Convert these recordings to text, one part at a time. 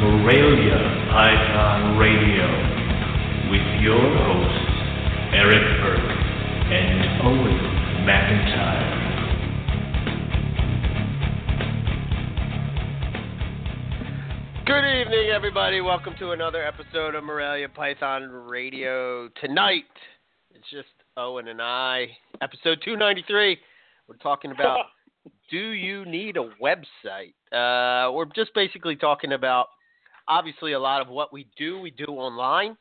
Morelia Python Radio with your hosts, Eric Burke and Owen McIntyre. Good evening, everybody. Welcome to another episode of Morelia Python Radio. Tonight, it's just Owen and I. Episode 293. We're talking about do you need a website? Uh, we're just basically talking about obviously a lot of what we do, we do online.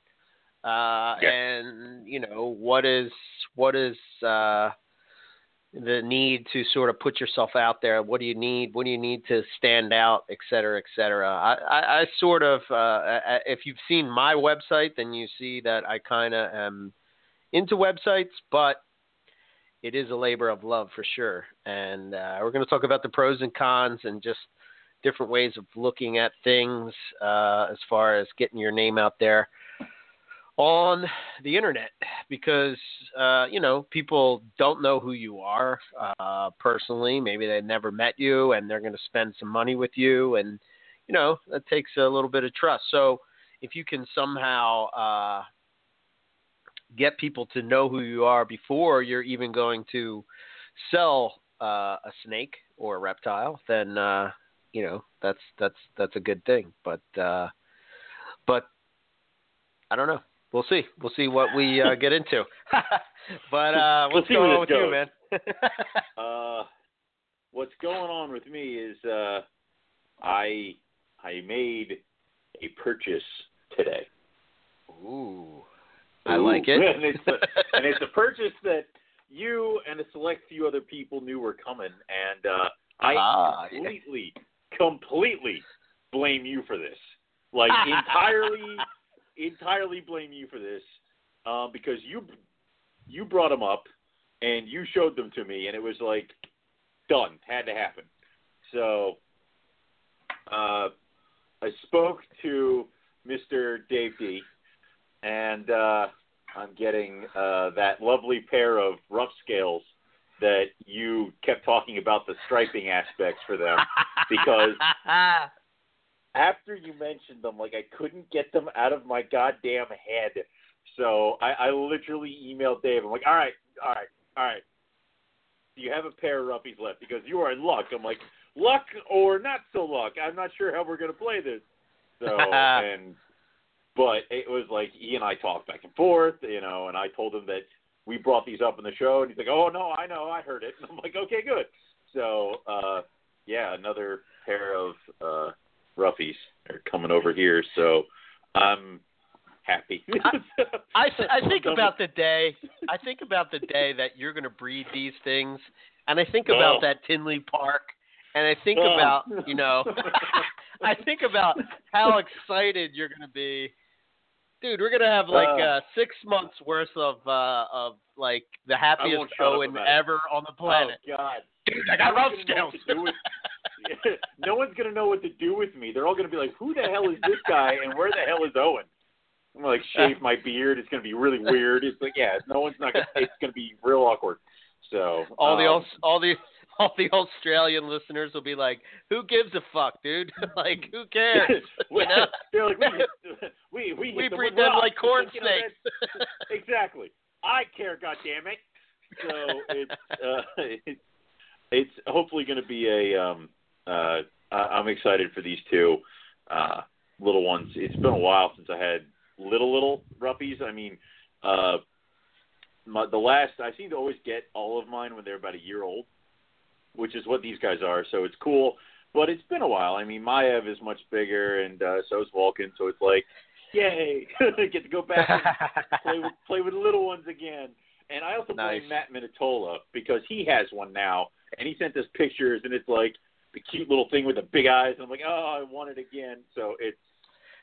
Uh, Yes. And, you know, what is, what is, uh, the need to sort of put yourself out there. What do you need? What do you need to stand out, et cetera, et cetera. I, I, I sort of, uh, if you've seen my website, then you see that I kind of am into websites, but it is a labor of love for sure. And uh, we're going to talk about the pros and cons and just different ways of looking at things uh, as far as getting your name out there on the internet because uh, you know people don't know who you are uh, personally. Maybe they've never met you, and they're going to spend some money with you, and you know that takes a little bit of trust. So if you can somehow uh, get people to know who you are before you're even going to sell uh, a snake or a reptile, then uh, you know that's that's that's a good thing. But uh, but I don't know. We'll see. We'll see what we uh, get into. but uh, We'll what's going on with this you, man? Uh, what's going on with me is uh, I I made a purchase today. Ooh, I like it. and it's a, and it's a purchase that you and a select few other people knew were coming, and uh, I Ah, yeah. Completely, blame you for this. Like entirely, entirely blame you for this, um, because you you brought them up and you showed them to me, and it was like done, had to happen. So uh, I spoke to Mr. Dave D, and uh, I'm getting uh, that lovely pair of rough scales that you kept talking about the striping aspects for them because after you mentioned them, like I couldn't get them out of my goddamn head. So I, I literally emailed Dave. I'm like, all right, all right, all right. Do you have a pair of ruffies left? Because you are in luck. I'm like, luck or not so luck. I'm not sure how we're gonna play this. So and but it was like he and I talked back and forth, you know, and I told him that we brought these up in the show, and he's like, "Oh no, I know, I heard it." And I'm like, "Okay, good." So, uh, yeah, another pair of uh, roughies are coming over here, so I'm happy. I, th- I think about the day. I think about the day that you're going to breed these things, and I think about Oh. that Tinley Park, and I think Oh. about you know, I think about how excited you're going to be, dude. We're going to have like Uh. uh, six months worth of uh, of like the happiest won't shut Owen it. ever on the planet. Oh God. Dude, I got No rough one's gonna know scales. what to do with- no one's gonna know what to do with me. They're all gonna be like, "Who the hell is this guy? And where the hell is Owen?" I'm gonna, like shave my beard. It's gonna be really weird. It's like, yeah, no one's not gonna. It's gonna be real awkward. So all the um, Aus- all the all the Australian listeners will be like, "Who gives a fuck, dude? like, who cares?" we, they're like, we we we, We breed them like corn snakes. exactly. I care. God damn it. So it's uh, it's it's hopefully going to be a. Um, uh, I'm excited for these two uh, little ones. It's been a while since I had little little roughies. I mean, uh, my, the last I seem to always get all of mine when they're about a year old, which is what these guys are. So it's cool. But it's been a while. I mean, Maev is much bigger, and uh, so is Vulcan. So it's like, yay, get to go back and play with play with little ones again. And I also Nice. blame Matt Minatola because he has one now, and he sent us pictures, and it's like the cute little thing with the big eyes. And I'm like, oh, I want it again. So it's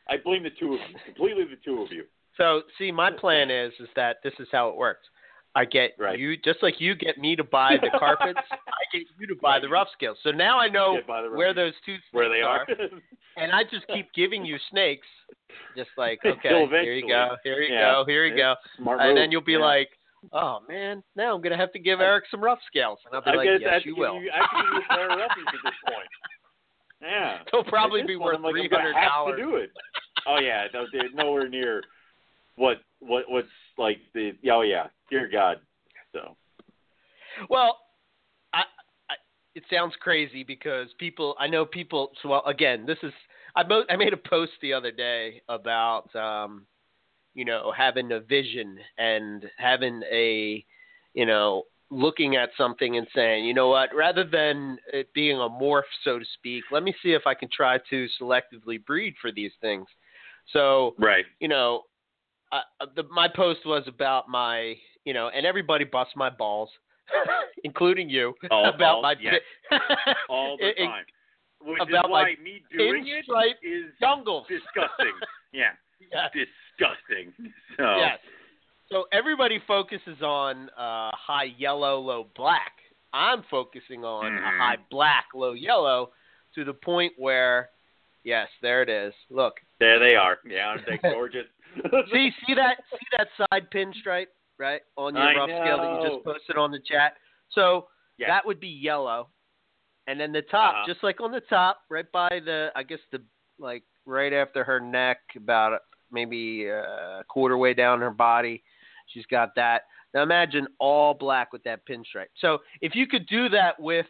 I blame the two of you completely. The two of you. So, see, my plan is is that this is how it works. I get Right. you just like you get me to buy the carpets. I get you to buy the rough scales. So now I know Get by the where those two snakes where they are. and I just keep giving you snakes, just like okay, here you go, here you Yeah. go, here you go, and then you'll be Yeah. like, oh man, now I'm gonna have to give Eric some rough scales, and I'll be I like, guess yes, you will. You, I have to give you a pair of roughies at this point. Yeah. Don't probably be worth like, three hundred dollars. to do it. Oh yeah, no, they're nowhere near what what what's like the oh yeah, dear God. So Well, I, I it sounds crazy because people I know people. So well, again, this is I mo- I made a post the other day about um, you know having a vision and having a you know looking at something and saying, you know what, rather than it being a morph, so to speak, let me see if I can try to selectively breed for these things. So right. you know, uh, the, my post was about my, you know, and everybody busts my balls, including you, All- about all- my yes. all the time. Which about is why me doing it pinstripe is jungles. disgusting. yeah, Yes. disgusting. So yes. So everybody focuses on uh, high yellow, low black. I'm focusing on a Mhm. high black, low yellow, to the point where, yes, there it is. Look, there they are. Yeah, aren't they gorgeous? see, see that, see that side pinstripe, right, on your I rough scale that you just posted on the chat. So Yeah. that would be yellow, and then the top, Uh-huh. just like on the top, right by the, I guess the like right after her neck, about maybe a quarter way down her body, she's got that. Now imagine all black with that pinstripe. So if you could do that with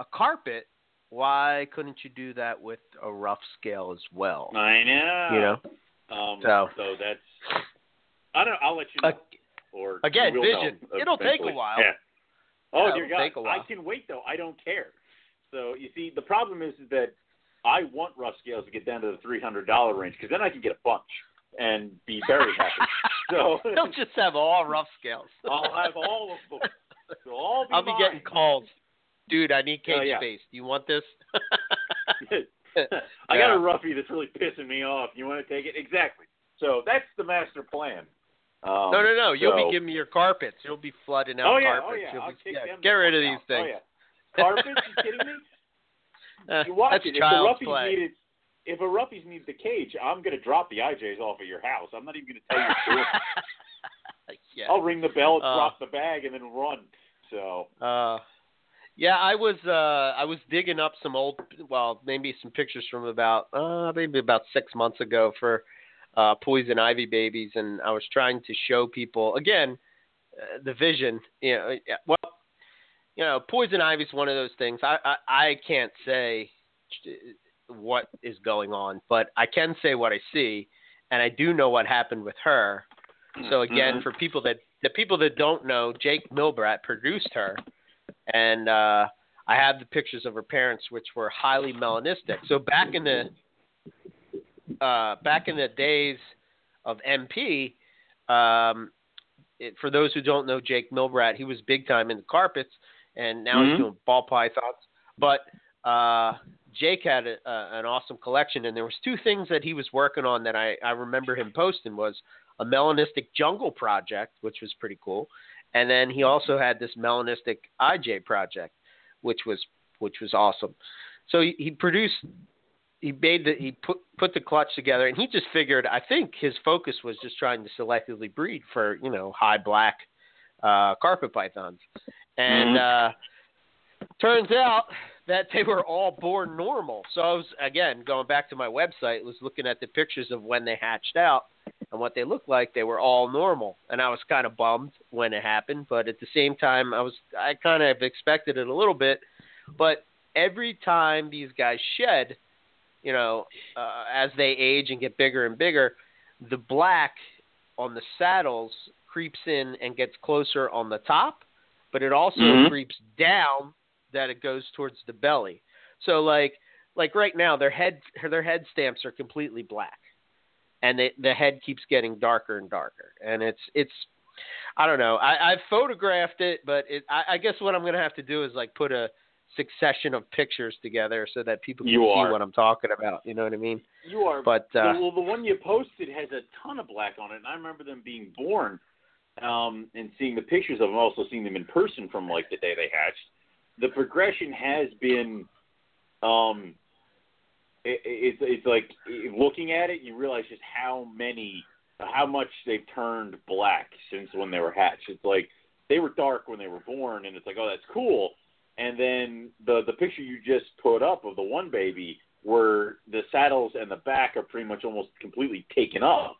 a carpet, why couldn't you do that with a rough scale as well? I know. You know. Um, So- so that's. I don't. I'll let you know. Uh, or again, vision. know It'll take a while. Yeah. Oh Yeah, dear God! take a while. I can wait though. I don't care. So you see, the problem is that I want rough scales to get down to the three hundred dollar range because then I can get a bunch and be very happy. so Don't just have all rough scales. I'll have all of them. They'll all be I'll be mine. getting calls. Dude, I need cage Oh, yeah. space. Do you want this? I got a roughie that's really pissing me off. You want to take it? Exactly. So that's the master plan. Um, no, no, no. You'll so- be giving me your carpets. You'll be flooding out Oh yeah, carpets. oh yeah. I'll be, kick yeah, them get rid of these out. things. Oh yeah. Carpets? you kidding me? Uh, You watch that's it. If the child's roughies play. needed, if a roughies needs the cage, I'm gonna drop the IJs off at your house. I'm not even gonna tell you yeah. I'll ring the bell, Uh, drop the bag, and then run. So Uh, yeah, I was uh, I was digging up some old, well, maybe some pictures from about uh, maybe about six months ago for uh, poison ivy babies, and I was trying to show people again uh, the vision. You know, yeah, well, you know, poison ivy is one of those things. I, I I can't say what is going on, but I can say what I see, and I do know what happened with her. So again, Mhm. for people that the people that don't know, Jake Milbrat produced her, and uh, I have the pictures of her parents, which were highly melanistic. So back in the uh, back in the days of MP, um, it, for those who don't know Jake Milbrat, he was big time in the carpets, and now Mhm. he's doing ball pythons. But uh, Jake had a, a, an awesome collection, and there was two things that he was working on that I, I remember him posting was a melanistic jungle project, which was pretty cool, and then he also had this melanistic IJ project, which was which was awesome. So he, he produced, he made the he put put the clutch together, and he just figured. I think his focus was just trying to selectively breed for you know high black uh, carpet pythons, and uh, turns out that they were all born normal. So I was again going back to my website, was looking at the pictures of when they hatched out and what they looked like. They were all normal, and I was kind of bummed when it happened, but at the same time, I was I kind of expected it a little bit. But every time these guys shed, you know, uh, as they age and get bigger and bigger, the black on the saddles creeps in and gets closer on the top, but it also Mhm. creeps down that it goes towards the belly. So like like right now their head their head stamps are completely black. And they, the head keeps getting darker and darker. And it's it's I don't know. I, I've photographed it, but it, I, I guess what I'm gonna have to do is like put a succession of pictures together so that people can You see are. what I'm talking about. You know what I mean? You are. But uh, well, the one you posted has a ton of black on it, and I remember them being born, um, and seeing the pictures of them. Also seeing them in person from like the day they hatched. The progression has been, um, it, it's it's like looking at it, you realize just how many, how much they've turned black since when they were hatched. It's like they were dark when they were born, and it's like, oh, that's cool. And then the the picture you just put up of the one baby, where the saddles and the back are pretty much almost completely taken up.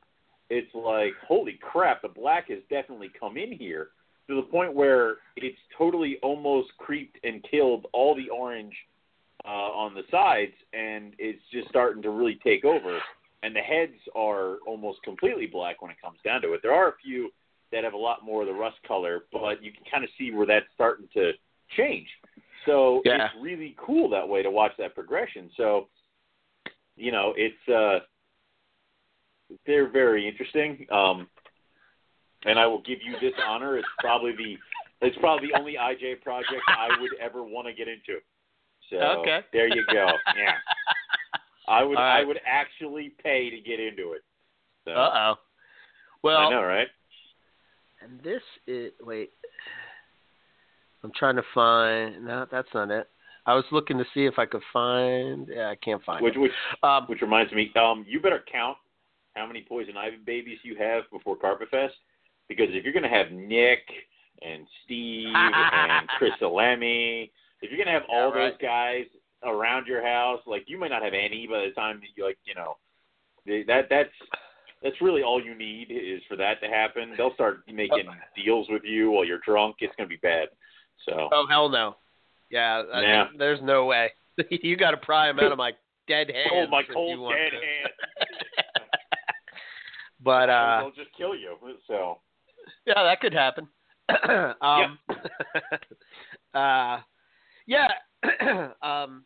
It's like holy crap, the black has definitely come in here to the point where it's totally almost creeped and killed all the orange uh, on the sides, and it's just starting to really take over. And the heads are almost completely black when it comes down to it. There are a few that have a lot more of the rust color, but you can kind of see where that's starting to change. So Yeah. it's really cool that way to watch that progression. So, you know, it's uh, they're very interesting. Um, and I will give you this honor. It's probably the it's probably the only IJ project I would ever want to get into. So Okay. there you go. Yeah, I would All right. I would actually pay to get into it. So, Uh oh. Well I know, right? and this is wait. I'm trying to find. No, that's not it. I was looking to see if I could find. Yeah, I can't find Which it. which Um, which reminds me, um, you better count how many poison ivy babies you have before Carpet Fest, because if you're gonna have Nick and Steve and Chris Salemi, if you're gonna have all Yeah, right. those guys around your house, like you might not have any by the time you like, you know, that that's that's really all you need is for that to happen. They'll start making deals with you while you're drunk. It's gonna be bad. So oh hell no. Yeah. I- Yeah. There's no way. you got to pry him out of my dead hands. cold my cold dead to. hand. But uh, they'll just kill you. So Yeah, that could happen. um, uh, yeah. um,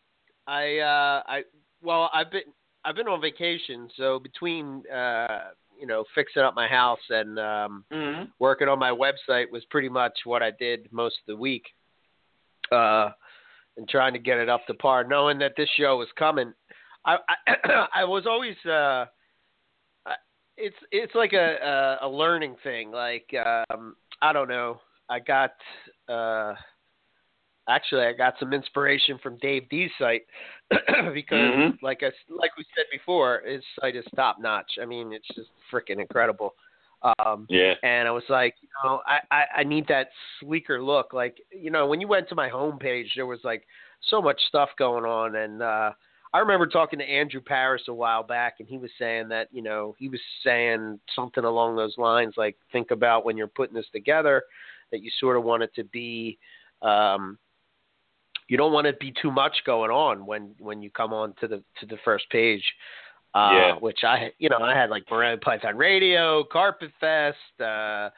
I uh, I well, I've been I've been on vacation, so between uh, you know fixing up my house and um, mm-hmm. working on my website was pretty much what I did most of the week. Uh, and trying to get it up to par, knowing that this show was coming. I I, I was always uh, I- it's it's like a, a a learning thing. Like um, I don't know. I got uh, actually I got some inspiration from Dave D's site because Mhm. like I like we said before, his site is top notch. I mean, it's just freaking incredible. Um, Yeah. and I was like, you know, I, I, I need that sleeker look. Like, you know, when you went to my homepage, there was like so much stuff going on, and uh, I remember talking to Andrew Paris a while back, and he was saying that, you know, he was saying something along those lines, like, think about when you're putting this together, that you sort of want it to be. Um, you don't want to be too much going on when when you come on to the to the first page. Uh, Yeah. which I, you know, I had like Morelia Python Radio, Carpet Fest, uh,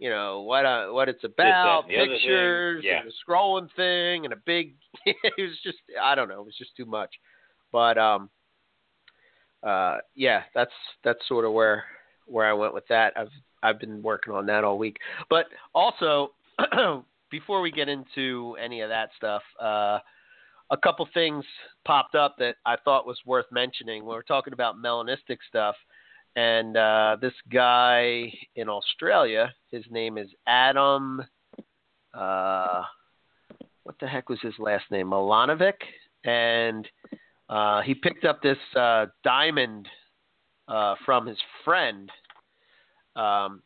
you know what uh, what it's about, pictures, Yeah. and a scrolling thing, and a big. it was just I don't know, it was just too much. But um, uh, yeah, that's that's sort of where where I went with that. I've I've been working on that all week. But also, before we get into any of that stuff, uh, a couple things popped up that I thought was worth mentioning. We were talking about melanistic stuff, and uh, this guy in Australia, his name is Adam. Uh, what the heck was his last name? Milanovic, and uh, he picked up this uh, diamond uh, from his friend, um,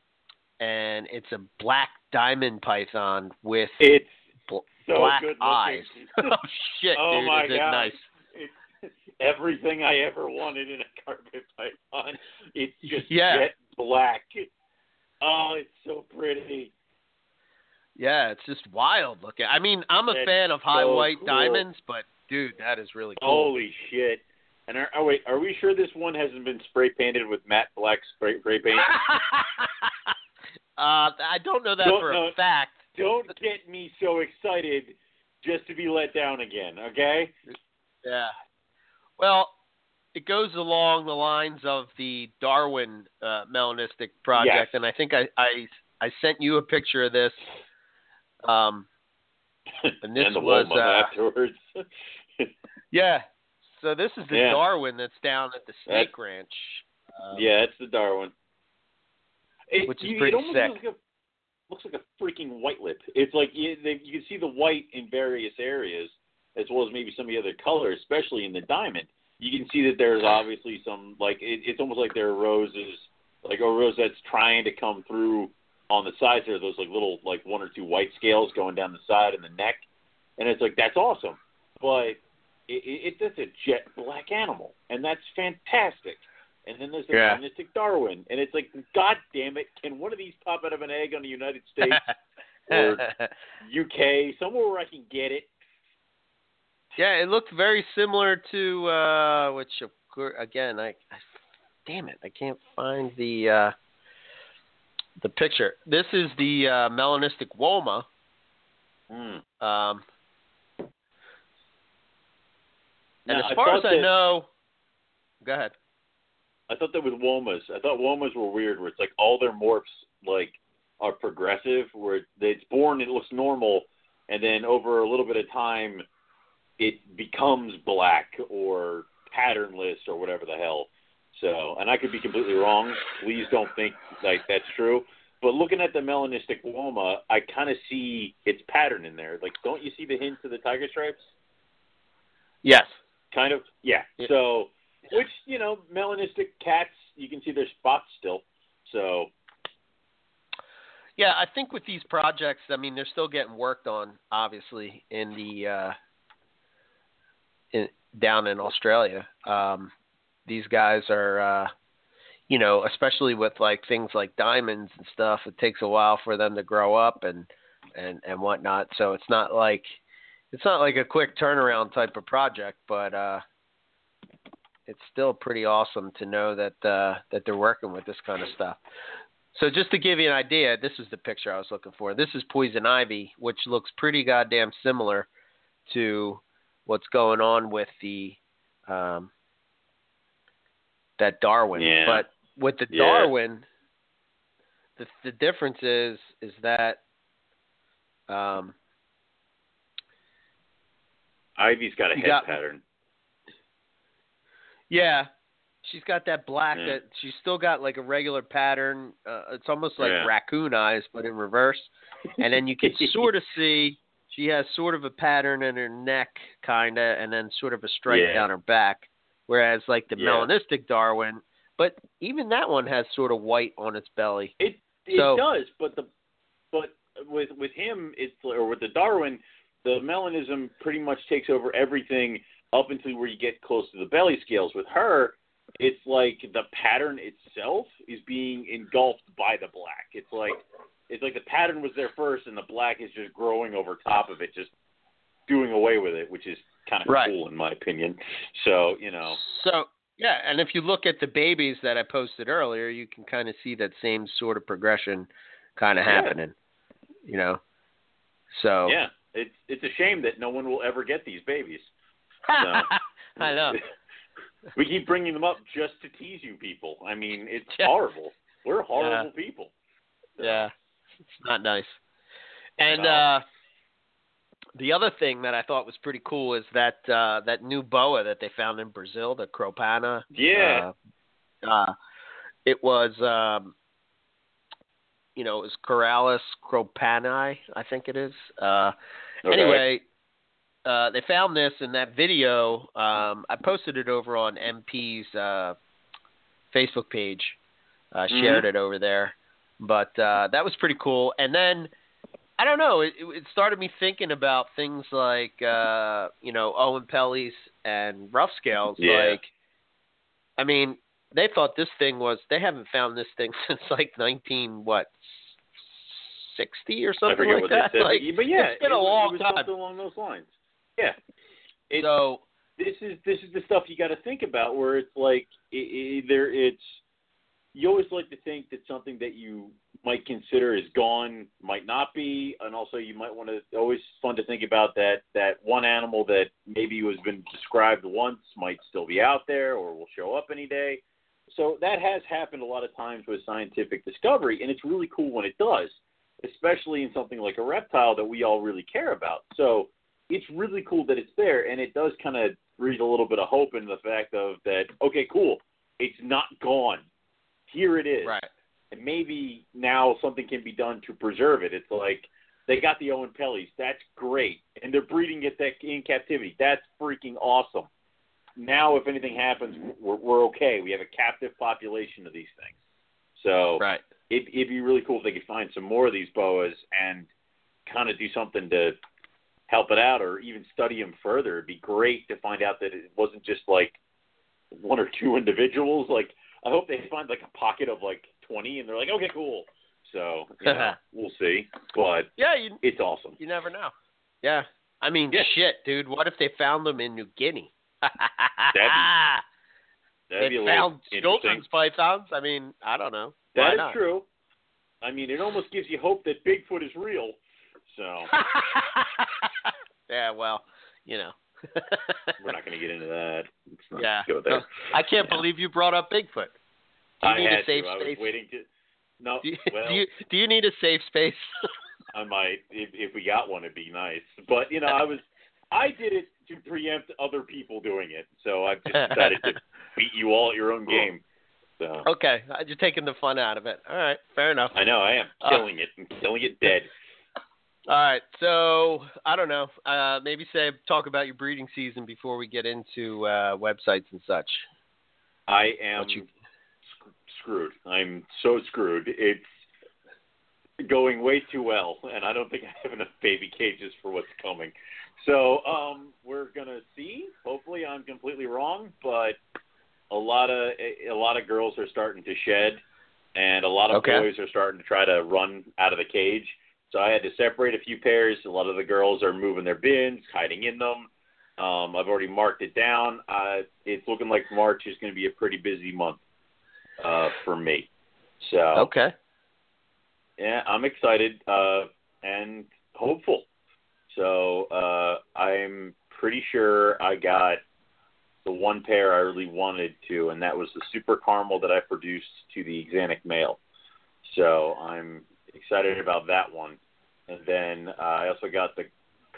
and it's a black diamond python with It's bl- so black good eyes. oh shit, Oh dude! my is it God. nice? It's everything I ever wanted in a carpet python. It's just Yeah. jet black. Oh, it's so pretty. Yeah, it's just wild looking. I mean, I'm a It's fan of high so white cool. diamonds, but dude, that is really cool. Holy shit! And are, oh wait, are we sure this one hasn't been spray painted with matte black spray, spray paint? uh, I don't know that Don't for a fact. Don't get me so excited just to be let down again, okay? Yeah. Well, it goes along the lines of the Darwin uh, melanistic project, Yes. and I think I, I I sent you a picture of this. Um, And this the was, uh, afterwards. yeah. So this is the Yeah. Darwin that's down at the Snake That's- Ranch. Um, yeah, it's the Darwin. It, Which is you, pretty it almost sick. Looks like, a, looks like a freaking white lip. It's like you, they, you can see the white in various areas, as well as maybe some of the other colors, especially in the diamond. You can see that there's obviously some like it, it's almost like there are roses, like a rose that's trying to come through on the sides. There are those like little like one or two white scales going down the side and the neck, and it's like that's awesome, but it, it, it's a jet black animal, and that's fantastic. And then there's the Yeah. melanistic Darwin, and it's like, God damn it, can one of these pop out of an egg on the United States or UK, somewhere where I can get it? yeah, it looked very similar to uh which of course again I, I damn it, I can't find the uh the picture. This is the uh melanistic woma. Hmm. Um and Now, as far as I that- know go ahead. I thought that was womas. I thought womas were weird, where it's like all their morphs like are progressive, where it's born it looks normal, and then over a little bit of time, it becomes black or patternless or whatever the hell. So, and I could be completely wrong. Please don't think like that's true. But looking at the melanistic woma, I kind of see its pattern in there. Like, don't you see the hints of the tiger stripes? Yes. Kind of, yeah. Yeah. So, which you know, melanistic cats, you can see their spots still. So, Yeah, I think with these projects, I mean, they're still getting worked on, obviously, in the uh, in, down in Australia. Um, these guys are, uh, you know, especially with like things like diamonds and stuff. It takes a while for them to grow up and and and whatnot. So it's not like it's not like a quick turnaround type of project, but uh, it's still pretty awesome to know that uh, that they're working with this kind of stuff. So just to give you an idea, this is the picture I was looking for. This is poison ivy, which looks pretty goddamn similar to what's going on with the um, that Darwin. Yeah. But with the Yeah. Darwin, the the difference is is that um, Ivy's got a head got- pattern. Yeah, she's got that black. Yeah. That she's still got like a regular pattern. Uh, it's almost like Yeah. raccoon eyes, but in reverse. And then you can sort of see she has sort of a pattern in her neck, kinda, and then sort of a stripe Yeah. down her back. Whereas like the melanistic Darwin, but even that one has sort of white on its belly. It it So- does, but the but with with him it's or with the Darwin, the melanism pretty much takes over everything up until where you get close to the belly scales. With her, it's like the pattern itself is being engulfed by the black. It's like it's like the pattern was there first, and the black is just growing over top of it, just doing away with it, which is kind of Right. cool in my opinion. So you know, So yeah, and if you look at the babies that I posted earlier, you can kind of see that same sort of progression kind of Yeah. happening. You know, so yeah, it's it's a shame that no one will ever get these babies. I know. we keep bringing them up just to tease you people. I mean, it's Yeah. horrible. We're horrible people. So, Yeah, it's not nice. And No. uh the other thing that I thought was pretty cool is that uh that new boa that they found in Brazil, the Cropana. Yeah. Uh, uh it was um you know, it was Corallus cropanii, I think it is. Uh Okay. Anyway, uh, they found this in that video. Um, I posted it over on MP's uh, Facebook page. Uh. Shared it over there, but uh, that was pretty cool. And then I don't know. It, it started me thinking about things like uh, you know Oenpelli's and rough scales. Yeah. Like, I mean, they thought this thing was. They haven't found this thing since like nineteen what sixty or something like that. said, Like, but yeah, it's been it a long time. something along those lines. Yeah. It's, so this is this is the stuff you got to think about where it's like either it's you always like to think that something that you might consider is gone might not be and also you might want to always fun to think about that that one animal that maybe has been described once might still be out there or will show up any day so that has happened a lot of times with scientific discovery and it's really cool when it does especially in something like a reptile that we all really care about so it's really cool that it's there, and it does kind of breathe a little bit of hope in the fact of that. Okay, cool, it's not gone. Here it is, right. and maybe now something can be done to preserve it. It's like they got the Oenpellis, that's great, and they're breeding it that in captivity. That's freaking awesome. Now, if anything happens, we're, we're okay. We have a captive population of these things. So Right. it, it'd be really cool if they could find some more of these boas and kind of do something to help it out or even study them further. It'd be great to find out that it wasn't just like one or two individuals. Like I hope they find like a pocket of like 20 and they're like, okay, cool. So you know, we'll see. But yeah, you it's awesome. you never know. Yeah, I mean, Yeah. shit, dude. What if they found them in New Guinea? That'd be they a found children's pythons. I mean, I don't know. Why That is true. I mean, it almost gives you hope that Bigfoot is real. So yeah, well, you know. we're not going to get into that. Yeah. there. I can't Yeah. believe you brought up Bigfoot. Do you I need had a safe to. I was space? waiting to. No, Do you, well, do you do you need a safe space? I might. If, if we got one, it'd be nice. But you know, I was. I did it to preempt other people doing it, so I've just decided to beat you all at your own game. So okay, you're taking the fun out of it. All right, fair enough. I know I am Uh, killing it and killing it dead. All right, so I don't know. Uh, maybe say talk about your breeding season before we get into uh, websites and such. I am you- sc- screwed. I'm so screwed. It's going way too well, and I don't think I have enough baby cages for what's coming. So um, we're gonna see. Hopefully, I'm completely wrong, but a lot of a lot of girls are starting to shed, and a lot of Okay. boys are starting to try to run out of the cage. So I had to separate a few pairs. A lot of the girls are moving their bins, hiding in them. Um, I've already marked it down. Uh, it's looking like March is going to be a pretty busy month uh, for me. So Okay. yeah, I'm excited uh, and hopeful. So uh, I'm pretty sure I got the one pair I really wanted to, and that was the Super Caramel that I produced to the Xanic male. So I'm excited about that one. And then uh, I also got the,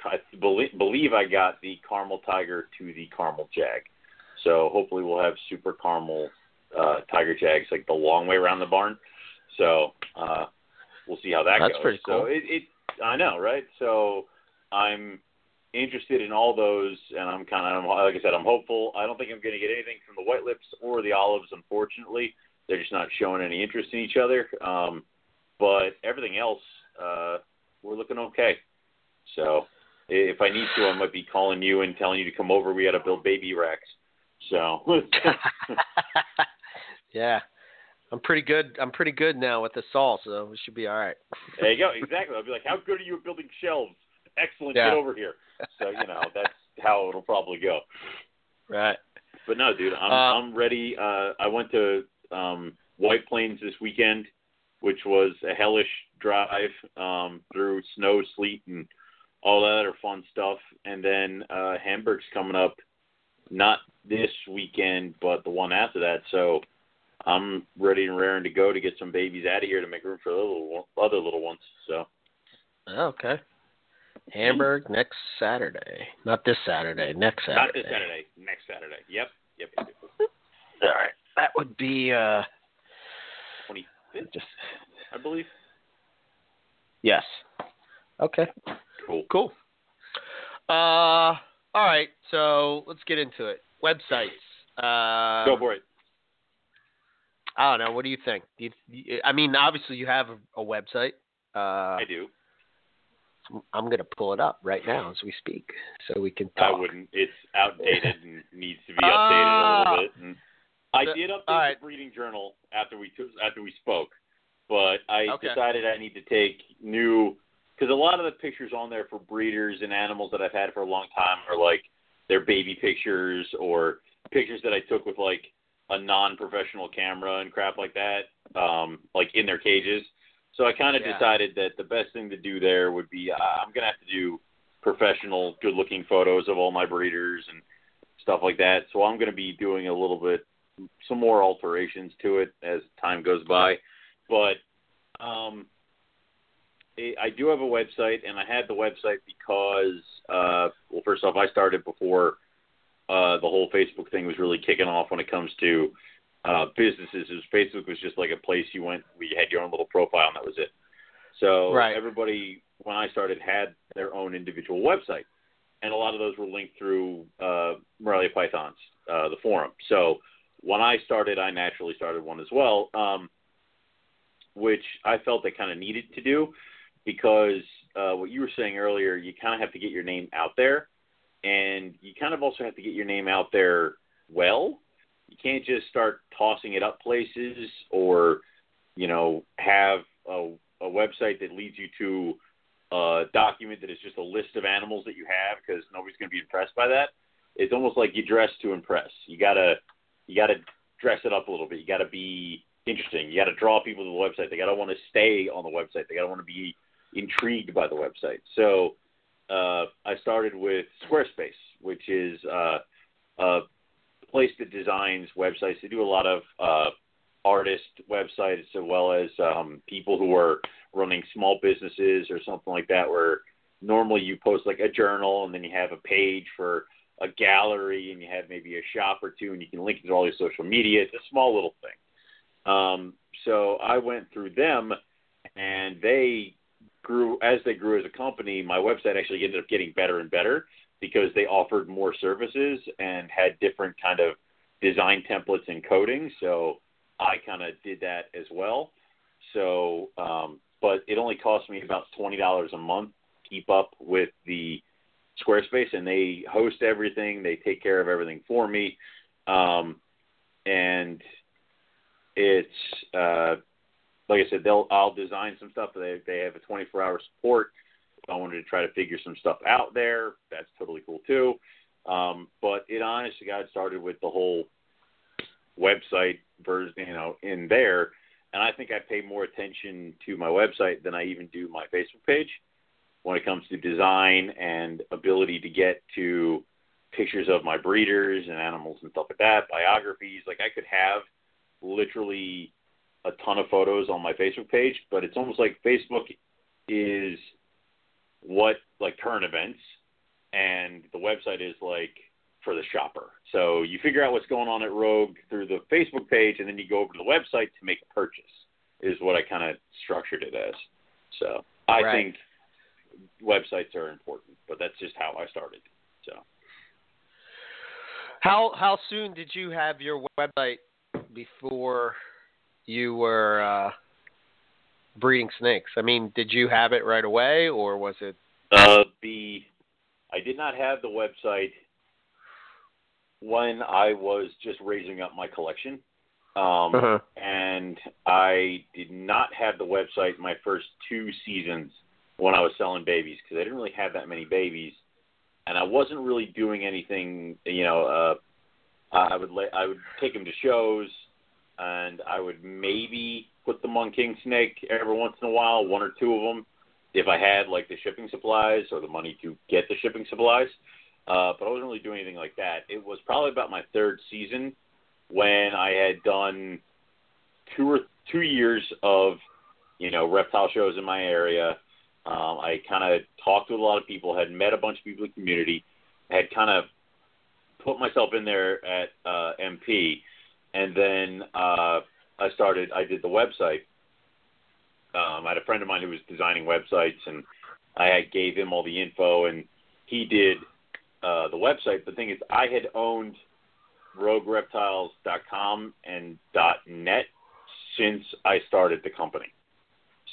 I believe, believe I got the Caramel Tiger to the Caramel Jag. So hopefully we'll have Super Caramel uh, Tiger Jags like the long way around the barn. So uh, we'll see how that That's goes. That's pretty cool. So it, it, I know, right? So I'm interested in all those, and I'm kind of, like I said, I'm hopeful. I don't think I'm going to get anything from the White Lips or the Olives, unfortunately. They're just not showing any interest in each other. Um, but everything else, uh, we're looking okay. So if I need to, I might be calling you and telling you to come over. We got to build baby racks. So yeah, I'm pretty good. I'm pretty good now with the saw, so we should be all right. there you go. Exactly. I'll be like, how good are you at building shelves? Excellent. Yeah. Get over here. So you know that's how it'll probably go. Right. But no, dude, I'm Uh, I'm ready. Uh, I went to um, White Plains this weekend, which was a hellish drive um, through snow, sleet, and all that other fun stuff. And then uh, Hamburg's coming up, not this weekend, but the one after that. So I'm ready and raring to go to get some babies out of here to make room for the little other little ones. So Okay. Hamburg next Saturday. Not this Saturday. Next Saturday. not this Saturday, next Saturday. Yep, yep, yep. yep. All right. That would be uh 25th, just I believe. yes. Okay. Cool. Cool. Uh all right, so let's get into it. Websites. Uh Go for it. I don't know. What do you think? Do you, you- I mean, obviously you have a, a website. Uh, I do. I'm going to pull it up right now as we speak, so we can I talk. wouldn't. It's outdated and needs to be updated Ah. a little bit. And I did update right. the breeding journal after we took, after we spoke, but I Okay. decided I need to take new because a lot of the pictures on there for breeders and animals that I've had for a long time are like their baby pictures or pictures that I took with like a non-professional camera and crap like that, um, like in their cages. So I kind of Yeah. decided that the best thing to do there would be uh, I'm gonna have to do professional, good-looking photos of all my breeders and stuff like that. So I'm gonna be doing a little bit, some more alterations to it as time goes by. But um, I I do have a website, and I had the website because, uh, well, first off, I started before uh, the whole Facebook thing was really kicking off when it comes to uh, businesses. It was, Facebook was just like a place you went, where you had your own little profile, and that was it. So Right. everybody, when I started, had their own individual website, and a lot of those were linked through uh, Morelia Pythons, uh, the forum. So when I started, I naturally started one as well, um, which I felt I kind of needed to do because uh, what you were saying earlier. You kind of have to get your name out there, and you kind of also have to get your name out there well. You can't just start tossing it up places, or you know, have a, a website that leads you to a document that is just a list of animals that you have because nobody's going to be impressed by that. It's almost like you dress to impress. You gotta you gotta dress it up a little bit. You gotta be interesting. You gotta draw people to the website. They gotta want to stay on the website. They gotta want to be intrigued by the website. So uh, I started with Squarespace, which is uh, a place that designs websites. They do a lot of uh, artist websites as well as um, people who are running small businesses or something like that, where normally you post like a journal and then you have a page for a gallery and you have maybe a shop or two and you can link it to all your social media. It's a small little thing. Um, so I went through them and they grew as they grew as a company. My website actually ended up getting better and better because they offered more services and had different kind of design templates and coding. So I kind of did that as well. So, um, but it only cost me about twenty dollars a month to keep up with the Squarespace, and they host everything. They take care of everything for me, um, and it's uh, like I said, they'll I'll design some stuff. They they have a 24 hour support. If I wanted to try to figure some stuff out there, that's totally cool too. Um, but it honestly got started with the whole website version, you know, in there. And I think I pay more attention to my website than I even do my Facebook page when it comes to design and ability to get to pictures of my breeders and animals and stuff like that, biographies. Like I could have literally a ton of photos on my Facebook page, but it's almost like Facebook is what like current events and the website is like for the shopper. So you figure out what's going on at Rogue through the Facebook page, and then you go over to the website to make a purchase. Is what I kind of structured it as. So I Right. think websites are important, but that's just how I started. So How how soon did you have your website before you were uh, breeding snakes? I mean, did you have it right away, or was it? uh, the I did not have the website when I was just raising up my collection. Um, Uh-huh. and I did not have the website my first two seasons when I was selling babies because I didn't really have that many babies, and I wasn't really doing anything. You know, uh, I would let I would take them to shows, and I would maybe put them on Kingsnake every once in a while, one or two of them, if I had like the shipping supplies or the money to get the shipping supplies. Uh, but I wasn't really doing anything like that. It was probably about my third season when I had done two or two years of, you know, reptile shows in my area. Um, I kind of talked to a lot of people, had met a bunch of people in the community, had kind of put myself in there at uh, MP, and then uh, I started. I did the website. Um, I had a friend of mine who was designing websites, and I gave him all the info, and he did uh, the website. The thing is, I had owned RogueReptiles.com and .net since I started the company.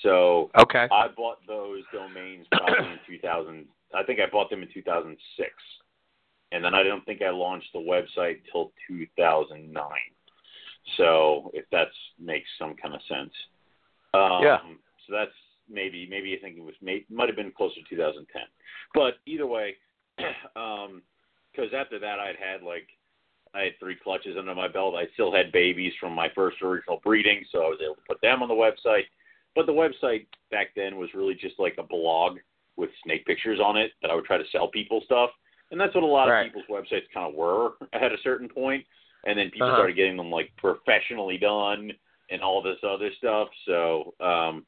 So Okay. I bought those domains probably in 2000. I think I bought them in 2006, and then I don't think I launched the website till 2009. So if that makes some kind of sense, um, Yeah. So that's maybe maybe I think it was may, might have been closer to 2010, but either way, because after that I'd had like I had three clutches under my belt. I still had babies from my first original breeding, so I was able to put them on the website. But the website back then was really just like a blog with snake pictures on it that I would try to sell people stuff. And that's what a lot Right. of people's websites kind of were at a certain point. And then people Uh-huh. started getting them like professionally done and all this other stuff. So um,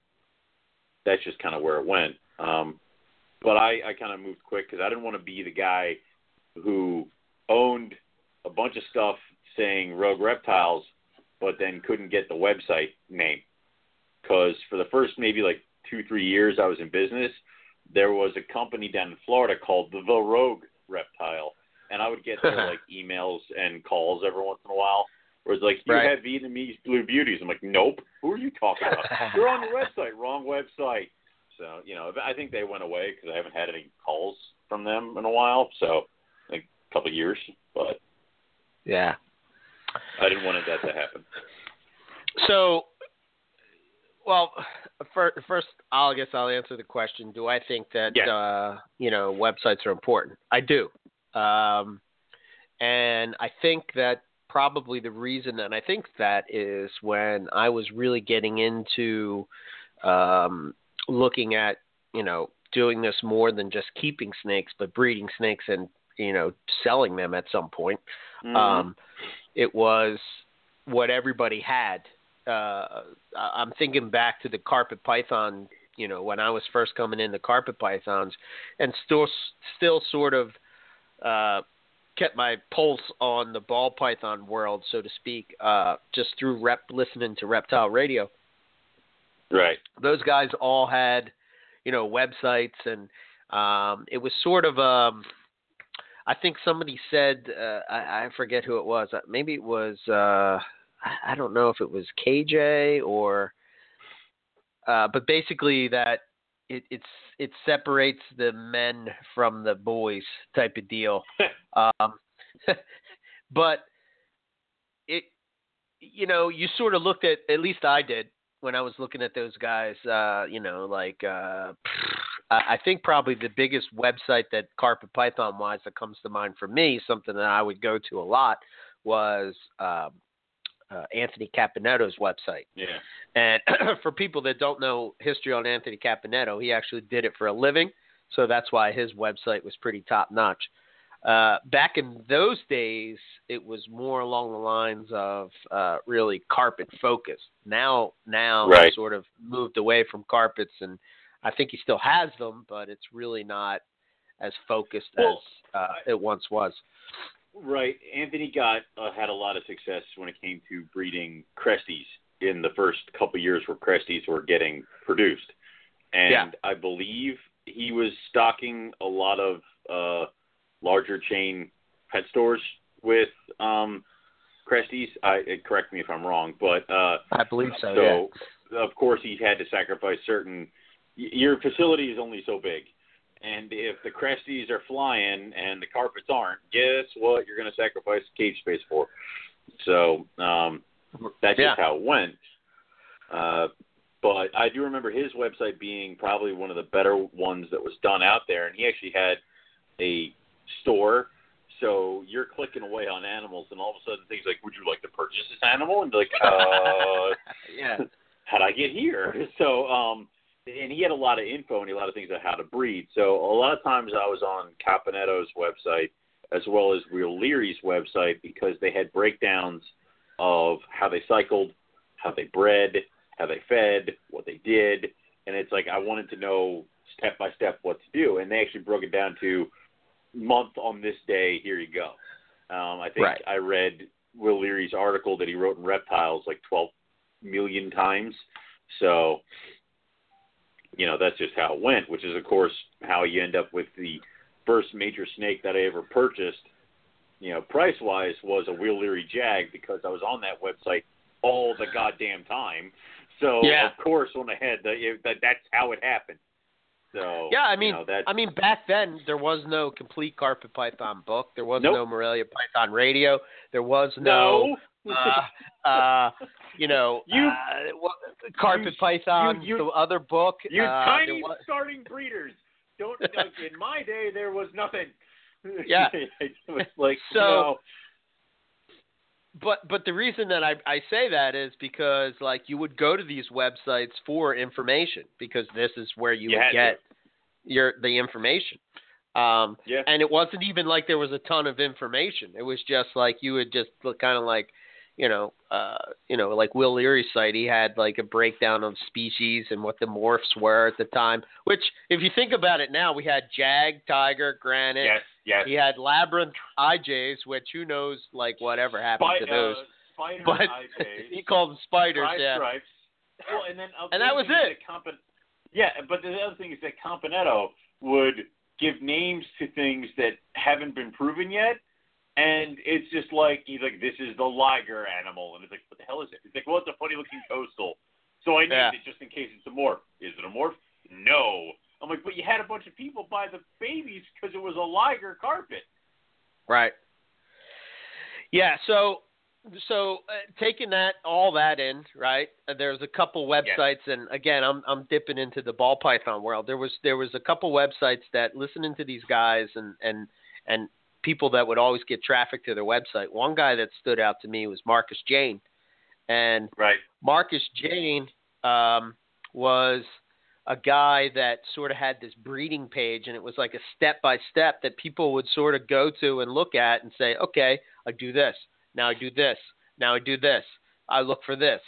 that's just kind of where it went. Um, but I, I kind of moved quick because I didn't want to be the guy who owned a bunch of stuff saying Rogue Reptiles, but then couldn't get the website name. Because for the first maybe like two, three years I was in business, there was a company down in Florida called the, the Rogue Reptile. And I would get their like emails and calls every once in a while. Where it's like, you Right. have Vietnamese blue beauties. I'm like, nope. Who are you talking about? You're on the website. Wrong website. So you know, I think they went away because I haven't had any calls from them in a while. So like a couple of years, but Yeah. I didn't want that to happen. So, well, first, I'll guess I'll answer the question. Do I think that Yes. uh, you know websites are important? I do, um, and I think that probably the reason that I think that is when I was really getting into um, looking at you know doing this more than just keeping snakes, but breeding snakes and you know selling them at some point. Mhm. Um, it was what everybody had. Uh, I'm thinking back to the carpet python. You know, when I was first coming into carpet pythons, and still, still sort of uh, kept my pulse on the ball python world, so to speak, uh, just through rep listening to reptile radio right. those guys all had, you know, websites, and um, it was sort of. Um, I think somebody said, uh, I, I forget who it was. uh, Maybe it was. Uh, I don't know if it was KJ or. Uh, but basically, that it, it's it separates the men from the boys type of deal. um, but it, you know, you sort of looked at. At least I did when I was looking at those guys, uh, you know, like uh, I I think probably the biggest website that carpet python wise that comes to mind for me, something that I would go to a lot, was um, uh, Anthony Caponetto's website. Yeah. And for people that don't know history on Anthony Caponetto, he actually did it for a living, so that's why his website was pretty top notch. Uh, back in those days, it was more along the lines of uh, really carpet focused. Now, now Right. sort of moved away from carpets, and I think he still has them, but it's really not as focused Well, as uh, it once was. Right. Anthony got uh, had a lot of success when it came to breeding cresties in the first couple years where cresties were getting produced, and Yeah. I believe he was stocking a lot of uh, larger chain pet stores with um, cresties. I uh, correct me if I'm wrong, but uh, I believe so. yeah. so of course he had to sacrifice certain. Your facility is only so big, and if the cresties are flying and the carpets aren't, guess what? You're going to sacrifice cage space for. So um, that's Yeah. just how it went. Uh, but I do remember his website being probably one of the better ones that was done out there, and he actually had a store. So you're clicking away on animals, and all of a sudden things like, "Would you like to purchase this animal?" And like, "Uh, yeah. how'd I get here? So, um, and he had a lot of info and a lot of things on how to breed. So a lot of times I was on Caponetto's website as well as Will Leary's website because they had breakdowns of how they cycled, how they bred, how they fed, what they did, and it's like I wanted to know step by step what to do, and they actually broke it down to month on this day. Here you go. Um, I think Right. I read Will Leary's article that he wrote in Reptiles like 12 million times. So, you know, that's just how it went, which is, of course, how you end up with the first major snake that I ever purchased, you know, price wise, was a Will Leary Jag because I was on that website all the goddamn time. So, Yeah. of course, when I had the, it, that, that's how it happened. So, Yeah, I mean, you know, that, I mean, back then there was no complete carpet python book. There was Nope. no Morelia Python radio. There was no. Uh, uh, you know, You- uh, carpet you- python. you- the other book. You uh, tiny was- starting breeders. Don't in my day there was nothing. Yeah. it was like So- you but but the reason that I I say that is because like you would go to these websites for information because this is where you You would had to. get your the information. Um, yeah. and it wasn't even like there was a ton of information. It was just like you would just look kind of like, you know, uh, you know, like Will Leary's site. He had like a breakdown of species and what the morphs were at the time. Which, if you think about it now, we had jag, tiger, granite. Yes, yes. He had labyrinth IJs, which who knows, like whatever happened to those. Uh, spider but IJs, he called them spiders. five yeah. stripes. Well, and then And that was it. that yeah, but the other thing is that Caponetto would give names to things that haven't been proven yet. And it's just like he's like, this is the liger animal, and it's like, what the hell is it? He's like, well, it's a funny looking coastal, so I named Yeah. it just in case it's a morph. Is it a morph? no. I'm like, but you had a bunch of people buy the babies because it was a Liger carpet. Right. Yeah. So so uh, taking that all that in, right? Uh, there's a couple websites, and again, I'm I'm dipping into the ball python world. There was there was a couple websites that listening to these guys and and and people that would always get traffic to their website. One guy that stood out to me was Marcus Jayne, and right. Marcus Jayne um, was a guy that sort of had this breeding page, and it was like a step by step that people would sort of go to and look at and say, okay, I do this now I do this. Now I do this. I look for this.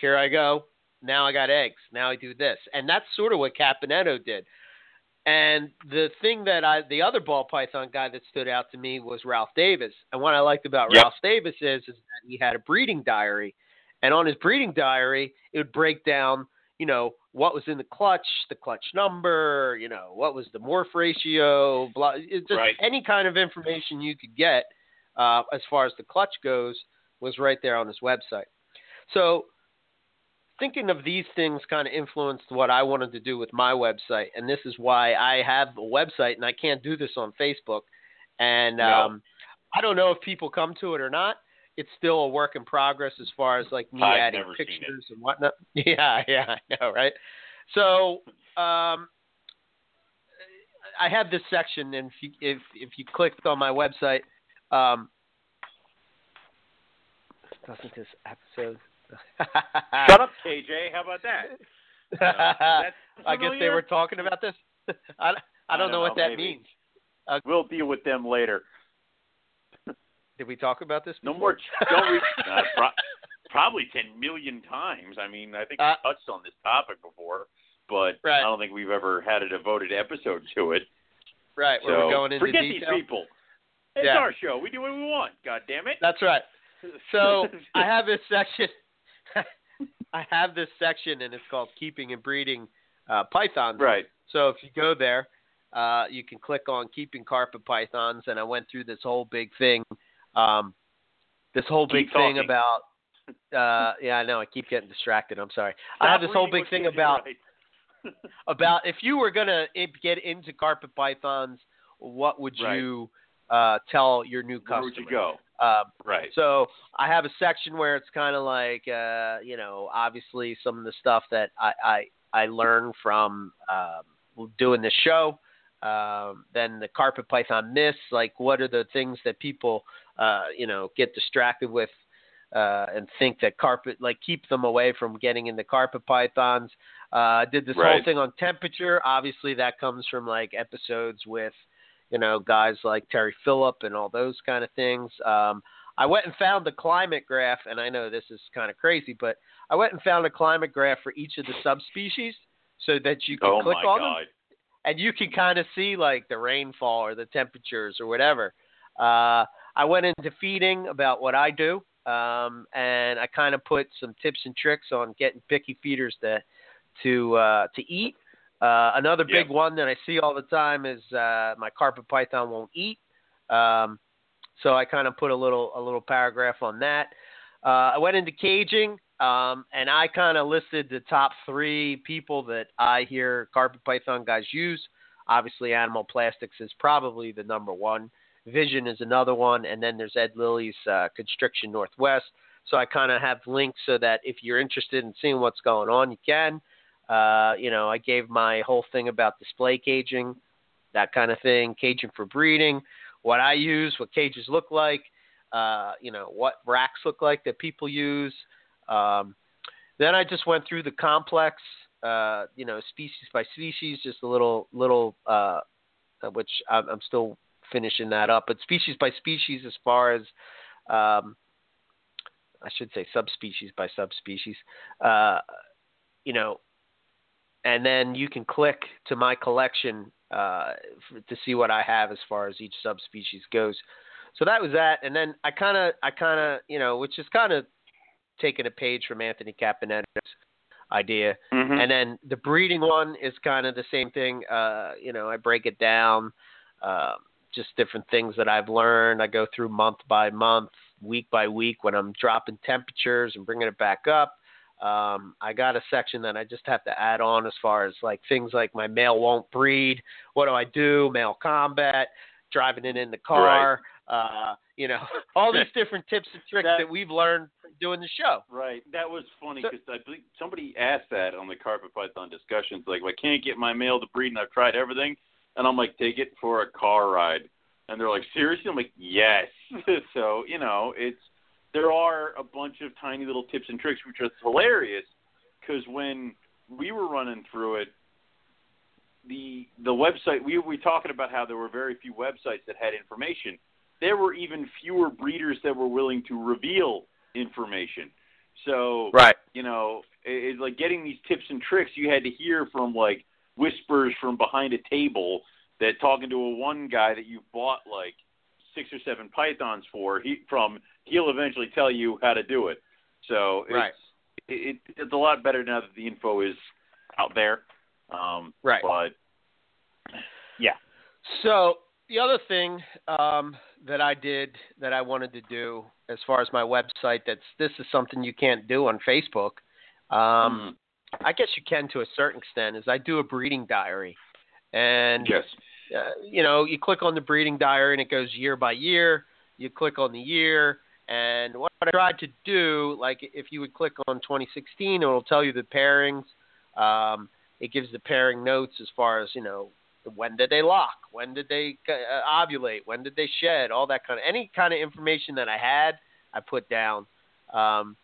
Here I go. Now I got eggs. Now I do this. And that's sort of what Caponetto did. And the thing that I, the other ball python guy that stood out to me was Ralph Davis. And what I liked about yep. Ralph Davis is, is that he had a breeding diary. And on his breeding diary, it would break down, you know, what was in the clutch, the clutch number, you know, what was the morph ratio, blah, just right. any kind of information you could get uh, as far as the clutch goes, was right there on his website. So, thinking of these things kind of influenced what I wanted to do with my website, and this is why I have a website and I can't do this on Facebook. And no. um, I don't know if people come to it or not. It's still a work in progress as far as like me I've adding pictures and whatnot. Yeah, yeah, I know, right? So um, I have this section, and if you, if if you clicked on my website, um, doesn't this episode? Shut up, KJ. How about that? Uh, I guess they were talking about this. I, I don't, don't know what that maybe. means. Uh, we'll deal with them later. Did we talk about this? No before? more. Don't reach. uh, pro- probably ten million times. I mean, I think we Uh, touched on this topic before, but Right. I don't think we've ever had a devoted episode to it. right, so we're going into forget detail. these people. It's Yeah. our show. We do what we want. God damn it. That's right. So I have this section. I have this section, and it's called "Keeping and Breeding uh, Pythons." right. So if you go there, uh, you can click on keeping carpet pythons, and I went through this whole big thing, um, this whole Keep big thing about. Uh, yeah, I know. I keep getting distracted. I'm sorry. I have this whole big thing about writes. about if you were gonna get into carpet pythons, what would Right. you uh, tell your new Where customer? would you go? Um, Right. so I have a section where it's kind of like, uh, you know, obviously some of the stuff that I I, I learned from um, doing this show. Um, then the carpet python myths, like what are the things that people, uh, you know, get distracted with uh, and think that carpet, like keep them away from getting into carpet pythons. Uh, I did this whole thing on temperature. Obviously, that comes from like episodes with you know, guys like Terry Phillip and all those kind of things. Um, I went and found the climate graph, and I know this is kind of crazy, but I went and found a climate graph for each of the subspecies so that you can oh click on God. them and you can kind of see like the rainfall or the temperatures or whatever. Uh, I went into feeding about what I do, um, and I kind of put some tips and tricks on getting picky feeders to to uh, to eat. Uh, another Yeah. big one that I see all the time is uh, my carpet python won't eat. Um, so I kind of put a little a little paragraph on that. Uh, I went into caging, um, and I kind of listed the top three people that I hear carpet python guys use. Obviously, Animal Plastics is probably the number one. Vision is another one, and then there's Ed Lilly's uh, Constriction Northwest. So I kind of have links so that if you're interested in seeing what's going on, you can. Uh, you know, I gave my whole thing about display caging, that kind of thing, caging for breeding, what I use, what cages look like, uh, you know, what racks look like that people use. Um, then I just went through the complex, uh, you know, species by species, just a little, little, uh, which I'm, I'm still finishing that up, but species by species as far as, um, I should say subspecies by subspecies, uh, you know, and then you can click to my collection uh, f- to see what I have as far as each subspecies goes. So that was that, and then I kind of, I kind of, you know, which is kind of taking a page from Anthony Caponetto's idea, Mhm. and then the breeding one is kind of the same thing. Uh, you know, I break it down, uh, just different things that I've learned. I go through month by month, week by week when I'm dropping temperatures and bringing it back up. Um, I got a section that I just have to add on as far as like things like my male won't breed. What do I do? Male combat, driving it in the car. Uh, you know, all these different tips and tricks That- that, we've learned doing the show. Right. That was funny So- because I believe somebody asked that on the Carpet Python discussions. Like, I can't get my male to breed, and I've tried everything. And I'm like, take it for a car ride. And they're like, seriously? I'm like, yes. so you know, it's there are a bunch of tiny little tips and tricks which are hilarious because when we were running through it, the the website we we talking about how there were very few websites that had information. There were even fewer breeders that were willing to reveal information. So Right. you know, it, it's like getting these tips and tricks you had to hear from like whispers from behind a table that talking to a one guy that you bought like six or seven pythons for he from he'll eventually tell you how to do it so it's Right. it, it, it's a lot better now that the info is out there um Right. but yeah So the other thing um, that I did that I wanted to do as far as my website that's this is something you can't do on Facebook. Um, I guess you can to a certain extent. Is I do a breeding diary, and yes uh, you know you click on the breeding diary and it goes year by year. You click on the year, and what I tried to do, like if you would click on 2016, it'll tell you the pairings. Um, it gives the pairing notes as far as you know when did they lock, when did they uh, ovulate, when did they shed, all that kind of any kind of information that I had, I put down. Um,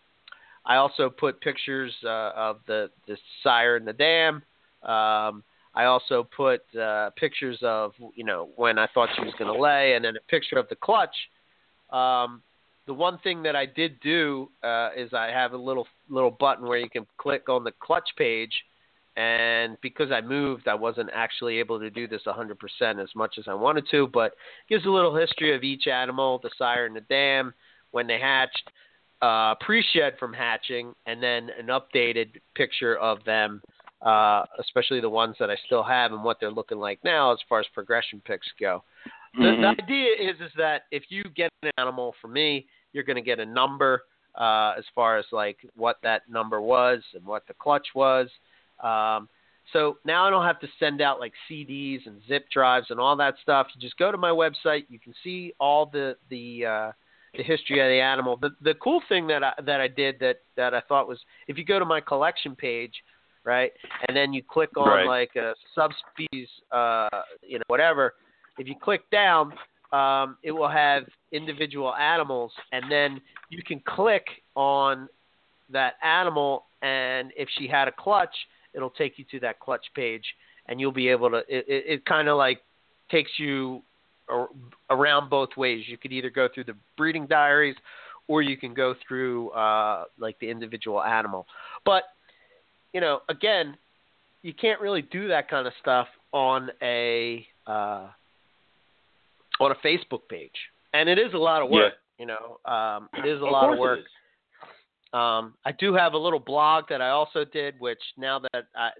I also put pictures uh, of the the sire and the dam. Um, I also put uh, pictures of you know when I thought she was going to lay, and then a picture of the clutch. Um, the one thing that I did do uh, is I have a little little button where you can click on the clutch page, and because I moved, I wasn't actually able to do this 100% as much as I wanted to. But it gives a little history of each animal, the sire and the dam, when they hatched, uh, pre-shed from hatching, and then an updated picture of them uh, especially the ones that I still have and what they're looking like now as far as progression picks go. The, Mhm. the idea is is that if you get an animal from me, you're going to get a number uh, as far as like what that number was and what the clutch was. Um, so now I don't have to send out like CDs and zip drives and all that stuff. You just go to my website. You can see all the the uh, the history of the animal. The the cool thing that I that I did that that I thought was if you go to my collection page, right, and then you click on Right. like a subspecies, uh, you know, whatever. If you click down, um, it will have individual animals, and then you can click on that animal, and if she had a clutch, it'll take you to that clutch page, and you'll be able to. It, it, it kind of like takes you ar- around both ways. You could either go through the breeding diaries, or you can go through uh, like the individual animal. But you know, again, you can't really do that kind of stuff on a uh, on a Facebook page, and it is a lot of work. You know, um, it is a Of lot of work. Um, I do have a little blog that I also did, which now that I,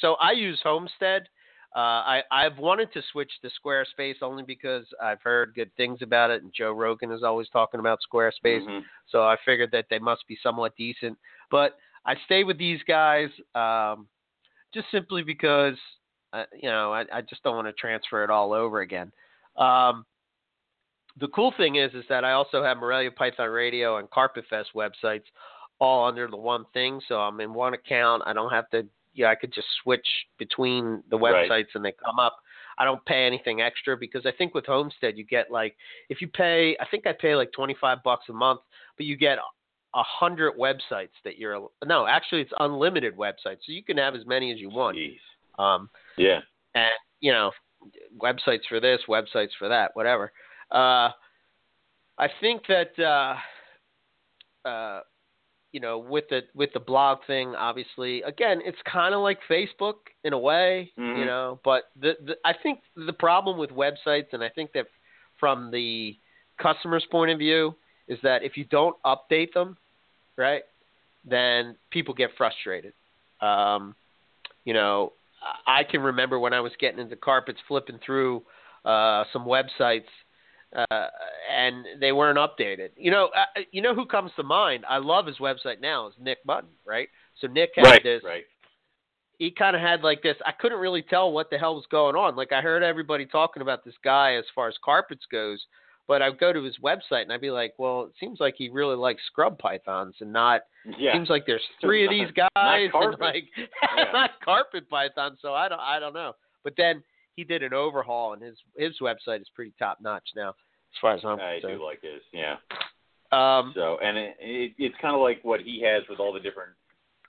so I use Homestead. Uh, I, I've wanted to switch to Squarespace only because I've heard good things about it, and Joe Rogan is always talking about Squarespace. Mhm. So I figured that they must be somewhat decent. But I stay with these guys um, just simply because, uh, you know, I, I just don't want to transfer it all over again. Um, the cool thing is, is that I also have Morelia Python Radio and Carpet Fest websites all under the one thing. So I'm in one account. I don't have to. Yeah, I could just switch between the Right. websites and they come up. I don't pay anything extra because I think with Homestead you get like if you pay, I think I pay like 25 bucks a month, but you get a hundred websites that you're. No, actually it's unlimited websites, so you can have as many as you want. Um, Yeah. and you know websites for this websites for that whatever uh i think that uh uh you know with the with the blog thing obviously again it's kind of like facebook in a way you Mhm. know but the, the i think the problem with websites and i think that from the customer's point of view is that if you don't update them right then people get frustrated um you know I can remember when I was getting into carpets, flipping through uh, some websites uh, and they weren't updated. You know, uh, you know who comes to mind? I love his website now. Is Nick Mutton, right? So Nick had right, this. right. He kind of had like this. I couldn't really tell what the hell was going on. Like I heard everybody talking about this guy as far as carpets goes, but I'd go to his website and I'd be like, well, it seems like he really likes scrub pythons and not. Yeah. Seems like there's three of these guys and like Yeah. not carpet pythons. So I don't, I don't know. But then he did an overhaul and his his website is pretty top notch now, as far as I'm I concerned. do like this. Yeah. Um, So, and it, it, it's kind of like what he has with all the different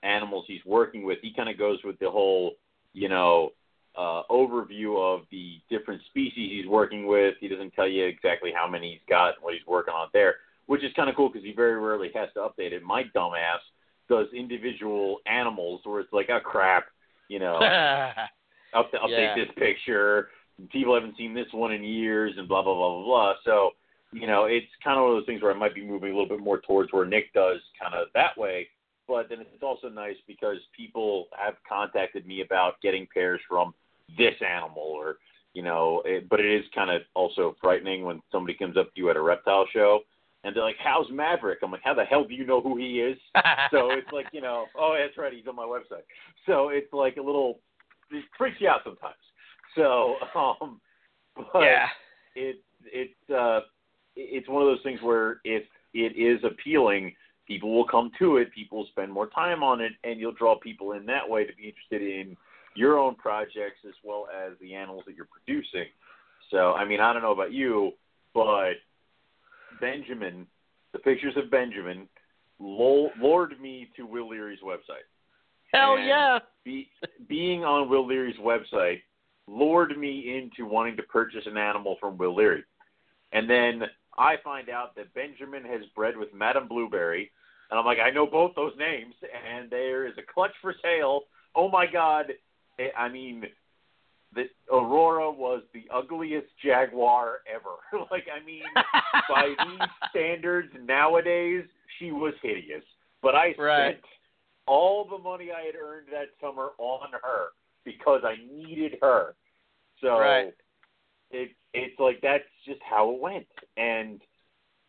animals he's working with. He kind of goes with the whole, you know, uh, overview of the different species he's working with. He doesn't tell you exactly how many he's got and what he's working on there, which is kind of cool because he very rarely has to update it. My dumbass does individual animals where it's like, oh crap, you know, up to update Yeah. this picture. People haven't seen this one in years, and blah blah blah blah blah. So, you know, it's kind of one of those things where I might be moving a little bit more towards where Nick does, kind of that way. But then it's also nice because people have contacted me about getting pairs from this animal, or you know, it, but it is kind of also frightening when somebody comes up to you at a reptile show and they're like, "How's Maverick?" I'm like, "How the hell do you know who he is?" so it's like you know, oh, that's right, he's on my website. So it's like a little, it freaks you out sometimes. So, um, but yeah. it it uh, it's one of those things where if it is appealing, people will come to it. People will spend more time on it, and you'll draw people in that way to be interested in your own projects as well as the animals that you're producing. So, I mean, I don't know about you, but Benjamin, the pictures of Benjamin, lured me to Will Leary's website. Hell And yeah. Be, being on Will Leary's website lured me into wanting to purchase an animal from Will Leary. And then I find out that Benjamin has bred with Madame Blueberry. And I'm like, I know both those names, and there is a clutch for sale. Oh my God. I- I mean, the Aurora was the ugliest jaguar ever. like, I mean, by these standards nowadays, she was hideous. But I Right. spent all the money I had earned that summer on her because I needed her. So Right. it it's like that's just how it went. And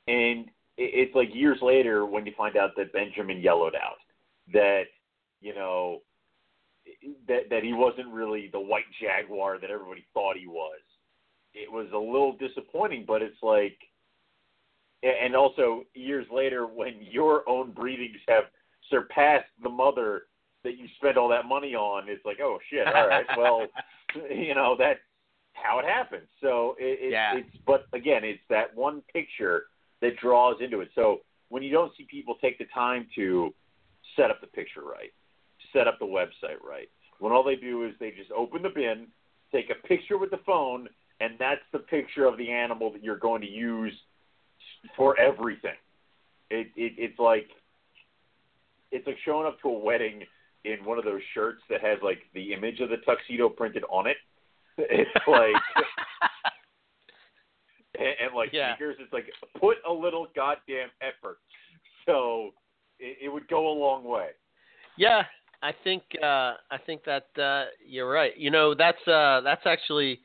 and it, it's like years later when you find out that Benjamin yellowed out, that you know that that he wasn't really the white jaguar that everybody thought he was. It was a little disappointing, but it's like, and also years later when your own breedings have surpassed the mother that you spent all that money on, it's like, oh shit, all right, well, you know that's how it happens. So it, it, Yeah. it's, but again, it's that one picture that draws into it. So when you don't see people take the time to set up the picture right, set up the website right, when all they do is they just open the bin, take a picture with the phone, and that's the picture of the animal that you're going to use for everything. It, it it's like it's like showing up to a wedding in one of those shirts that has like the image of the tuxedo printed on it. It's like and, and like Yeah. sneakers, it's like put a little goddamn effort. So it, it would go a long way. Yeah, I think uh, I think that uh, you're right. You know, that's uh, that's actually.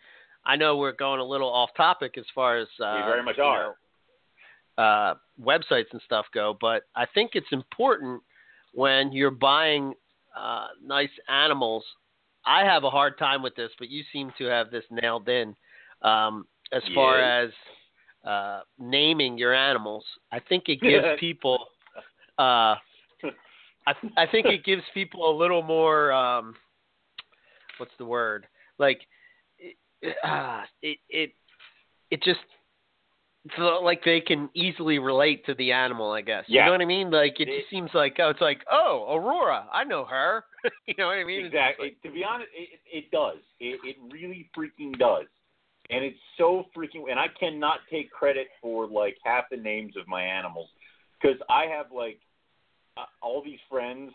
I know we're going a little off topic as far as uh, We very much are. know, uh, websites and stuff go, but I think it's important when you're buying uh, nice animals. I have a hard time with this, but you seem to have this nailed in. Um, as far as uh, naming your animals, I think it gives people. I I think it gives people a little more. Um, what's the word? Like, it uh, it it, it just so, like they can easily relate to the animal. I guess. You Yeah. know what I mean? Like it, It- just seems like oh, it's like oh, Aurora. I know her. you know what I mean? Exactly. to be honest, it, it does. It, it really freaking does. And it's so freaking. And I cannot take credit for like half the names of my animals because I have like all these friends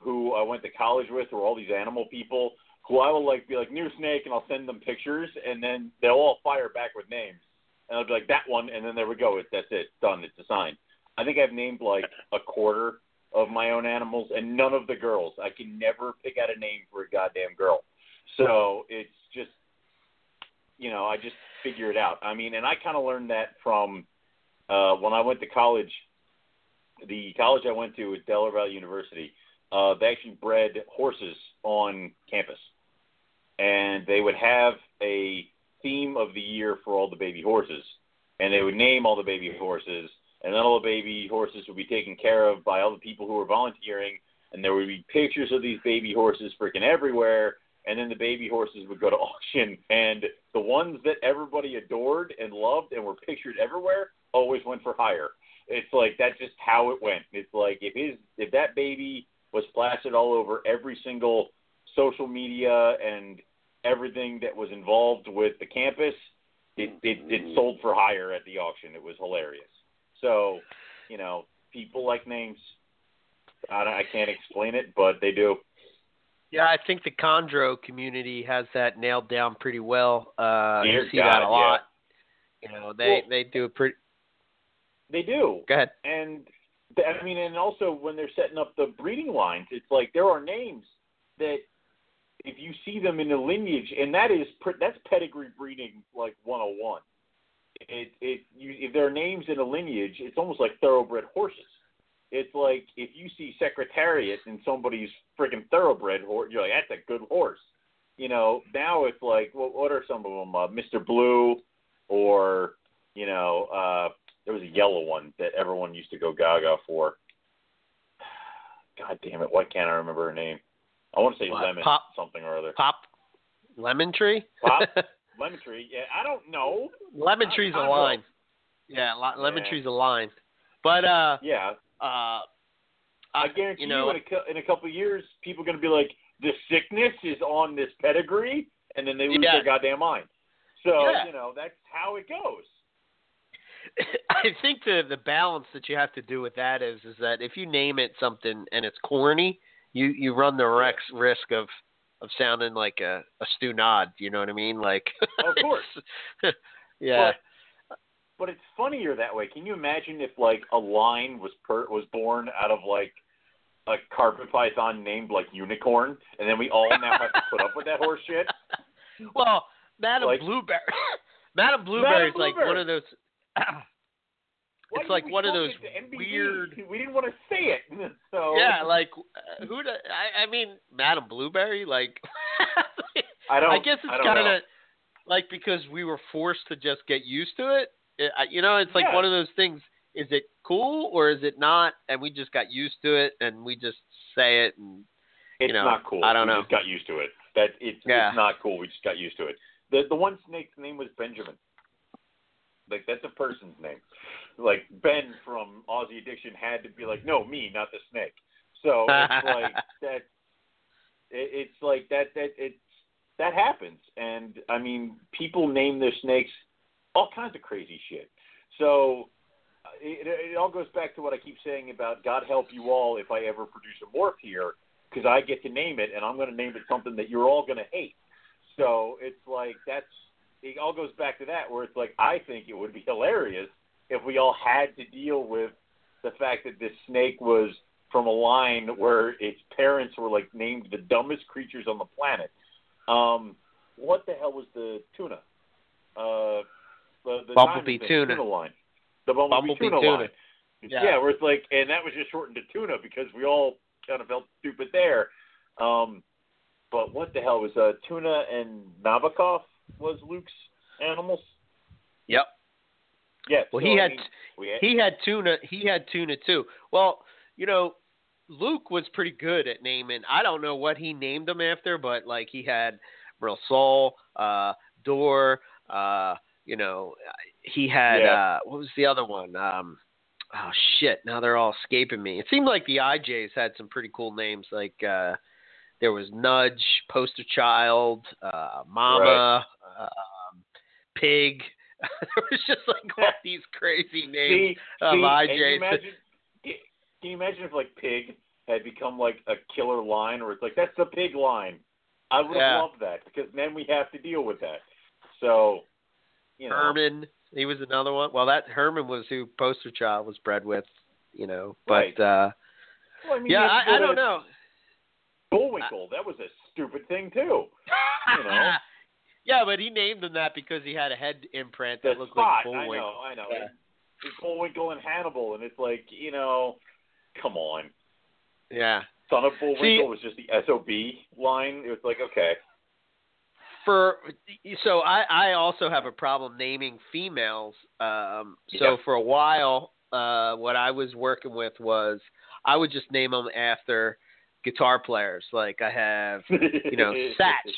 who I went to college with, who are all these animal people, who I will like be like new snake, and I'll send them pictures, and then they'll all fire back with names, and I'll be like that one, and then there we go. It, that's it, done. It's assigned. I think I've named like a quarter of my own animals, and none of the girls. I can never pick out a name for a goddamn girl. So it's just, you know, I just figure it out. I mean, and I kind of learned that from uh, when I went to college. The college I went to was Delaware Valley University. Uh, they actually bred horses on campus, and they would have a theme of the year for all the baby horses, and they would name all the baby horses, and then all the baby horses would be taken care of by all the people who were volunteering, and there would be pictures of these baby horses freaking everywhere, and then the baby horses would go to auction, and the ones that everybody adored and loved and were pictured everywhere always went for higher. It's like that's just how it went. It's like if his if that baby was plastered all over every single social media and everything that was involved with the campus, it it, it sold for higher at the auction. It was hilarious. So, you know, people like names. I, don't- I can't explain it, but they do. Yeah, I think the Chondro community has that nailed down pretty well. Uh, you Dear see that a lot. You know, they Well- they do a pretty. They do. Go ahead. and I mean, and also when they're setting up the breeding lines, it's like there are names that if you see them in the lineage, and that is pr- that's pedigree breeding like 101. It it you, if there are names in a lineage, it's almost like thoroughbred horses. It's like if you see Secretariat in somebody's freaking thoroughbred horse, you're like, that's a good horse. You know, now it's like, well, what are some of them? Uh, Mr. Blue, or you know, uh, there was a yellow one that everyone used to go gaga for. God damn it! Why can't I remember her name? I want to say What, lemon Pop- something or other. Pop lemon tree. Pop? Lemon tree. Yeah, I don't know. lemon Con- tree's a Chondro. line. Yeah, lo- lemon Yeah. tree's a line. But uh, Yeah, uh, I guarantee you know, you, in a, in a couple of years, people are going to be like, the sickness is on this pedigree, and then they lose Yeah. their goddamn mind. So Yeah. you know that's how it goes. I think the the balance that you have to do with that is is that if you name it something and it's corny, you you run the rex, risk of of sounding like a a Stu Nod. You know what I mean? Like, Of course. yeah. But, but it's funnier that way. Can you imagine if like a line was per was born out of like a carpet python named like unicorn, and then we all now have to put up with that horse shit? well, Madam Like- Blueberry, Madam Blueberry is like one of those. It's like one of those it to NBC? weird. We didn't want to say it, so Yeah, like uh, who? Do, I, I mean, Madam Blueberry. Like, I don't. I guess it's kind of like because we were forced to just get used to it. it you know, it's like Yeah. one of those things. Is it cool or is it not? And we just got used to it, and we just say it. And It's you know, not cool. I don't we know. just got used to it. That it's Yeah. it's not cool. We just got used to it. The the one snake's name was Benjamin. Like that's a person's name. Like Ben from Aussie Addiction had to be like, no, me, not the snake. So it's like that. It, it's like that. That it's that happens, and I mean, people name their snakes all kinds of crazy shit. So uh, it, it all goes back to what I keep saying about God help you all if I ever produce a morph here, because I get to name it, and I'm going to name it something that you're all going to hate. So it's like that's it all goes back to that where it's like I think it would be hilarious if we all had to deal with the fact that this snake was from a line where its parents were like named the dumbest creatures on the planet. Um, what the hell was the tuna? Uh, the, the Bumblebee tuna. tuna line. The bumblebee, Bumblebee tuna, tuna. line. Yeah. Yeah. where it's like, and that was just shortened to tuna because we all kind of felt stupid there. Um, but what the hell was uh, tuna and Nabokov was Luke's animals? Yep. Yeah. Well, so, he I had mean, we had he had tuna. He had tuna too. Well, you know, Luke was pretty good at naming. I don't know what he named them after, but like he had Sol, uh, Door. Uh, you know, he had Yeah. uh, what was the other one? Um, oh shit! Now they're all escaping me. It seemed like the IJs had some pretty cool names. Like uh, there was Nudge, Poster Child, uh, Mama, um, Pig. there was just like all these crazy names. See, of see, and IJs. Can you imagine? Can you imagine if like pig had become like a killer line, or it's like that's the pig line? I would have Yeah. loved that because then we have to deal with that. So, you know, Herman, he was another one. Well, that Herman was who Poster Child was bred with, you know. But Right. uh Well, I mean, yeah, you have to I, I don't know. Bullwinkle, that was a stupid thing too. You know. Yeah, but he named him that because he had a head imprint that The looked spot. like I Bullwinkle. know, I know. Yeah. It's Bullwinkle and Hannibal, and it's like, you know, come on. Yeah. Son of Bullwinkle See- was just the SOB line. It was like, okay. For so I I also have a problem naming females. Um, so Yeah. for a while, uh, what I was working with was I would just name them after guitar players. Like I have you know, Satch.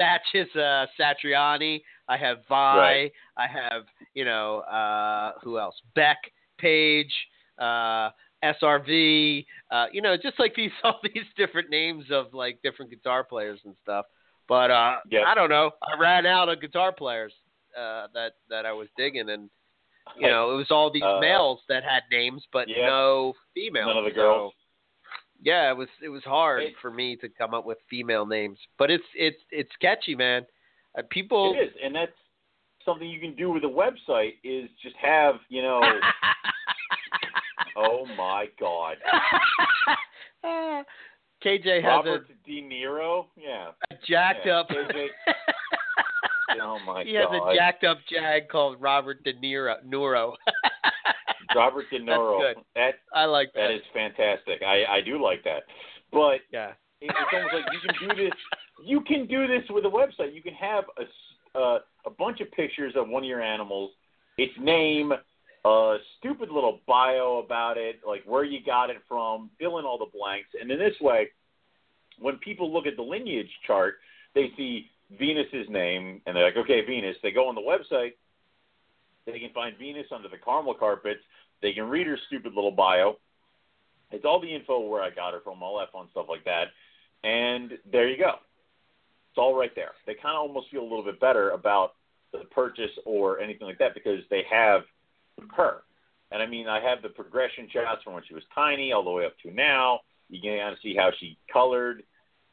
Satch is uh, Satriani. I have Vai. Right. I have, you know, uh, who else? Beck, Page, uh, SRV. Uh, you know, just like these all these different names of like different guitar players and stuff. But uh, Yep. I don't know. I ran out of guitar players uh, that that I was digging, and you know, it was all these males that had names, but yeah. no females. None of the So, girls. Yeah, it was it was hard It- for me to come up with female names, but it's it's it's catchy, man. Uh, people. It is, and that's something you can do with a website is just have, you know, oh my God. KJ has Robert De Niro? Yeah. a, a jacked yeah, up. KJ Oh my he has a jacked up jag called Robert De Niro. Nuro. Robert De Niro. good. That I like that. that is fantastic. I I do like that. But yeah. it- it's almost like you can do this. You can do this with a website. You can have a uh, a bunch of pictures of one of your animals, its name, a stupid little bio about it, like where you got it from, fill in all the blanks, and in this way, when people look at the lineage chart, they see Venus's name, and they're like, okay, Venus. They go on the website, they can find Venus under the caramel carpets. They can read her stupid little bio. It's all the info where I got her from, all that fun stuff like that. And there you go. It's all right there. They kind of almost feel a little bit better about the purchase or anything like that because they have her. And I mean, I have the progression shots from when she was tiny all the way up to now. You can kind of see how she colored,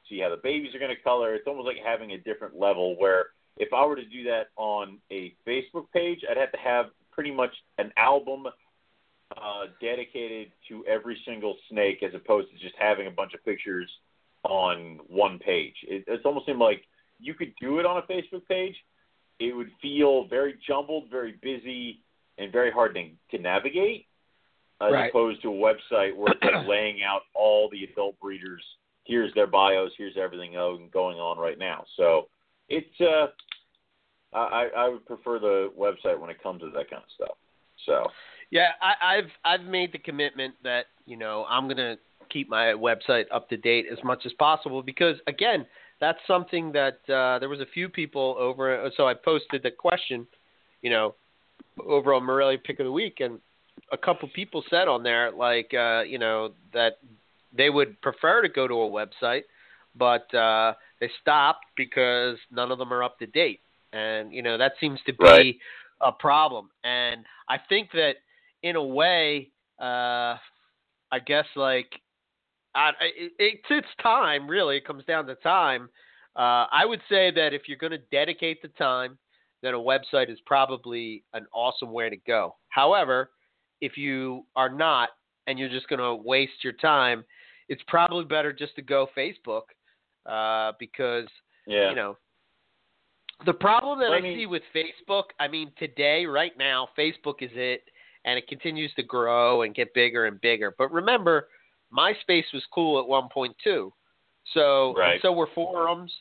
see how the babies are going to color. It's almost like having a different level where if I were to do that on a Facebook page, I'd have to have pretty much an album uh, dedicated to every single snake as opposed to just having a bunch of pictures on one page. It, it's almost seemed like you could do it on a Facebook page. It would feel very jumbled, very busy, and very hard to, to navigate, as Right. opposed to a website where it's like laying out all the adult breeders. Here's their bios. Here's everything going on right now. So it's uh, I, I would prefer the website when it comes to that kind of stuff. So Yeah, I, I've I've made the commitment that you know I'm gonna keep my website up to date as much as possible because again, that's something that uh, there was a few people over. So I posted the question, you know, over on Morelia Pick of the Week, and a couple people said on there like uh, you know that they would prefer to go to a website, but uh, they stopped because none of them are up to date, and you know that seems to be Right. a problem. And I think that in a way, uh, I guess like I, it, it's it's time. Really, it comes down to time. Uh, I would say that if you're going to dedicate the time, then a website is probably an awesome way to go. However, if you are not and you're just going to waste your time, it's probably better just to go Facebook uh, because yeah, you know the problem that Well, I mean- see with Facebook, I mean today, right now, Facebook is it, and it continues to grow and get bigger and bigger. But remember, MySpace was cool at 1.2, so Right. so were forums,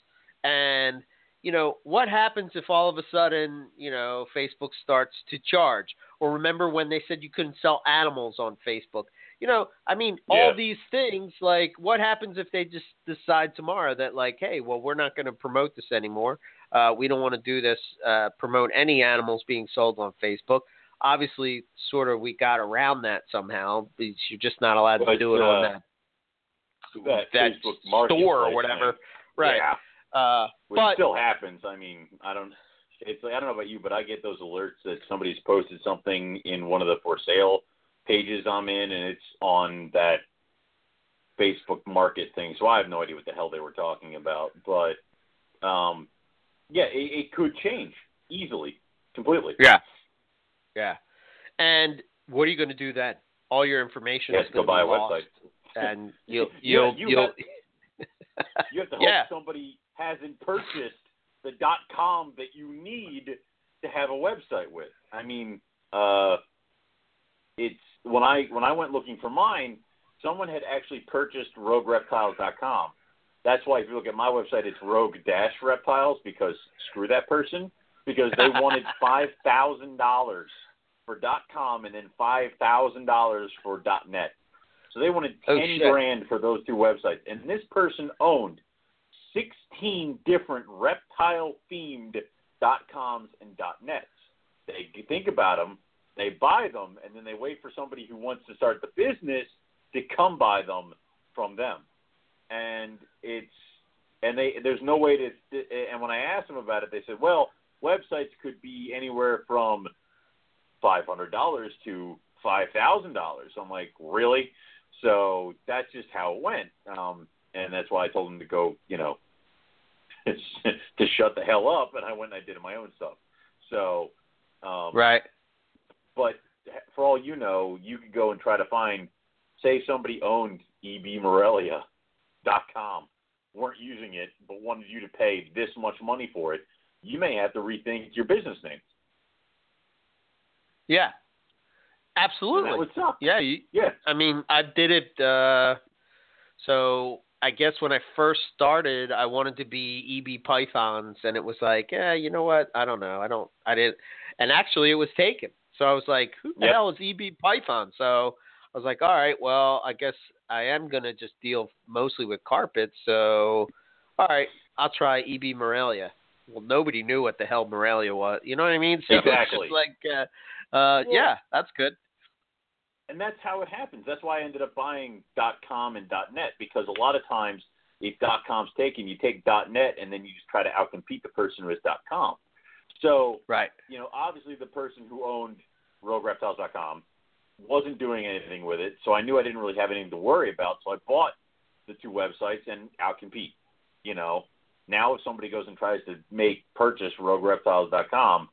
and you know what happens if all of a sudden you know Facebook starts to charge? Or remember when they said you couldn't sell animals on Facebook? You know, I mean, all these things. Like, what happens if they just decide tomorrow that, like, hey, well, we're not going to promote this anymore. Uh, we don't want to do this. Uh, promote any animals being sold on Facebook. Obviously, sort of, we got around that somehow. because You're just not allowed to do it on uh, that that, that Facebook store or whatever. thing. Right. Yeah. Uh, Which but still happens. I mean, I don't. It's I don't know about you, but I get those alerts that somebody's posted something in one of the for sale pages I'm in, and it's on that Facebook Market thing. So I have no idea what the hell they were talking about. But um, yeah, it, it could change easily, completely. Yeah. Yeah. And what are you going to do then? All your information You is have to going buy a to be lost, website. and you'll You- you'll you you'll. have- You have to hope yeah. somebody hasn't purchased the dot com that you need to have a website with. I mean, uh, it's when I when I went looking for mine, someone had actually purchased RogueReptiles.com. That's why if you look at my website, it's Rogue Dash Reptiles because screw that person because they wanted five thousand dollars for dot com and then five thousand dollars for dot net. So they wanted Oh, ten shit. grand for those two websites, and this person owned sixteen different reptile themed dot coms and dot nets. They think about them, they buy them, and then they wait for somebody who wants to start the business to come buy them from them. And it's and they there's no way to and when I asked them about it, they said, well, websites could be anywhere from five hundred dollars to five thousand dollars. I'm like, really? So that's just how it went. Um, and that's why I told him to go, you know, to shut the hell up. And I went and I did my own stuff. So, um, Right. but for all you know, you could go and try to find, say, somebody owned ebmorelia.com, weren't using it, but wanted you to pay this much money for it. You may have to rethink your business name. Yeah. Absolutely. that would suck. Yeah, you, Yeah. I mean, I did it. Uh, so I guess when I first started, I wanted to be EB Pythons, and it was like, yeah, you know what? I don't know. I don't. I didn't. And actually, it was taken. So I was like, who the Yep. hell is EB Python? So I was like, all right, well, I guess I am gonna just deal mostly with carpets. So, all right, I'll try EB Morelia. Well, nobody knew what the hell Morelia was. You know what I mean? So Exactly. It's like, uh, uh, yeah, that's good. and that's how it happens. That's why I ended up buying .com and .net because a lot of times if .com's taken, you take .net and then you just try to outcompete the person who has .com. So Right. you know, obviously the person who owned RogueReptiles.com wasn't doing anything with it, so I knew I didn't really have anything to worry about. So I bought the two websites and outcompete. You know, now if somebody goes and tries to make purchase RogueReptiles.com,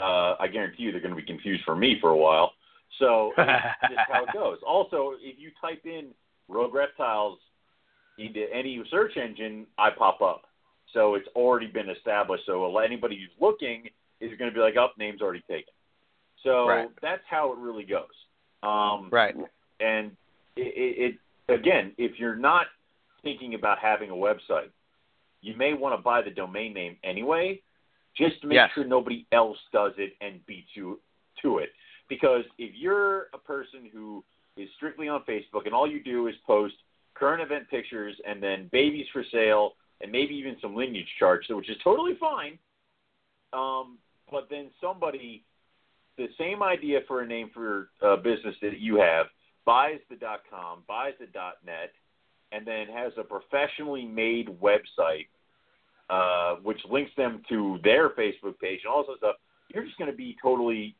uh, I guarantee you they're going to be confused for me for a while. So just how it goes. Also, if you type in Rogue Reptiles into any search engine, I pop up. So it's already been established. So anybody who's looking is going to be like, "Up, name's already taken." So Right. that's how it really goes. Um, Right. and it, it again, if you're not thinking about having a website, you may want to buy the domain name anyway, just to make Yes. sure nobody else does it and beats you to it. Because if you're a person who is strictly on Facebook and all you do is post current event pictures and then babies for sale and maybe even some lineage charts, which is totally fine. Um, but then somebody, the same idea for a name for a business that you have, buys the .com, buys the .net, and then has a professionally made website, uh, which links them to their Facebook page and all this stuff. You're just going to be totally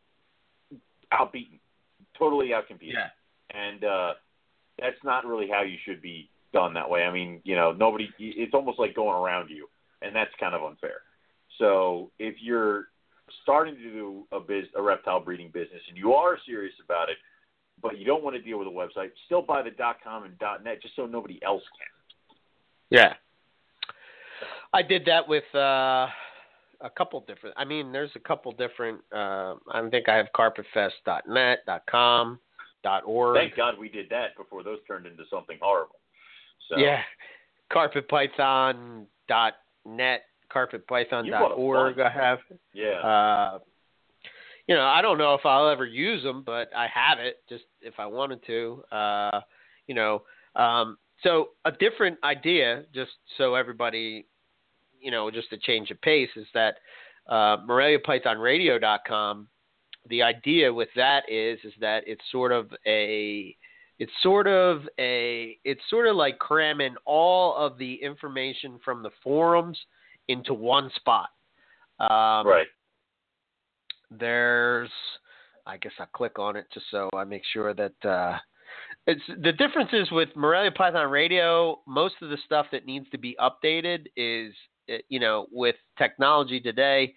outbeaten, totally outcompeted, Yeah. and uh, that's not really how you should be done that way. I mean, you know, nobody. It's almost like going around you, and that's kind of unfair. So if you're starting to do a biz, a reptile breeding business, and you are serious about it, but you don't want to deal with a website, still buy the .com and .net just so nobody else can. Yeah. I did that with uh, a couple different. I mean, there's a couple different. Uh, I think I have carpetfest.net, .com, .org. Thank God we did that before those turned into something horrible. So Yeah. Carpetpython.net, You bought a carpetpython.org. I have. yeah, Uh, you know, I don't know if I'll ever use them, but I have it just if I wanted to. Uh, you know, um, so a different idea, just so everybody, you know, just to change the pace, is that uh, MoreliaPythonRadio.com. The idea with that is is that it's sort of a it's sort of a it's sort of like cramming all of the information from the forums into one spot. Um, right. there's I guess I'll click on it just so I make sure that uh, it's the difference is with Morelia Python Radio. Most of the stuff that needs to be updated is you know with technology today.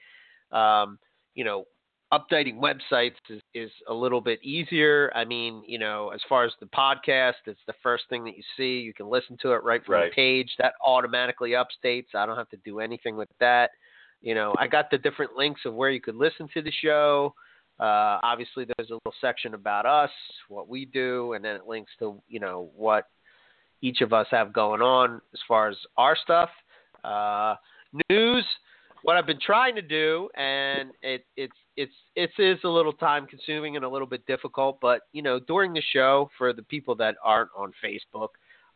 Um, you know, updating websites is, is a little bit easier. I mean, you know, as far as the podcast, it's the first thing that you see. You can listen to it right from Right. the page. That automatically updates. I don't have to do anything with that. you know, I got the different links of where you could listen to the show. Uh, obviously, there's a little section about us, what we do, and then it links to you know what each of us have going on as far as our stuff. Uh, news, what I've been trying to do, and it, it's it's it is a little time consuming and a little bit difficult, but you know during the show for the people that aren't on Facebook.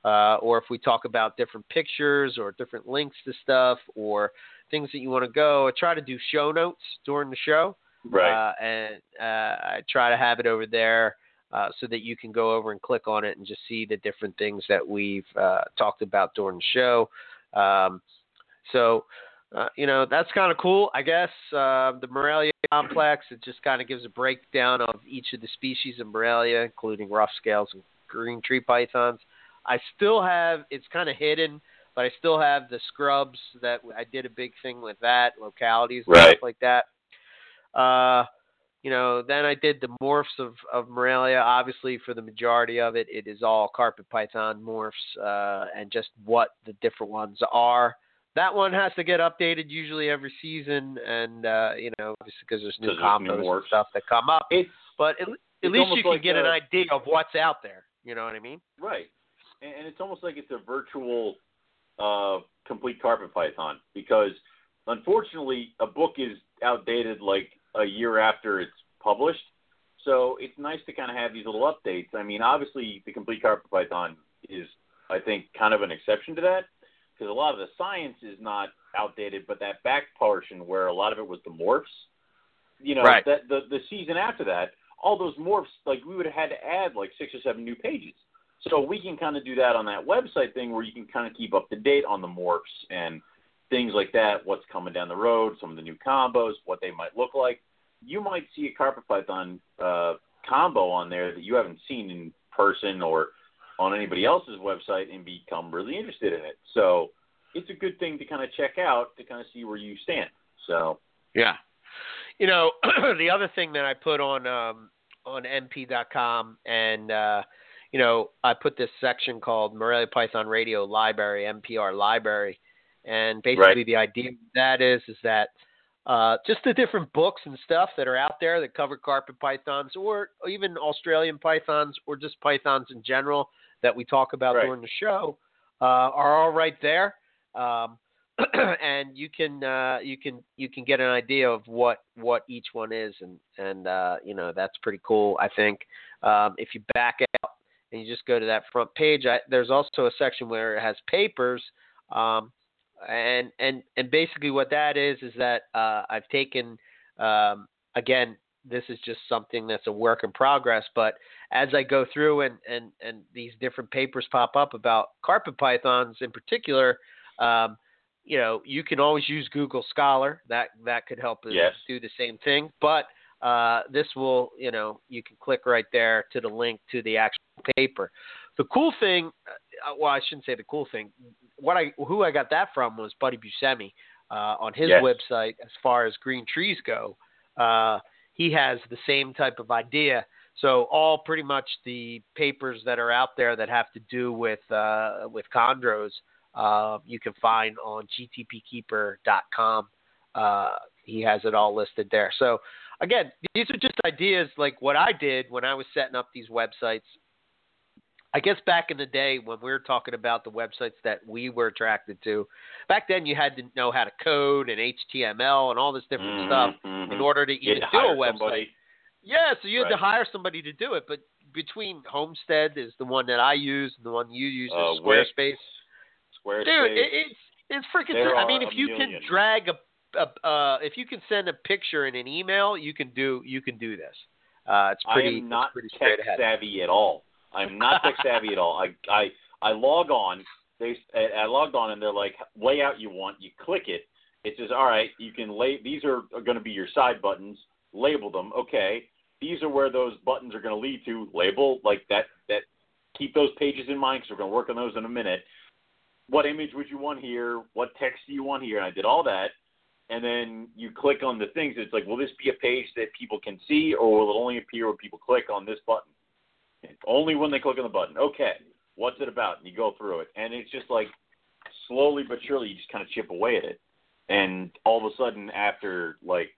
Uh, or if we talk about different pictures or different links to stuff or things that you want to go, I try to do show notes during the show. Right. Uh, and uh, I try to have it over there uh, so that you can go over and click on it and just see the different things that we've uh, talked about during the show. Um, so, uh, you know, that's kind of cool, I guess. Uh, the Morelia complex, it just kind of gives a breakdown of each of the species of Morelia, including rough scales and green tree pythons. I still have, it's kind of hidden, but I still have the scrubs that I did a big thing with that, localities and Right. stuff like that. Uh, you know, then I did the morphs of, of Morelia. Obviously, for the majority of it, it is all carpet python morphs uh, and just what the different ones are. That one has to get updated usually every season, and uh, you know, obviously because there's new 'Cause there's new combos and stuff that come up. It's But at, at least you can like get an idea of what's out there. You know what I mean? Right. And, and it's almost like it's a virtual uh, complete carpet python because unfortunately a book is outdated like a year after it's published. So it's nice to kind of have these little updates. I mean, obviously the complete carpet python is, I think, kind of an exception to that because a lot of the science is not outdated, but that back portion where a lot of it was the morphs, you know, Right. that the the season after that, all those morphs, like we would have had to add like six or seven new pages. So we can kind of do that on that website thing where you can kind of keep up to date on the morphs and things like that, what's coming down the road, some of the new combos, what they might look like. You might see a carpet python uh, combo on there that you haven't seen in person or on anybody else's website and become really interested in it. So it's a good thing to kind of check out to kind of see where you stand. So Yeah. You know, the other thing that I put on um, on np.com and uh, you know, I put this section called Morelia Python Radio Library, MPR Library. And basically Right. the idea of that is is that uh, just the different books and stuff that are out there that cover carpet pythons or even Australian pythons or just pythons in general that we talk about Right. during the show uh, are all right there. Um, and you can uh, you can you can get an idea of what what each one is, and and uh, you know that's pretty cool. I think um, if you back out and you just go to that front page, I, there's also a section where it has papers, um, and and and basically what that is is that uh, I've taken um, again. This is just something that's a work in progress, but as I go through and and and these different papers pop up about carpet pythons in particular. Um, you know, you can always use Google Scholar. That that could help us Yes. do the same thing. But uh, this will, you know, you can click right there to the link to the actual paper. The cool thing, uh, well, I shouldn't say the cool thing. What I who I got that from was Buddy Buscemi uh, on his Yes. website. As far as green trees go, uh, he has the same type of idea. So all pretty much the papers that are out there that have to do with uh, with chondros uh, you can find on gtpkeeper.com. Uh, he has it all listed there. So again, these are just ideas like what I did when I was setting up these websites. I guess back in the day when we were talking about the websites that we were attracted to, back then you had to know how to code and HTML and all this different stuff Mhm, in order to even do a website. somebody. Yeah, so you had to hire somebody to do it. But between Homestead is the one that I use, and the one you use Uh, is Wix, Squarespace. Squarespace. Dude, it, it's it's freaking. There I mean, if you can drag a, a uh, if you can send a picture in an email, you can do you can do this. Uh, it's pretty. I am not pretty tech savvy at all. I'm not tech savvy at all. I I I log on. They I logged on and they're like layout you want. You click it. It says all right. You can lay. These are, are going to be your side buttons. Label them. Okay. These are where those buttons are going to lead to. Label like that. That keep those pages in mind because we're going to work on those in a minute. What image would you want here? What text do you want here? And I did all that and then you click on the things. It's like, will this be a page that people can see, or will it only appear when people click on this button? Only when they click on the button. Okay, what's it about? And you go through it, and it's just like slowly but surely, you just kind of chip away at it. and all of a sudden after like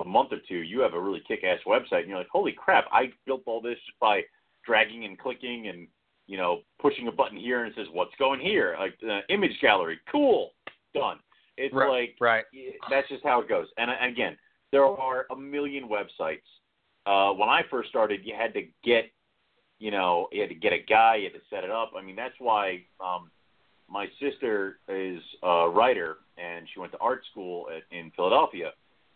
a month or two, you have a really kick-ass website, and you're like, holy crap! I built all this just by dragging and clicking and you know pushing a button here and it says what's going here, like uh, image gallery, cool, done. It's Right, like right. that's just how it goes. And, and again, there are a million websites. Uh, when I first started, you had to get, you know, you had to get a guy, you had to set it up. I mean, that's why um, my sister is a writer, and she went to art school at, in Philadelphia.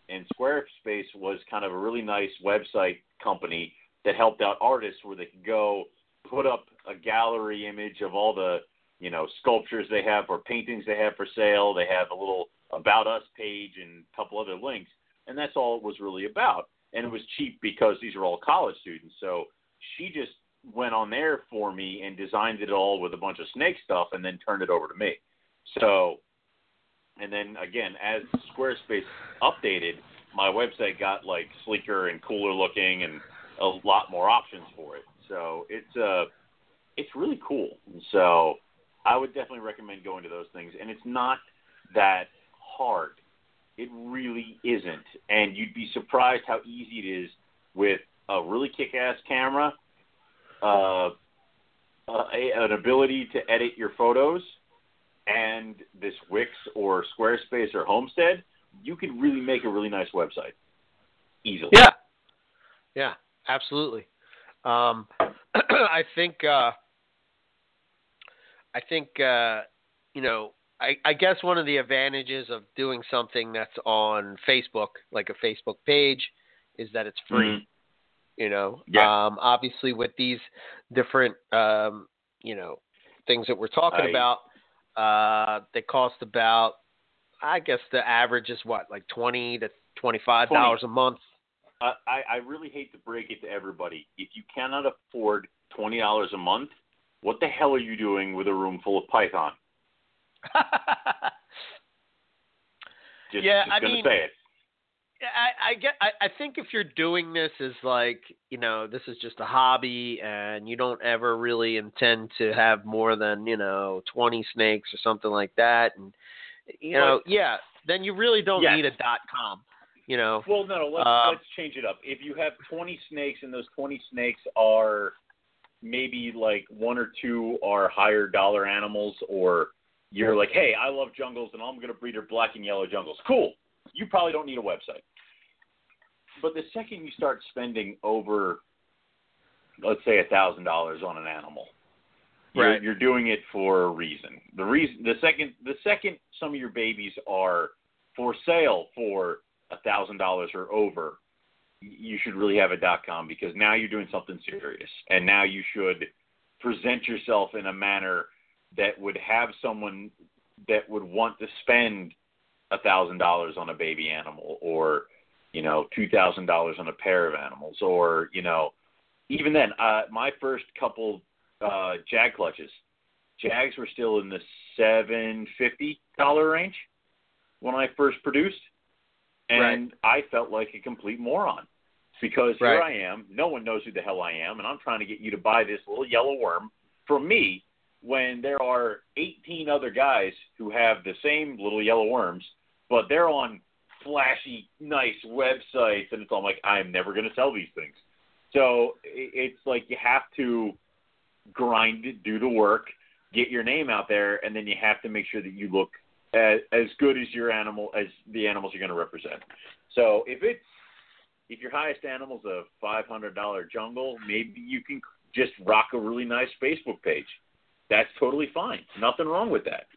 And Squarespace was kind of a really nice website company that helped out artists where they could go put up a gallery image of all the you know sculptures they have or paintings they have for sale. They have a little about us page and a couple other links, and that's all it was really about. And it was cheap because these are all college students. So she just went on there for me and designed it all with a bunch of snake stuff and then turned it over to me. So, and then again, as Squarespace updated, my website got like sleeker and cooler looking and a lot more options for it. So it's uh, it's really cool. So I would definitely recommend going to those things. And it's not that hard. It really isn't. And you'd be surprised how easy it is with a really kick-ass camera, uh, uh, a, an ability to edit your photos, and this Wix or Squarespace or Homestead. You could really make a really nice website easily. Yeah, yeah, absolutely. Um, I think uh, I think uh, you know. I, I guess one of the advantages of doing something that's on Facebook, like a Facebook page, is that it's free. You know, Yeah. um, obviously with these different, um, you know, things that we're talking I- about, uh, they cost about, I guess the average is what, like twenty to twenty-five dollars a month. I, I I really hate to break it to everybody. If you cannot afford twenty dollars a month, what the hell are you doing with a room full of Python? Just, Yeah, just I gonna mean- say it. I, I get. I, I think if you're doing this as like you know this is just a hobby and you don't ever really intend to have more than you know 20 snakes or something like that, and you know yeah, then you really don't Yes. need a dot com. You know. Well, no. Let's Uh, let's change it up. If you have twenty snakes and those twenty snakes are maybe like one or two are higher dollar animals, or you're like, hey, I love jungles and I'm going to breed her black and yellow jungles. Cool. You probably don't need a website. But the second you start spending over, let's say, a thousand dollars on an animal, you're, Right. you're doing it for a reason. The reason, the second, the second some of your babies are for sale for a thousand dollars or over, you should really have a dot com because now you're doing something serious, and now you should present yourself in a manner that would have someone that would want to spend a thousand dollars on a baby animal or you know two thousand dollars on a pair of animals or you know even then uh my first couple uh jag clutches. Jags were still in the seven fifty dollar range when i first produced and i felt like a complete moron because here i am no one knows who the hell i am and i'm trying to get you to buy this little yellow worm from me when there are 18 other guys who have the same little yellow worms, but they're on flashy, nice websites, and it's all like, I'm never going to sell these things. So it's like you have to grind it, do the work, get your name out there, and then you have to make sure that you look as, as good as your animal, as the animals you're going to represent. So if it's if your highest animal's a five hundred dollar jungle, maybe you can just rock a really nice Facebook page. That's totally fine. Nothing wrong with that.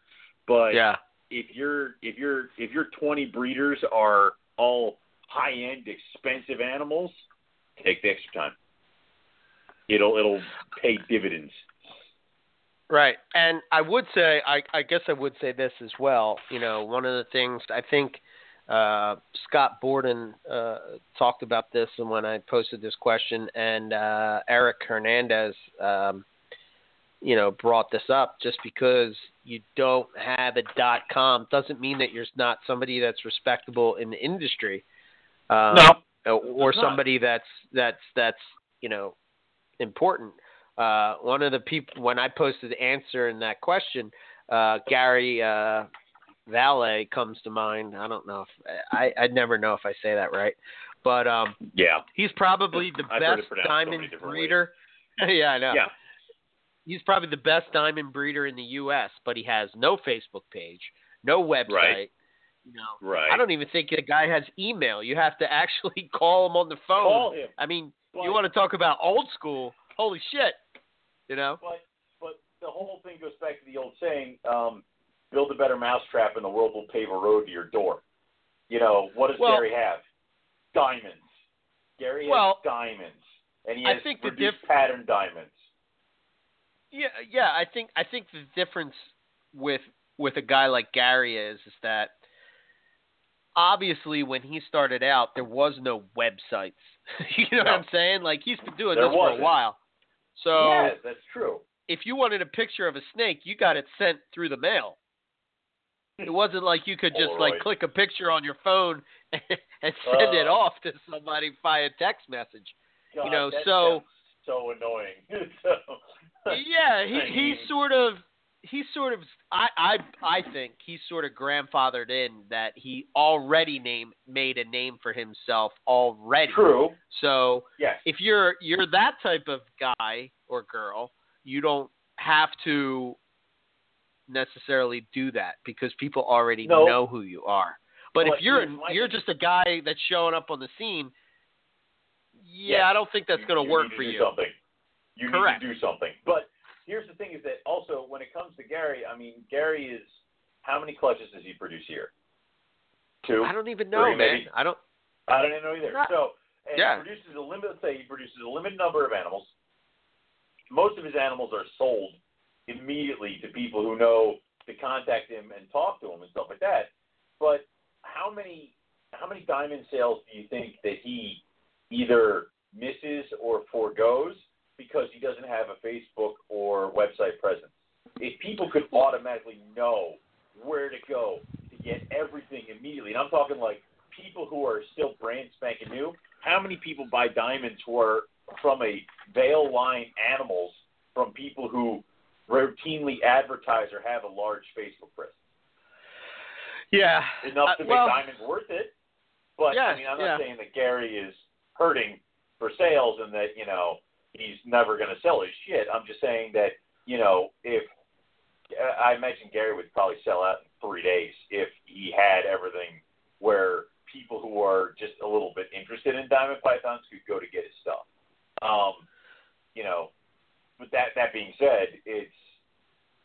But Yeah. if you're if you're if your 20 breeders are all high end expensive animals, take the extra time. It'll it'll pay dividends. Right. And I would say, I, I guess I would say this as well. You know, one of the things I think uh, Scott Borden uh, talked about this and when I posted this question, and uh, Eric Hernandez, um, you know, brought this up. Just because you don't have a dot com doesn't mean that you're not somebody that's respectable in the industry. Um, or- or It's not. somebody that's that's that's you know important. Uh, one of the people when I posted the answer in that question, uh, Gary uh, Valet comes to mind. I don't know if I I never know if I say that right, but um, Yeah. he's probably the I've best pronounced so diamond breeder. yeah, I know. Yeah. He's probably the best diamond breeder in the U.S., but he has no Facebook page, no website. Right. You know, Right. I don't even think the guy has email. You have to actually call him on the phone. call him. I mean, But- you want to talk about old school? Holy shit! You know. But but the whole thing goes back to the old saying, um, build a better mousetrap and the world will pave a road to your door. You know, what does Well- Gary have? Diamonds. Gary has Well, diamonds. And he I has think the reduced diff- pattern diamonds. Yeah, yeah. I think I think the difference with with a guy like Gary is is that obviously when he started out there was no websites. you know what I'm saying? Like he's been doing There this for wasn't. a while. So yes, that's true. if you wanted a picture of a snake, you got it sent through the mail. It wasn't like you could just like click a picture on your phone and and send it Uh. off to somebody via text message. God, know, that so- so annoying. so, yeah, he I he sort of he sort of I I I think he's sort of grandfathered in that he already name made a name for himself already. true. So Yes. if you're you're that type of guy or girl, you don't have to necessarily do that because people already No. know who you are. But But if you're you're just a guy that's showing up on the scene, yeah, Yes. I don't think that's going to work for you. Something. You Correct. need to do something. But here's the thing: is that also when it comes to Gary, I mean, Gary is how many clutches does he produce here? Two. I don't even know, man. maybe. I don't. I don't even know either. Not- so, and Yeah. he produces a limit. Let's say he produces a limited number of animals. Most of his animals are sold immediately to people who know to contact him and talk to him and stuff like that. But how many how many diamond sales do you think that he either misses or foregoes because he doesn't have a Facebook or website presence? If people could automatically know where to go to get everything immediately, and I'm talking like people who are still brand spanking new. How many people buy diamonds who are from a veil line animals from people who routinely advertise or have a large Facebook presence? Yeah. Enough to Uh, make well, diamonds worth it. But I mean, I'm yeah. not saying that Gary is hurting for sales and that you know he's never going to sell his shit. I'm just saying that you know if I imagine Gary would probably sell out in three days if he had everything where people who are just a little bit interested in diamond pythons could go to get his stuff. Um, you know, but that that being said, it's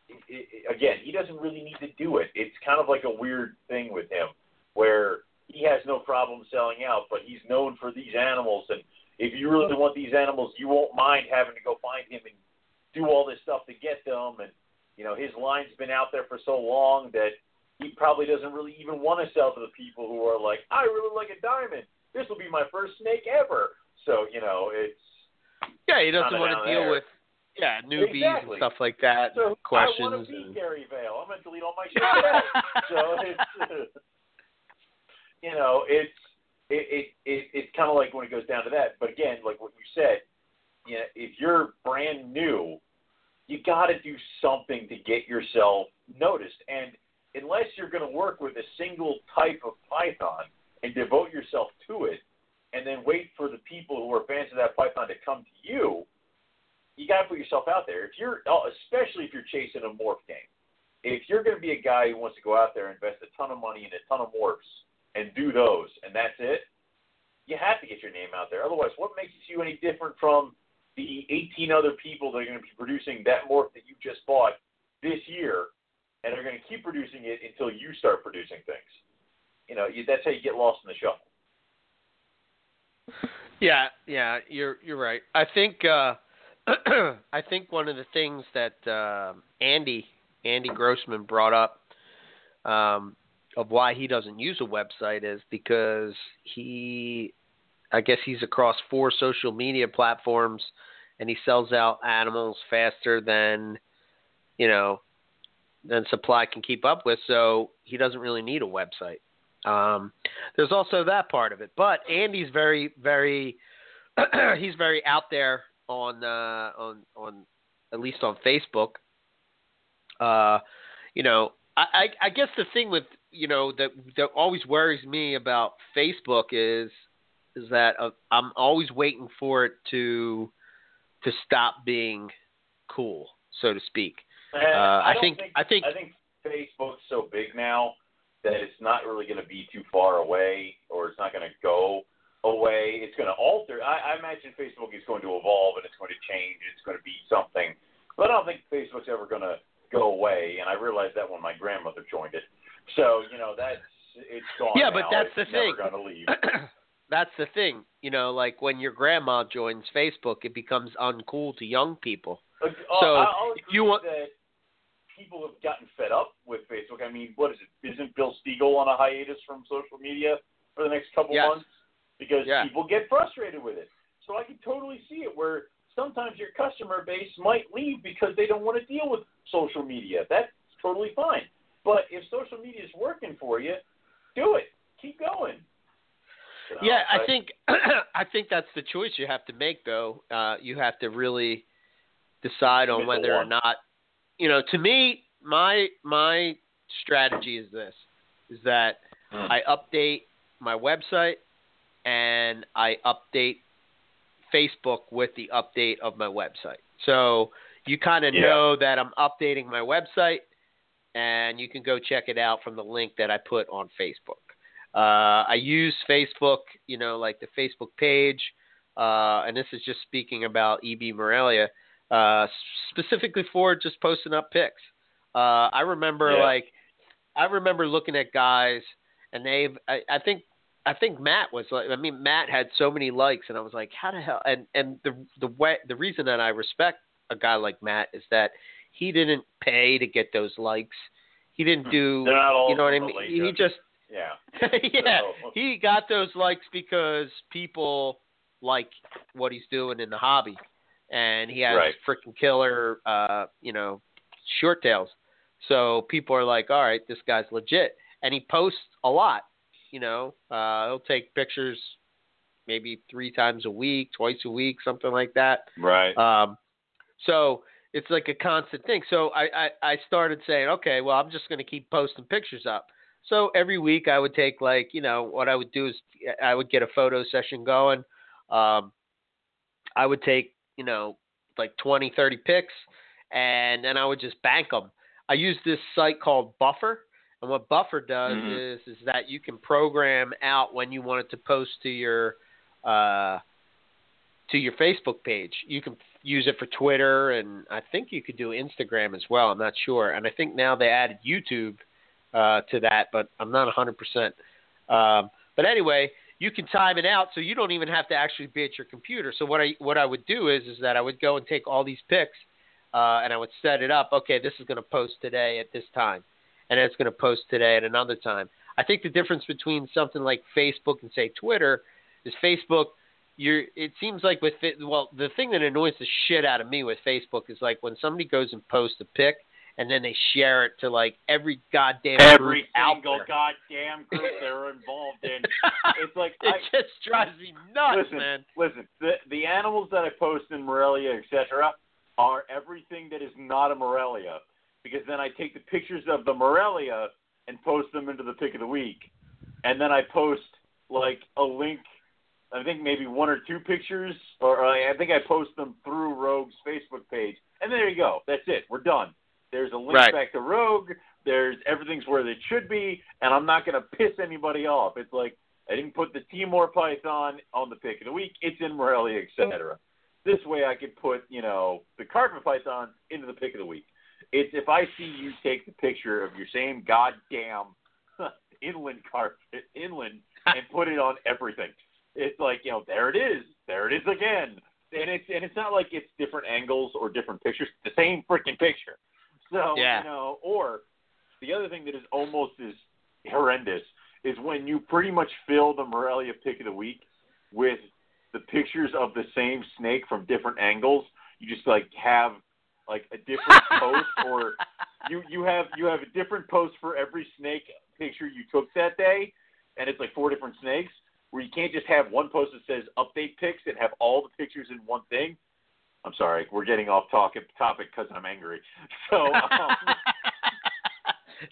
it, it, again he doesn't really need to do it. It's kind of like a weird thing with him where he has no problem selling out, but he's known for these animals and if you really want these animals, you won't mind having to go find him and do all this stuff to get them. And you know, his line's been out there for so long that he probably doesn't really even want to sell to the people who are like, I really like a diamond. This will be my first snake ever. So you know, it's Yeah, he doesn't want to deal there. with yeah newbies Exactly. and stuff like that. so questions. I want to beat and... Gary Vale. I'm going to delete all my shit so it's you know it's it it, it it's kind of like when it goes down to that. But again, like what you said, you know, if you're brand new, you got to do something to get yourself noticed. And unless you're going to work with a single type of python and devote yourself to it, and then wait for the people who are fans of that python to come to you, you got to put yourself out there. If you're, oh, especially if you're chasing a morph game, if you're going to be a guy who wants to go out there and invest a ton of money in a ton of morphs and do those, and that's it, you have to get your name out there. Otherwise, what makes you any different from the 18 other people that are going to be producing that morph that you just bought this year, and are going to keep producing it until you start producing things? You know, you, that's how you get lost in the shuffle. Yeah, yeah, you're you're right. I think uh I think one of the things that uh, Andy Andy Grossman brought up um, of why he doesn't use a website is because he I guess he's across four social media platforms and he sells out animals faster than you know than supply can keep up with so he doesn't really need a website. Um, there's also that part of it. But Andy's very, very, he's very out there on, uh, on, on, at least on Facebook. Uh, you know, I, I I guess the thing with you know that that always worries me about Facebook is is that uh, I'm always waiting for it to to stop being cool, so to speak. Uh, I I, think- think I think- I think Facebook's so big now that it's not really going to be too far away, or it's not going to go away. It's going to alter. I, I imagine Facebook is going to evolve and it's going to change. It's going to be something, but I don't think Facebook's ever going to go away. And I realized that when my grandmother joined it. So you know that's it's gone. Yeah, but now. that's it's the thing. To leave. That's the thing, you know, like when your grandma joins Facebook, it becomes uncool to young people. Uh, So, I- I'll agree you want- that people have gotten fed up with Facebook. I mean, what is it? Isn't Bill Stiegel on a hiatus from social media for the next couple Yes. months because Yeah. people get frustrated with it? So I can totally see it where sometimes your customer base might leave because they don't want to deal with social media. That's totally fine. But if social media is working for you, do it. Keep going. You know, Yeah, I but- think I think that's the choice you have to make, though. Uh, you have to really decide on whether or not, you know. To me, my my strategy is this: is that Hmm. I update my website and I update Facebook with the update of my website. So you kind of Yeah. know that I'm updating my website, and you can go check it out from the link that I put on Facebook. Uh, I use Facebook, you know, like the Facebook page, uh, and this is just speaking about EB Morelia, uh, specifically for just posting up pics. Uh, I remember Yeah. like, I remember looking at guys, and they've, I, I think, I think Matt was like, I mean, Matt had so many likes, and I was like, how the hell? And and the the way the reason that I respect a guy like Matt is that he didn't pay to get those likes. He didn't do, Hmm. All you know what I mean? He just yeah. yeah, So- he got those likes because people like what he's doing in the hobby, and he has Right. freaking killer, uh, you know, short tails. So people are like, all right, this guy's legit, and he posts a lot. You know, uh, he'll take pictures maybe three times a week, twice a week, something like that. Right. Um, so it's like a constant thing. So I, I, I started saying, okay, well, I'm just going to keep posting pictures up. So every week I would take like, you know, what I would do is I would get a photo session going. Um, I would take, you know, like 20, 30 pics and then I would just bank them. I use this site called Buffer. And what Buffer does Mhm. is is that you can program out when you want it to post to your uh, to your Facebook page. You can use it for Twitter, and I think you could do Instagram as well. I'm not sure, and I think now they added YouTube uh, to that, but I'm not 100. percent um, But anyway, you can time it out, so you don't even have to actually be at your computer. So what I what I would do is is that I would go and take all these pics, uh, and I would set it up. Okay, this is going to post today at this time, and it's going to post today at another time. I think the difference between something like Facebook and say Twitter is Facebook you're it seems like with well the thing that annoys the shit out of me with Facebook is like when somebody goes and posts a pic and then they share it to like every goddamn Every single goddamn group they're involved in. It's like it I, just drives me nuts, listen, man. listen. The the animals that I post in Morelia, etc., are everything that is not a Morelia, because then I take the pictures of the Morelia and post them into the pick of the week, and then I post like a link. I think maybe one or two pictures, or I I think I post them through Rogue's Facebook page, and there you go. That's it. We're done. There's a link Right. back to Rogue. There's everything's where it should be, and I'm not going to piss anybody off. It's like I didn't put the Timor Python on the pick of the week. It's in Morelia, etc. This way, I could put you know the carpet python into the pick of the week. It's if I see you take the picture of your same goddamn inland carpet inland and put it on everything. It's like you know there it is, there it is again, and it's and it's not like it's different angles or different pictures. It's the same freaking picture. So Yeah. you know, or the other thing that is almost as horrendous is when you pretty much fill the Morelia pick of the week with the pictures of the same snake from different angles. You just like have like a different post or you you have you have a different post for every snake picture you took that day and it's like four different snakes where you can't just have one post that says update pics and have all the pictures in one thing. I'm sorry, we're getting off topic topic because I'm angry. So um,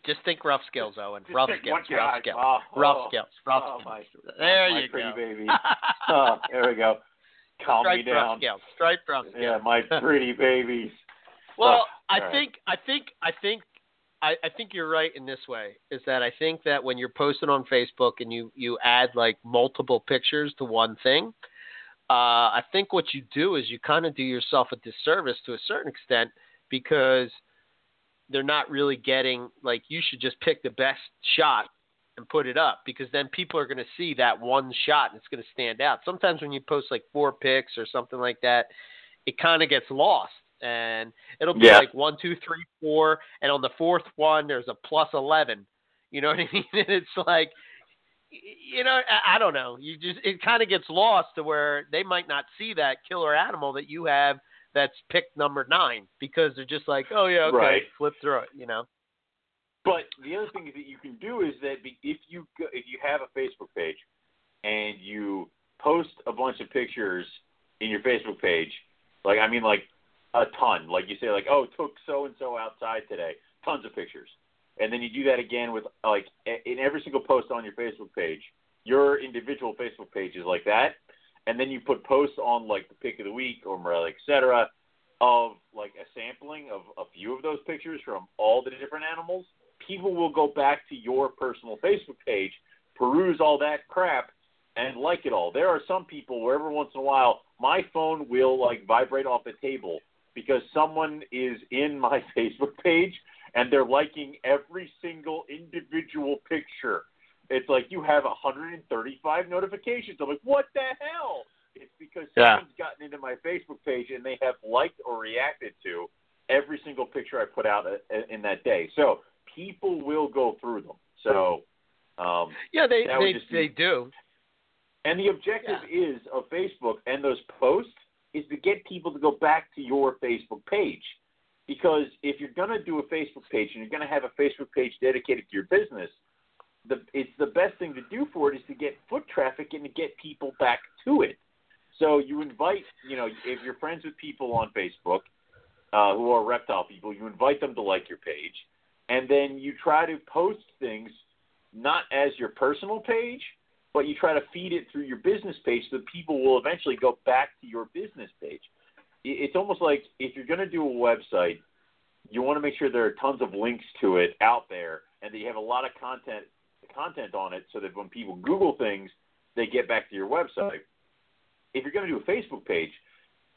Just think rough scales, Owen. Rough scales. Rough guy. scales. Oh, rough oh, scales. Rough oh, scales. my, there you pretty go. baby. oh, there we go. Calm me Striped rough down. scales. Striped rough scales. Yeah, my pretty babies. Well, Oh, I right. think I think I think I, I think you're right in this way is that I think that when you're posting on Facebook and you you add like multiple pictures to one thing, uh, I think what you do is you kind of do yourself a disservice to a certain extent because they're not really getting like you should just pick the best shot and put it up because then people are going to see that one shot and it's going to stand out. Sometimes when you post like four pics or something like that, it kind of gets lost and it'll be Yeah. like one, two, three, four, and on the fourth one there's a plus eleven. You know what I mean? And it's like, you know, I, I don't know. You just it kind of gets lost to where they might not see that killer animal that you have that's picked number nine because they're just like, oh yeah, okay, Right. flip through it. You know? But the other thing that you can do is that if you if you have a Facebook page and you post a bunch of pictures in your Facebook page, like I mean like a ton, like you say like oh took so and so outside today, tons of pictures, and then you do that again with like in every single post on your Facebook page, your individual Facebook page is like that, and then you put posts on like the pick of the week or Morelia, et cetera, of like a sampling of a few of those pictures from all the different animals, people will go back to your personal Facebook page, peruse all that crap, and like it all. There are some people where every once in a while my phone will like vibrate off the table because someone is in my Facebook page and they're liking every single individual picture. It's like you have 135 notifications. I'm like, what the hell? It's because Yeah. someone's gotten into my Facebook page and they have liked or reacted to every single picture I put out uh, in that day. So people will go through them. So, um, Yeah, they they just be- they do. and the objective is of Facebook and those posts is to get people to go back to your Facebook page. Because if you're going to do a Facebook page and you're going to have a Facebook page dedicated to your business, the it's the best thing to do for it is to get foot traffic and to get people back to it. So you invite, you know, if you're friends with people on Facebook uh, who are reptile people, you invite them to like your page, and then you try to post things not as your personal page, but you try to feed it through your business page so that people will eventually go back to your business page. It's almost like if you're going to do a website, you want to make sure there are tons of links to it out there, and that you have a lot of content content on it, so that when people Google things, they get back to your website. If you're going to do a Facebook page,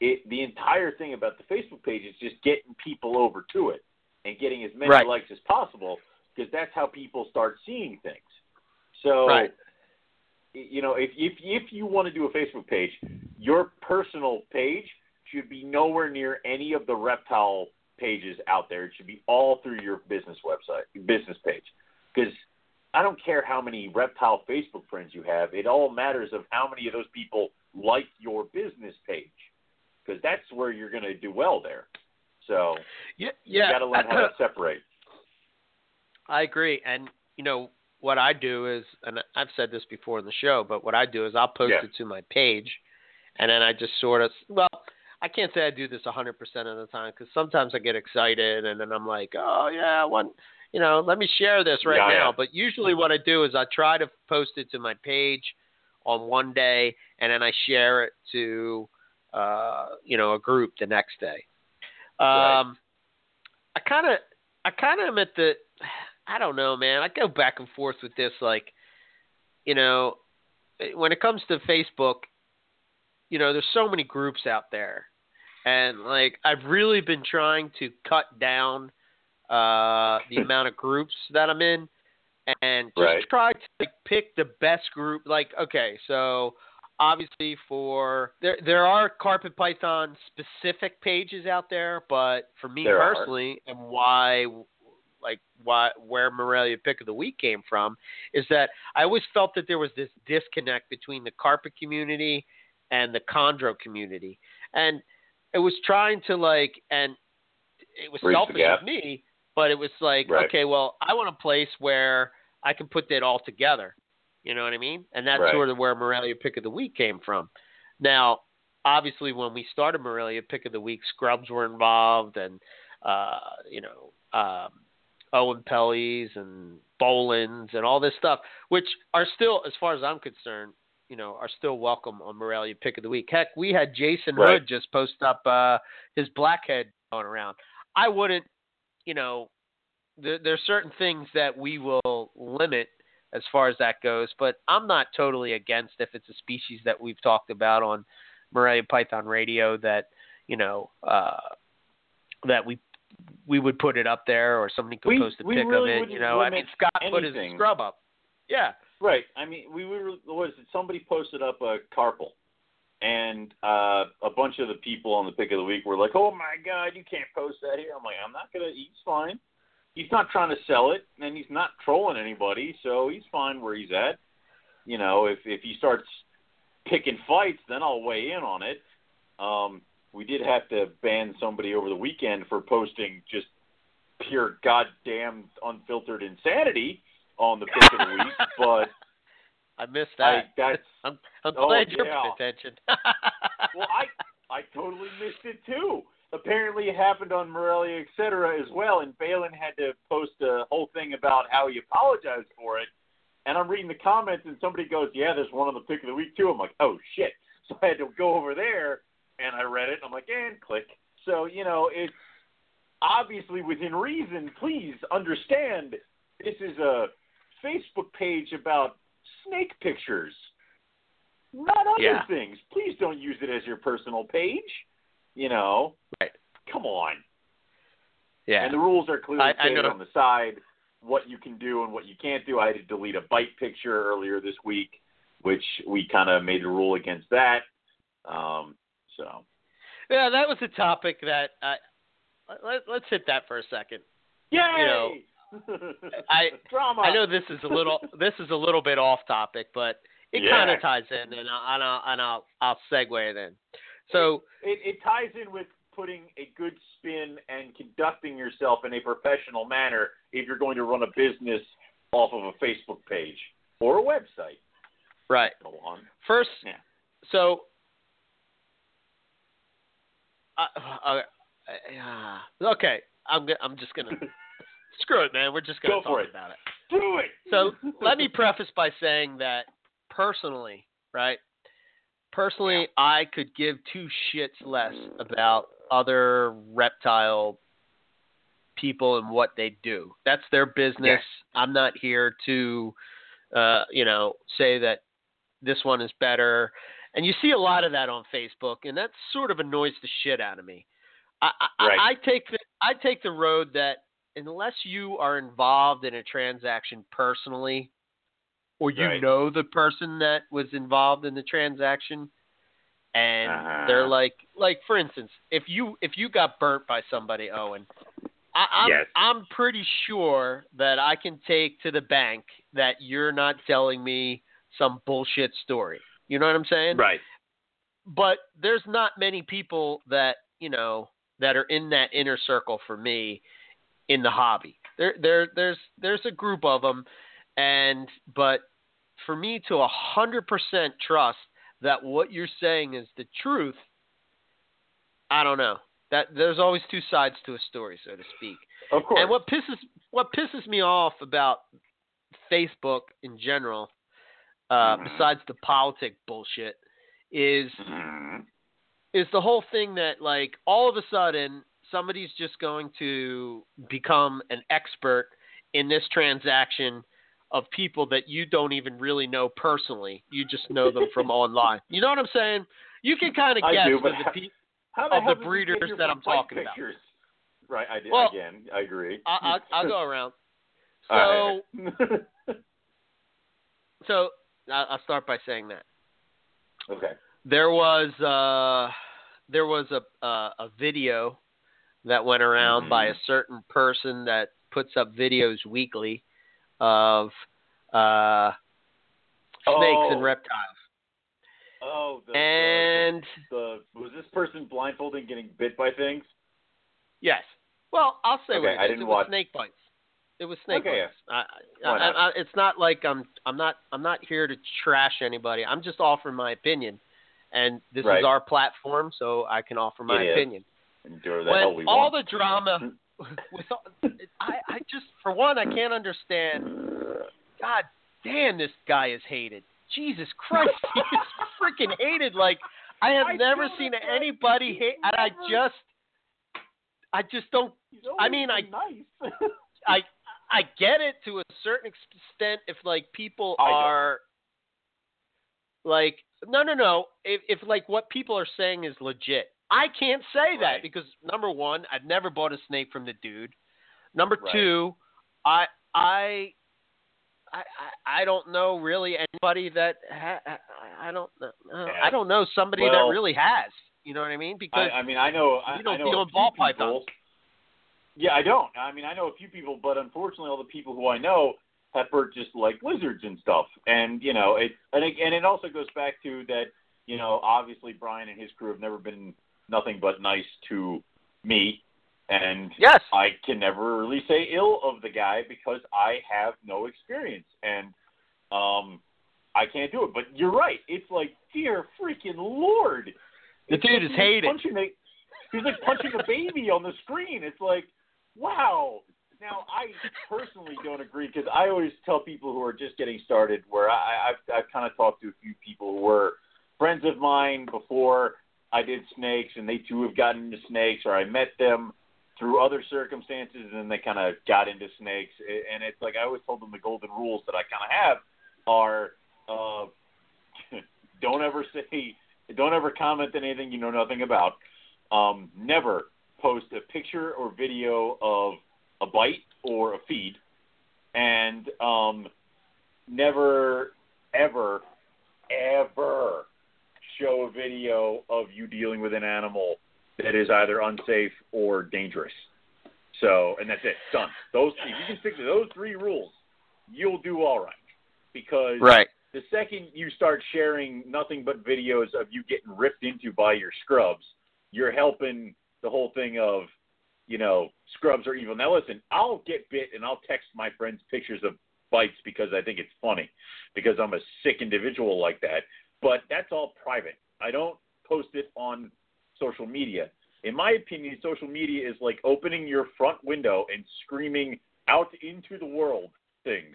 it, the entire thing about the Facebook page is just getting people over to it and getting as many Right. likes as possible because that's how people start seeing things. So, Right. You know, if if if you want to do a Facebook page, your personal page should be nowhere near any of the reptile pages out there. It should be all through your business website, business page, because I don't care how many reptile Facebook friends you have. It all matters of how many of those people like your business page, because that's where you're going to do well there. So Yeah, you yeah. got to learn how to separate. I agree. And you know what I do is, and I've said this before in the show, but what I do is I'll post Yeah. it to my page, and then I just sort of well. I can't say I do this 100% of the time because sometimes I get excited and then I'm like, oh yeah, I want, you know, let me share this right Yeah, now. yeah. But usually what I do is I try to post it to my page on one day and then I share it to, uh, you know, a group the next day. Right. Um, I kind of, I kind of am at the, I don't know, man. I go back and forth with this, like, you know, when it comes to Facebook, you know, there's so many groups out there, and like I've really been trying to cut down uh, the amount of groups that I'm in, and just Right. try to like, pick the best group. Like, okay, so obviously for there there are carpet python specific pages out there, but for me There are. personally, and why like why where Morelia pick of the week came from is that I always felt that there was this disconnect between the carpet community and the chondro community, and it was trying to like and it was selfish of me, but it was like Right. okay, well I want a place where I can put that all together. You know what I mean? And that's Right. sort of where Morelia Pick of the Week came from. Now, obviously, when we started Morelia Pick of the Week, Scrubs were involved, and uh, you know, um, Oenpelli's and Boelen's and all this stuff, which are still, as far as I'm concerned, you know, are still welcome on Morelia Pick of the Week. Heck, we had Jason Right. Hood just post up uh, his blackhead going around. I wouldn't, you know, there, there are certain things that we will limit as far as that goes, but I'm not totally against if it's a species that we've talked about on Morelia Python Radio that, you know, uh, that we we would put it up there or somebody could We- post a pic really of it. You know, I mean, Scott put his anything. scrub up. Yeah. Right. I mean, we were was it somebody posted up a carpal, and uh, a bunch of the people on the pick of the week were like, "Oh my God, you can't post that here." I'm like, "I'm not gonna. He's fine. He's not trying to sell it, and he's not trolling anybody, so he's fine where he's at. You know, if if he starts picking fights, then I'll weigh in on it. Um, we did have to ban somebody over the weekend for posting just pure goddamn unfiltered insanity on the pick of the week, but I missed I, that. that's I'm, I'm Oh, glad you're yeah. paying attention. well, I I totally missed it too. Apparently, it happened on Morelia, et cetera, as well. And Balin had to post a whole thing about how he apologized for it. And I'm reading the comments, and somebody goes, "Yeah, there's one on the pick of the week too." I'm like, "Oh shit!" So I had to go over there, and I read it. And I'm like, and click. So you know, it's obviously within reason. Please understand, this is a Facebook page about snake pictures not other Yeah. things. Please don't use it as your personal page. You know, Right. come on. yeah. And the rules are clearly I- stated on the side what you can do and what you can't do. I had to delete a bite picture earlier this week, which we kind of made a rule against that. Um, so Yeah, that was a topic that I let, let's hit that for a second. yay! know, I- drama. I know this is a little this is a little bit off topic, but it Yeah. kind of ties in, and I'll, and I'll and I'll I'll segue it in. So it, it ties in with putting a good spin and conducting yourself in a professional manner if you're going to run a business off of a Facebook page or a website. right Go on. first, Yeah. so uh, uh, okay, I'm go- I'm just gonna screw it, man. We're just gonna Go talk it. about it. Do it. So let me preface by saying that personally, right? Personally, I could give two shits less about other reptile people and what they do. That's their business. Yes. I'm not here to, uh, you know, say that this one is better. And you see a lot of that on Facebook, and that sort of annoys the shit out of me. I, I, Right. I take the I take the road that unless you are involved in a transaction personally, or you Right. know the person that was involved in the transaction, and Uh-huh. they're like, like for instance, if you if you got burnt by somebody, Owen, I, I'm Yes. I'm pretty sure that I can take to the bank that you're not telling me some bullshit story. You know what I'm saying? right. but there's not many people that you know that are in that inner circle for me in the hobby. There, there, there's there's a group of them, and but for me to a hundred percent trust that what you're saying is the truth, I don't know. That there's always two sides to a story, so to speak. Of course. And what pisses what pisses me off about Facebook in general, uh, Mhm. besides the politic bullshit, is Mhm. is the whole thing that like all of a sudden somebody's just going to become an expert in this transaction of people that you don't even really know personally. You just know them from online. You know what I'm saying? You can kind of guess do, the pe- How of the breeders that I'm talking about. Right. I did. Well, again, I agree. I, I, I'll go around. So, right. so I'll start by saying that. okay. There was uh, there was a uh, a video that went around by a certain person that puts up videos weekly of uh, snakes Oh. and reptiles. Oh, the, And the, the was this person blindfolded getting bit by things? yes, well, I'll say Okay, what it I didn't it was watch- snake bites. It was snake Okay, bites. I, I, Why I. I, it's not like I'm I'm not I'm not here to trash anybody. I'm just offering my opinion, and this Right. is our platform, so I can offer my It is. opinion. Endure the hell we when all want. the drama with all, I, I just for one, I can't understand. God damn, this guy is hated. Jesus Christ, he is freaking hated. Like I have I never seen anybody He's hate, and I just, I just don't. I mean, I- nice. I I get it to a certain extent if like people are like no no no if if like what people are saying is legit. I can't say that because number one, I've never bought a snake from the dude. Number Right. two, I I I I don't know really anybody that ha- I- don't know uh, I don't know somebody Well- that really has. You know what I mean? Because I, I mean, I know. I, you don't I know deal a in few ball people- pythons. Yeah, I don't. I mean, I know a few people, but unfortunately, all the people who I know have purchased like lizards and stuff, and you know, it and it, and it also goes back to that. You know, obviously, Brian and his crew have never been nothing but nice to me, and yes, I can never really say ill of the guy because I have no experience and um I can't do it. But you're right. It's like, dear freaking lord. The dude is he's hated. Punching a, he's like punching a baby on the screen. It's like, wow. Now I personally don't agree because I always tell people who are just getting started, where I, I've I've kind of talked to a few people who were friends of mine before I did snakes, and they too have gotten into snakes, or I met them through other circumstances, and then they kind of got into snakes. And it's like I always told them the golden rules that I kind of have are uh, don't ever say, don't ever comment on anything you know nothing about. Um, never post a picture or video of a bite or a feed, and um, never, ever, ever show a video of you dealing with an animal that is either unsafe or dangerous. So, and that's it, done. Those if you can stick to those three rules, you'll do all right. Because right. the second you start sharing nothing but videos of you getting ripped into by your scrubs, you're helping the whole thing of, you know, scrubs are evil. Now listen, I'll get bit and I'll text my friends pictures of bites because I think it's funny, because I'm a sick individual like that. But that's all private. I don't post it on social media. In my opinion, social media is like opening your front window and screaming out into the world things.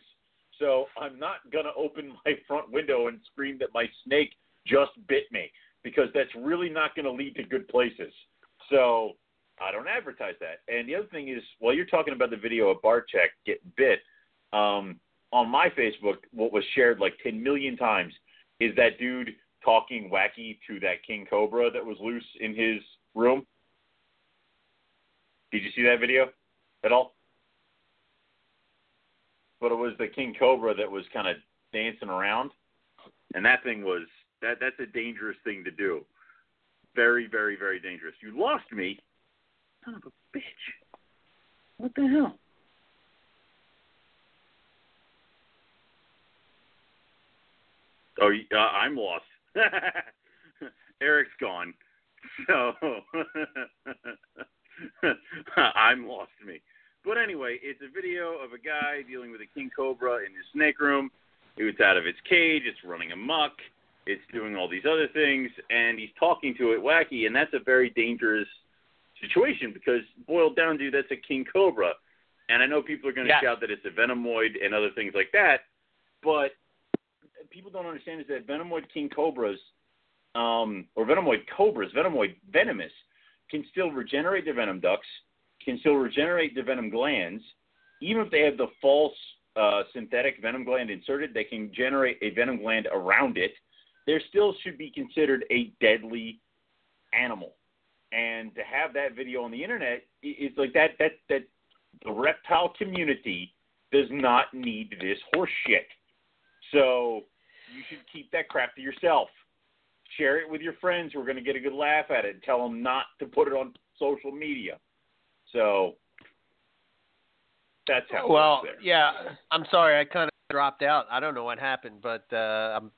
So I'm not going to open my front window and scream that my snake just bit me because that's really not going to lead to good places. So I don't advertise that. And the other thing is, while you're talking about the video of Barczyk getting bit, um, on my Facebook, what was shared like 10 million times is that dude talking wacky to that king cobra that was loose in his room. Did you see that video at all? But it was the king cobra that was kind of dancing around, and that thing was that that's a dangerous thing to do. Very, very, very dangerous. You lost me, son of a bitch. What the hell? Oh, uh, I'm lost. Eric's gone. So I'm lost me. But anyway, it's a video of a guy dealing with a king cobra in his snake room. It's out of its cage. It's running amok. It's doing all these other things, and he's talking to it wacky, and that's a very dangerous situation because boiled down to that's a king cobra. And I know people are going to shout that it's a venomoid and other things like that, but people don't understand is that venomoid king cobras, um, or venomoid cobras, venomoid venomous, can still regenerate their venom ducts, can still regenerate their venom glands. Even if they have the false uh, synthetic venom gland inserted, they can generate a venom gland around it. There still should be considered a deadly animal. And to have that video on the internet, i- it's like that. That that the reptile community does not need this horse shit. So you should keep that crap to yourself. Share it with your friends who are going to get a good laugh at it tell them not to put it on social media. So that's how Well, yeah. I'm sorry, I kind of dropped out. I don't know what happened, but uh, I'm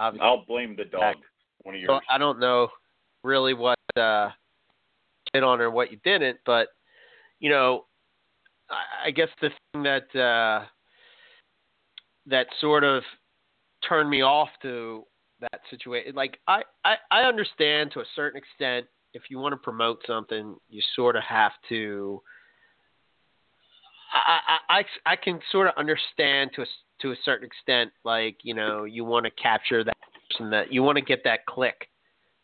obviously I'll blame the dog. One of so. I don't know really what uh, did on or what you didn't, but you know, I, I guess the thing that uh, that sort of turned me off to that situation, like I, I I understand to a certain extent if you want to promote something, you sort of have to. I, I I I can sort of understand to a to a certain extent, like you know, you want to capture that person that you want to get that click.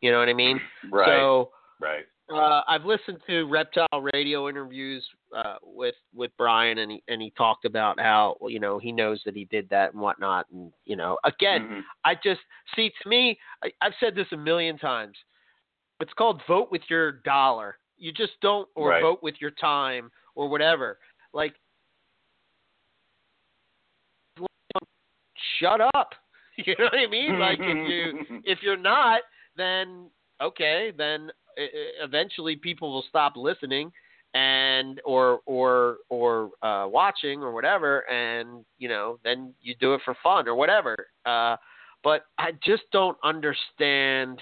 You know what I mean? Right. So right. uh, I've listened to Reptile Radio interviews uh, with with Brian, and he and he talked about how you know he knows that he did that and whatnot, and you know, again, Mhm. I just see to me, I, I've said this a million times. It's called vote with your dollar. You just don't, or Right. vote with your time, or whatever. Like, shut up. You know what I mean? Like, if you if you're not, then okay, then eventually people will stop listening and or or or uh watching or whatever and you know then you do it for fun or whatever uh but i just don't understand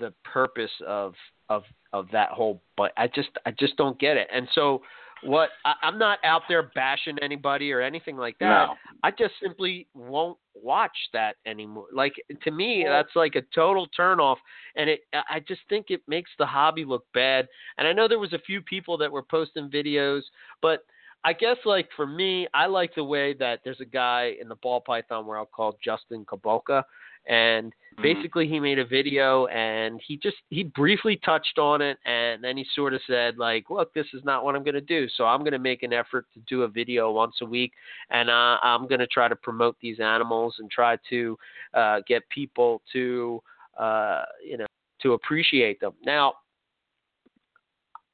the purpose of of of that whole but i just i just don't get it and so what I, i'm not out there bashing anybody or anything like that no. I just simply won't watch that anymore. Like to me, that's like a total turnoff, and it. I just think it makes the hobby look bad. And I know there was a few people that were posting videos, but I guess like for me, I like the way that there's a guy in the ball python world called Justin Kobylka, and Mhm. basically he made a video and he just he briefly touched on it and then he sort of said like look this is not what i'm going to do. So i'm going to make an effort to do a video once a week and uh, i'm going to try to promote these animals and try to uh, get people to uh, you know to appreciate them. Now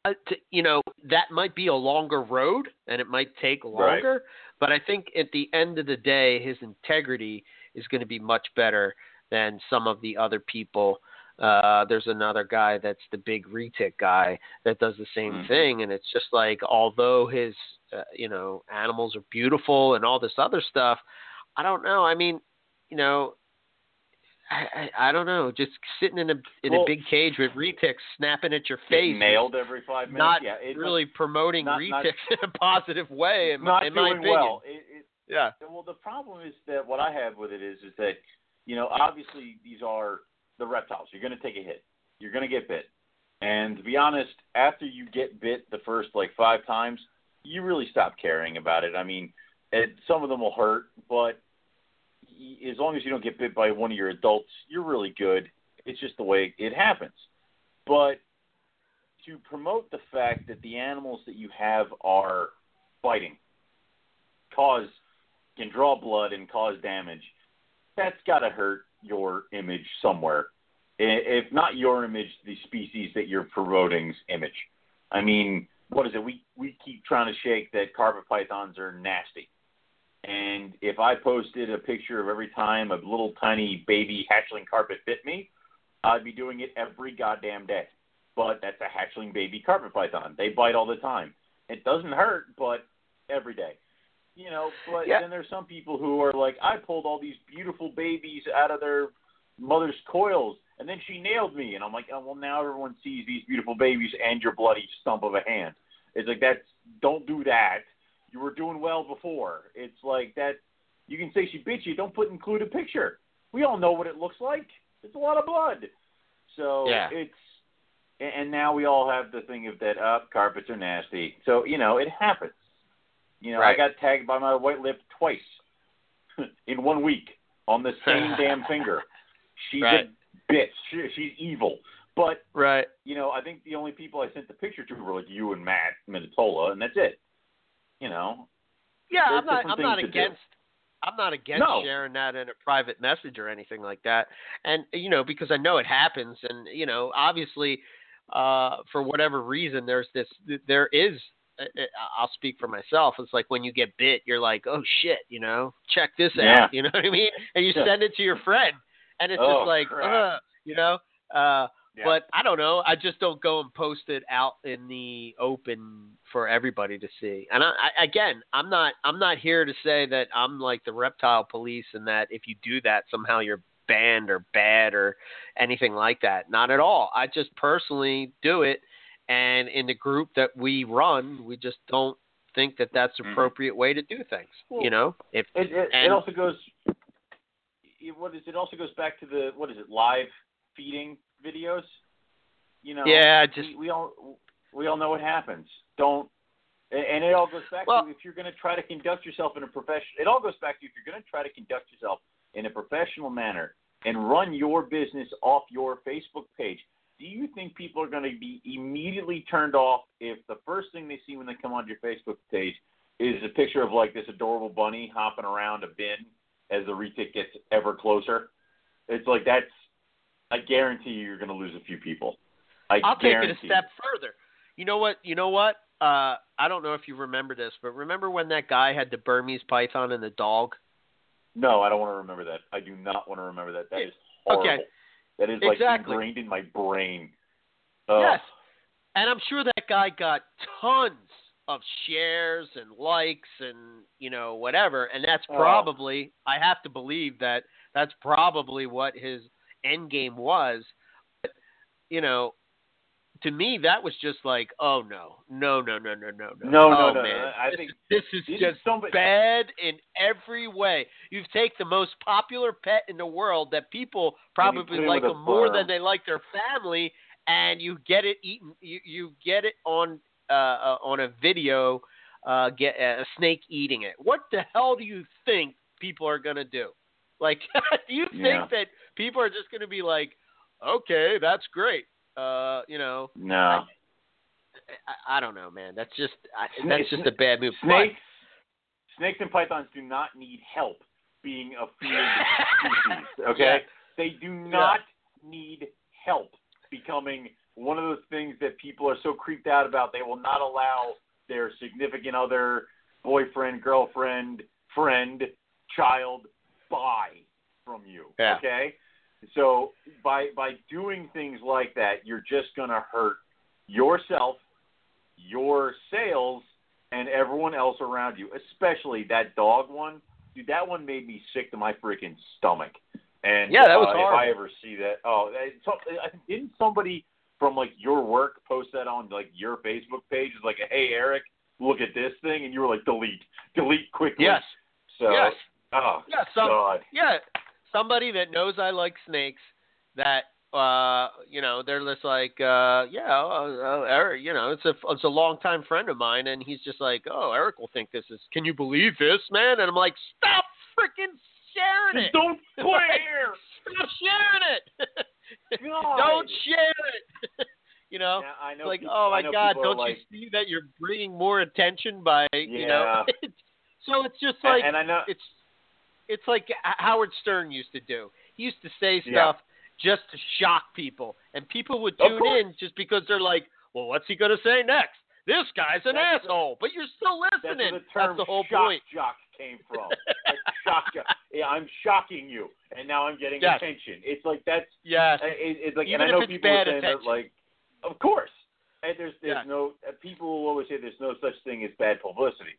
uh, to, you know that might be a longer road and it might take longer but i think at the end of the day his integrity is going to be much better than some of the other people uh there's another guy that's the big retic guy that does the same Mhm. thing and it's just like although his uh, you know animals are beautiful and all this other stuff i don't know i mean you know I, I, I don't know. Just sitting in a in Well- a big cage with retics snapping at your face, nailed every five minutes. not yeah, really promoting not- not- retics in a positive way. In, not my- in my doing opinion, well. It, it, yeah, well, the problem is that what I have with it is is that you know obviously these are the reptiles. You're going to take a hit. You're going to get bit. And to be honest, after you get bit the first like five times, you really stop caring about it. I mean, it, some of them will hurt, but as long as you don't get bit by one of your adults, you're really good. It's just the way it happens. But to promote the fact that the animals that you have are fighting, cause can draw blood and cause damage, that's got to hurt your image somewhere. If not your image, the species that you're promoting's image. I mean, what is it? We we keep trying to shake that carpet pythons are nasty. And if I posted a picture of every time a little tiny baby hatchling carpet bit me, I'd be doing it every goddamn day. But that's a hatchling baby carpet python. They bite all the time. It doesn't hurt, but every day. You know, but Yeah. then there's some people who are like, I pulled all these beautiful babies out of their mother's coils, and then she nailed me. And I'm like, oh, well, now everyone sees these beautiful babies and your bloody stump of a hand. It's like that's don't do that. You were doing well before. It's like that. You can say she bit you. Don't put include a picture. We all know what it looks like. It's a lot of blood. So Yeah. it's and and now we all have the thing of that up carpets are nasty. So you know it happens. You know I got tagged by my white lip twice in one week on the same damn finger. She's Right. a bitch. She, she's evil. But right. you know, I think the only people I sent the picture to were like you and Matt Minatola, and that's it. You know, Yeah, I'm not. I'm not to do. against. I'm not against No. sharing that in a private message or anything like that. And you know, because I know it happens, and you know, obviously, uh, for whatever reason, there's this. There is. Uh, uh, I'll speak for myself. It's like when you get bit, you're like, oh shit, you know, check this Yeah. out. You know what I mean? And you send it to your friend, and it's Oh, just like, uh, you know. Uh, Yeah. But I don't know. I just don't go and post it out in the open for everybody to see. And I, I, again, I'm not. I'm not here to say that I'm like the reptile police and that if you do that somehow you're banned or bad or anything like that. Not at all. I just personally do it, and in the group that we run, we just don't think that that's the Mhm. appropriate way to do things. Well, you know, if it it, And- it also goes. What is it? Also goes back to the what is it? Live feeding videos. You know. yeah, just we, we all we all know what happens. Don't And, and it all goes back Well- to if you're going to try to conduct yourself in a profession. It all goes back to if you're going to try to conduct yourself in a professional manner and run your business off your Facebook page. Do you think people are going to be immediately turned off if the first thing they see when they come onto your Facebook page is a picture of like this adorable bunny hopping around a bin as the retic gets ever closer? It's like that's. I guarantee you, you're going to lose a few people. I I'll take it a step further. You know what? You know what? Uh, I don't know if you remember this, but remember when that guy had the Burmese python and the dog? No, I don't want to remember that. I do not want to remember that. That is horrible. Okay. That is like Exactly. ingrained in my brain. Yes. And I'm sure that guy got tons of shares and likes and, you know, whatever. And that's Oh. probably, I have to believe that that's probably what his end game was. But, you know, to me, that was just like, oh, no, no, no, no, no, no, no. No, no, oh, no, man. no. I this, think this is just bad in every way. You take the most popular pet in the world that people And you put probably like them more than they like their family, and you get it eaten. You you get it on uh, uh on a video. Uh, get a snake eating it. What the hell do you think people are gonna do? Like, do you think Yeah. that people are just gonna be like, okay, that's great. Uh, you know, No. I, I don't know, man. That's just I, that's just a bad move. Snakes, snakes and pythons do not need help being a feared species. Okay, they do not need help becoming one of those things that people are so creeped out about. They will not allow their significant other, boyfriend, girlfriend, friend, child buy from you. Yeah. Okay, so by by doing things like that, you're just gonna hurt yourself, your sales, and everyone else around you. Especially that dog one, dude. That one made me sick to my freaking stomach. And Yeah, that was uh, horrible. If I ever see that, oh, so, I didn't somebody from like your work post that on like your Facebook page? It's like, hey Eric, look at this thing, and you were like, delete, delete quickly. yes, So, yes, oh yeah. Some God. yeah, somebody that knows I like snakes that uh you know they're just like uh yeah uh, uh, Eric you know it's a it's a longtime friend of mine and he's just like oh Eric will think this is can you believe this man? And I'm like stop freaking sharing it. Don't Like, swear. stop sharing it. Don't share it. You know? Yeah, I it's know like people- oh my god don't like, you see that you're bringing more attention by you know? So it's just and- like and I know it's it's like Howard Stern used to do. He used to say Yeah. stuff just to shock people, and people would tune in just because they're like, "Well, what's he going to say next? This guy's an That's the- asshole," but you're still that's listening. where the term the whole shock point. jock came from. Like, shock jock. Yeah, I'm shocking you, and now I'm getting Yes. attention. It's like that's Yes. it, it's like, Even and I know people bad are saying attention. that like, of course, and there's there's Yeah. no people will always say there's no such thing as bad publicity,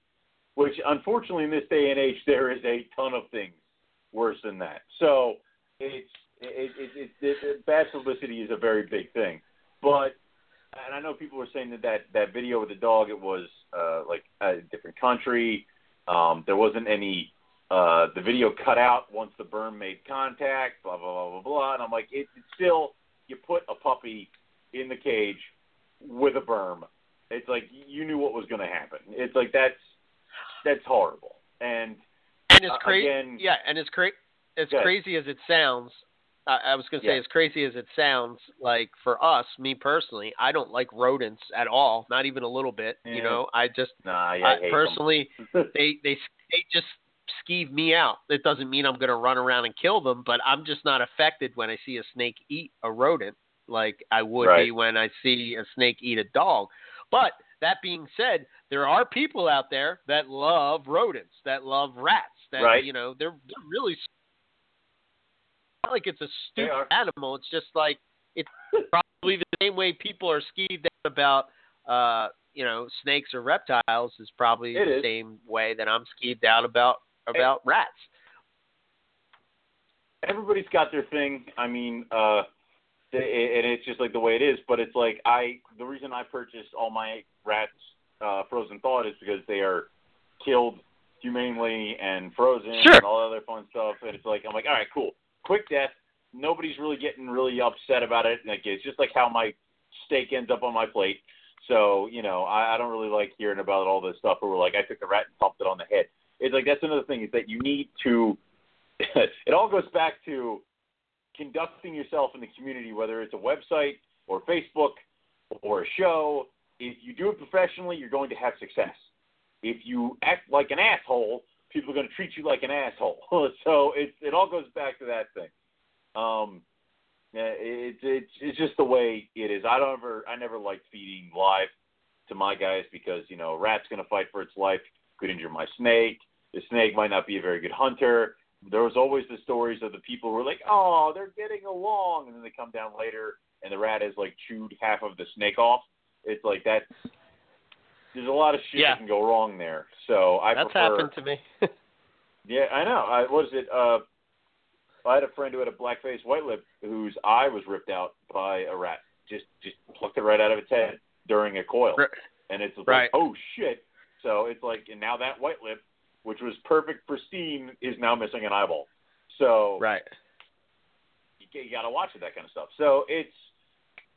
which unfortunately in this day and age there is a ton of things worse than that. So it's it, it, it, it, bad publicity is a very big thing, but and I know people were saying that that, that video with the dog it was uh, like a different country. Um, there wasn't any. Uh, the video cut out once the berm made contact. Blah blah blah blah blah. And I'm like, it, it's still you put a puppy in the cage with a berm. It's like you knew what was going to happen. It's like that's that's horrible. And And as Uh, crazy, again- yeah, and as cra- as crazy as it sounds, I, I was going to say Yeah. as crazy as it sounds, like for us, me personally, I don't like rodents at all, not even a little bit. You know, I just nah, yeah, I, I personally, they they they just skeeve me out. It doesn't mean I'm going to run around and kill them, but I'm just not affected when I see a snake eat a rodent like I would be when I see a snake eat a dog. But that being said, there are people out there that love rodents, that love rats, that Right. you know, they're they're really not like it's a stupid animal. It's just like it's probably the same way people are skeeved out about uh, you know, snakes or reptiles is probably It the is. same way that I'm skeeved out about about rats. everybody's got their thing. I mean, uh, and it's just like the way it is. But it's like I, the reason I purchased all my rats uh, frozen thawed is because they are killed humanely and frozen Sure. and all other fun stuff. And it's like I'm like, all right, cool, quick death. Nobody's really getting really upset about it. Like it's just like how my steak ends up on my plate. So you know, I, I don't really like hearing about all this stuff where we're like, I took a rat and thumped it on the head. It's like that's another thing is that you need to. it all goes back to conducting yourself in the community, whether it's a website or Facebook or a show. If you do it professionally, you're going to have success. If you act like an asshole, people are going to treat you like an asshole. so it it all goes back to that thing. Um, it's it's it's just the way it is. I don't ever I never liked feeding live to my guys because you know a rat's going to fight for its life, could injure my snake. The snake might not be a very good hunter. There was always the stories of the people who were like, oh, they're getting along, and then they come down later and the rat has like chewed half of the snake off. It's like that. There's a lot of shit Yeah. that can go wrong there. So I That's prefer. happened to me. Yeah, I know. I what is it? Uh, I had a friend who had a black faced white lip whose eye was ripped out by a rat. Just just plucked it right out of its head during a coil, Right. and it's like, Right. oh shit. So it's like, and now that white lip, which was perfect, pristine, is now missing an eyeball. So right. you, you got to watch it, that kind of stuff. So it's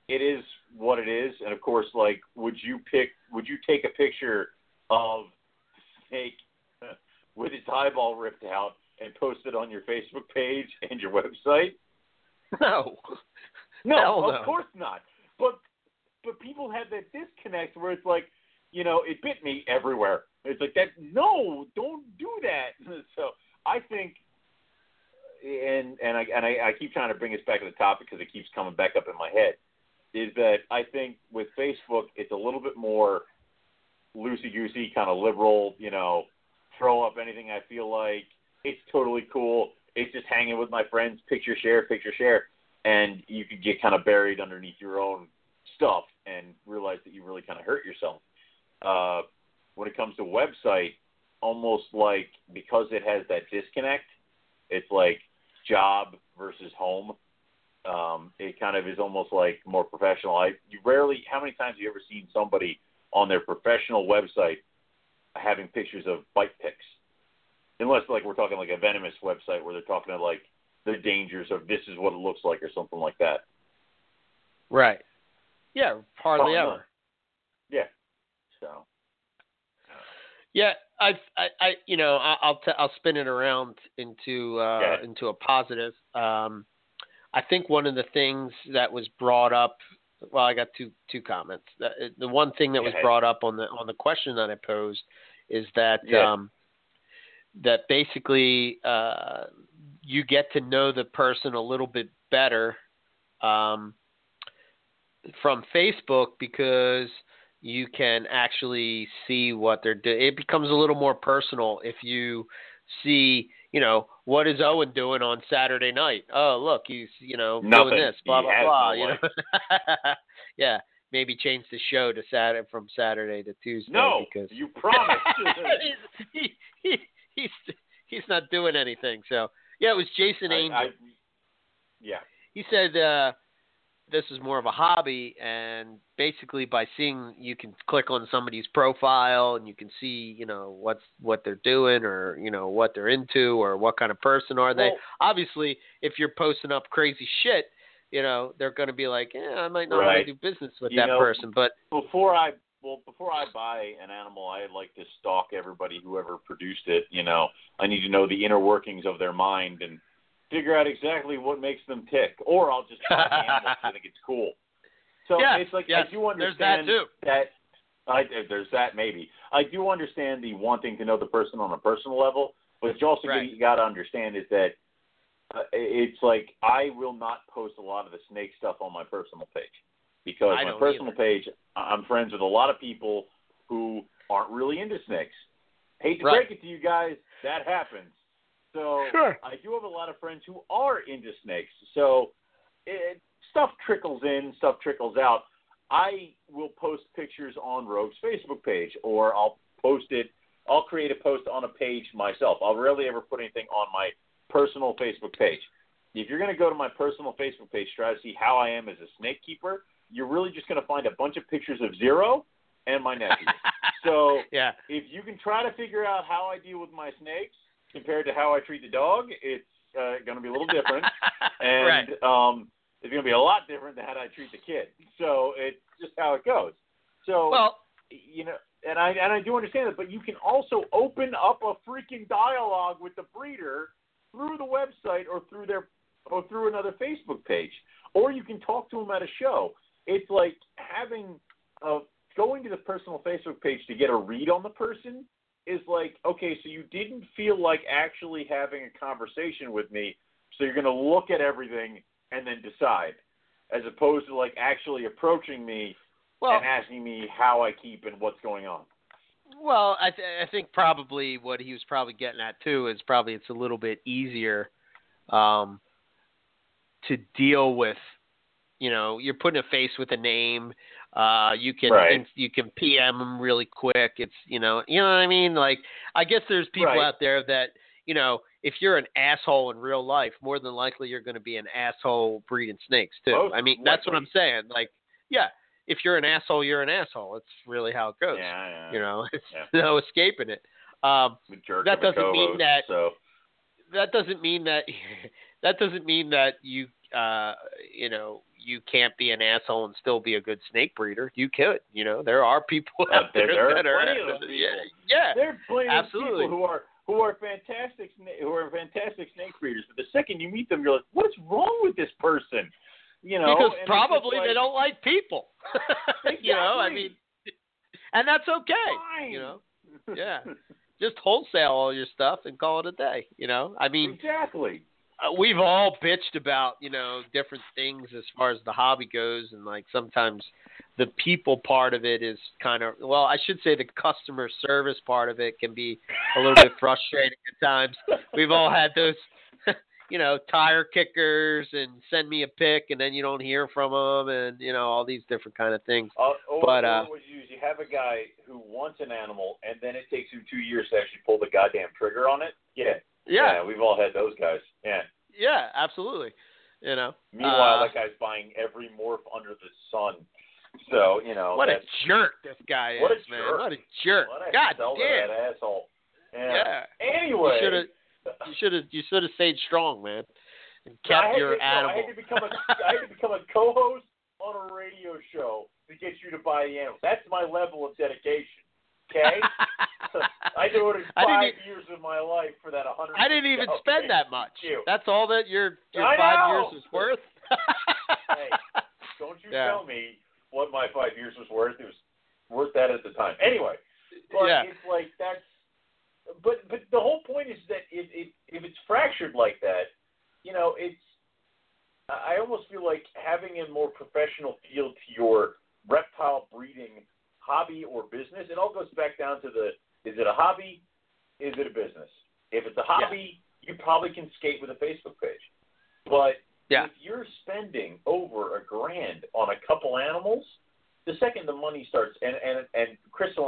it is what it is, and of course, like, would you pick? Would you take a picture of snake with its eyeball ripped out and post it on your Facebook page and your website? No. No, Hell of no. course not. But but people have that disconnect where it's like, you know, it bit me everywhere. It's like that. No, don't do that. So I think, and and I and I, I keep trying to bring us back to the topic because it keeps coming back up in my head. Is that I think with Facebook it's a little bit more loosey goosey, kind of liberal. You know, throw up anything I feel like. It's totally cool. It's just hanging with my friends, picture share, picture share and you could get kind of buried underneath your own stuff and realize that you really kind of hurt yourself. Uh, when it comes to website, almost like because it has that disconnect, it's like job versus home. Um, it kind of is almost like more professional. I you rarely how many times have you ever seen somebody on their professional website having pictures of bite pics? Unless like we're talking like a venomous website where they're talking about like the dangers of this is what it looks like or something like that. Right. Yeah, hardly Oh, ever. Yeah. So Yeah, I, I, I you know, I, I'll t- I'll spin it around into uh, Yeah. into a positive. Um, I think one of the things that was brought up. Well, I got two two comments. The, the one thing that was ahead. brought up on the on the question that I posed is that Yeah. um, that basically uh, you get to know the person a little bit better um, from Facebook because you can actually see what they're doing. It becomes a little more personal if you see, you know, what is Owen doing on Saturday night? Oh, look, he's, you know, Nothing. doing this, blah He blah blah. no you know, yeah. Maybe change the show to Saturday from Saturday to Tuesday no, because you promised. he's, he, he, he's he's not doing anything. So yeah, it was Jason I- Angel I- yeah. he said uh, this is more of a hobby, and basically by seeing, you can click on somebody's profile and you can see, you know, what's what they're doing, or you know what they're into, or what kind of person are they. Well- Obviously, if you're posting up crazy shit, you know they're going to be like, yeah, I might not Right. want to do business with You that know- person. But Before I well, before I buy an animal, I like to stalk everybody whoever produced it. You know, I need to know the inner workings of their mind and figure out exactly what makes them tick. Or I'll just buy the animal I think it's cool. So yeah, it's like yes, I do there's that understand too. that I, there's that maybe. I do understand the wanting to know the person on a personal level, but you also Right. got to understand is that uh, it's like I will not post a lot of the snake stuff on my personal page because I my personal either. page, I'm friends with a lot of people who aren't really into snakes. Hate to Right. break it to you guys, that happens. So Sure. I do have a lot of friends who are into snakes. So it, stuff trickles in, stuff trickles out. I will post pictures on Rogue's Facebook page, or I'll post it. I'll create a post on a page myself. I'll rarely ever put anything on my personal Facebook page. If you're going to go to my personal Facebook page, try to see how I am as a snake keeper, you're really just going to find a bunch of pictures of Zero and my nephew. so yeah, if you can try to figure out how I deal with my snakes compared to how I treat the dog, it's uh, going to be a little different, and right. um, it's going to be a lot different than how I treat the kid. So it's just how it goes. So Well, you know, and I and I do understand that, but you can also open up a freaking dialogue with the breeder through the website or through their or through another Facebook page, or you can talk to them at a show. It's like having a going to the personal Facebook page to get a read on the person is like okay, so you didn't feel like actually having a conversation with me, so you're going to look at everything and then decide, as opposed to like actually approaching me well, and asking me how I keep and what's going on. Well, I, th- I think probably what he was probably getting at too is probably it's a little bit easier um, to deal with. You know, you're putting a face with a name. Uh, you can Right. you can PM them really quick. It's you know you know what I mean. Like I guess there's people Right. out there that you know if you're an asshole in real life, more than likely you're going to be an asshole breeding snakes too. Most I mean that's what I'm saying. Like yeah, if you're an asshole, you're an asshole. It's really how it goes. Yeah, yeah. You know, it's Yeah. no escaping it. Um, that doesn't mean that- So that doesn't mean that that doesn't mean that you uh, you know you can't be an asshole and still be a good snake breeder. You could. You know, there are people out there- there, are that are of yeah, yeah. there's plenty of Absolutely. people who are who are fantastic who are fantastic snake breeders, but the second you meet them, you're like, what is wrong with this person? You know, because probably just they don't like people. you know, I mean, and that's okay. Fine. You know, yeah. just wholesale all your stuff and call it a day. You know, I mean, exactly. Uh, we've all bitched about you know different things as far as the hobby goes, and like sometimes the people part of it is kind of well, I should say the customer service part of it can be a little bit frustrating at times. We've all had those. You know, tire kickers and send me a pic, and then you don't hear from them, and you know all these different kind of things. Uh, But, uh, what you you have a guy who wants an animal, and then it takes him two years to actually pull the goddamn trigger on it. Yeah, Yeah, we've all had those guys. Absolutely. You know, Meanwhile, Uh, that guy's buying every morph under the sun. So you know what a jerk this guy What a is, man. jerk. What a jerk. what a God damn. that asshole. Yeah. Yeah. Anyway, You should have you should have you should have stayed strong, man, and kept your to, no, I had to become a I had to become a co-host on a radio show to get you to buy the animal. That's my level of dedication. Okay. I devoted I five didn't e- years of my life for that 100. I didn't even spend that much. You. That's all that your your I five know. years is worth. Hey, Don't you Yeah. tell me what my five years was worth. It was worth that at the time. Anyway, but Yeah. it's like that's. But but the whole point is that if if if it's fractured like that, you know, it's. I I almost feel like having a more professional feel to your reptile breeding hobby or business. It all goes back down to the: is it a hobby? Is it a business? If it's a hobby, you probably can skate with a Facebook page. But Yeah. if you're spending over a grand on a couple animals, the second the money starts, and and and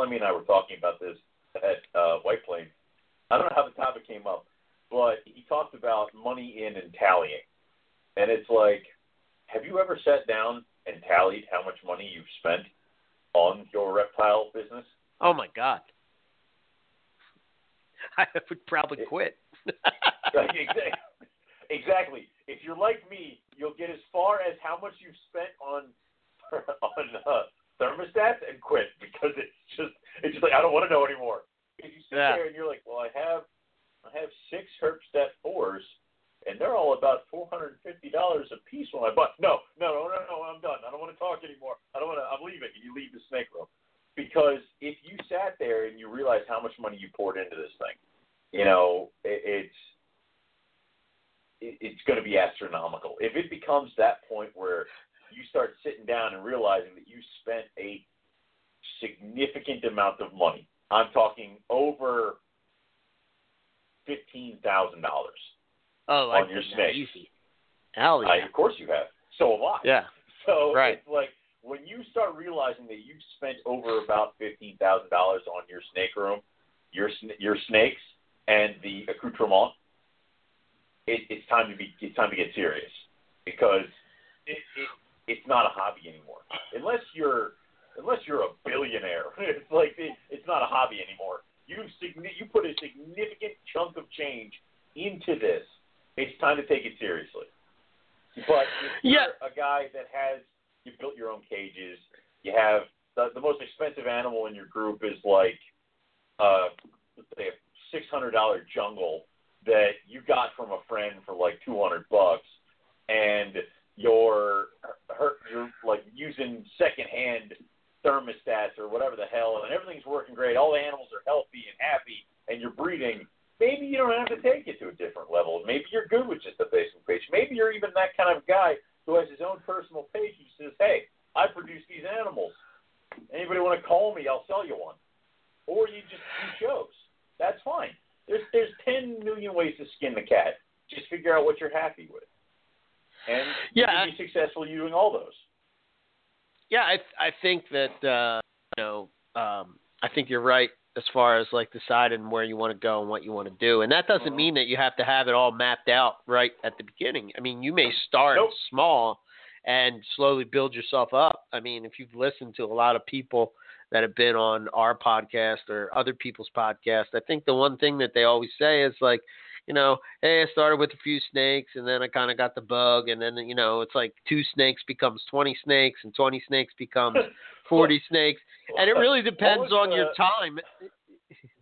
Emmy, and I were talking deciding where you want to go and what you want to do, and that doesn't Mhm. mean that you have to have it all mapped out right at the beginning. I mean, you may start Nope. small and slowly build yourself up. I mean, if you've listened to a lot of people that have been on our podcast or other people's podcast, I think the one thing that they always say is like, you know, hey, I started with a few snakes and then I kind of got the bug, and then you know, it's like two snakes becomes twenty snakes, and twenty snakes becomes forty snakes, and it really depends on your time.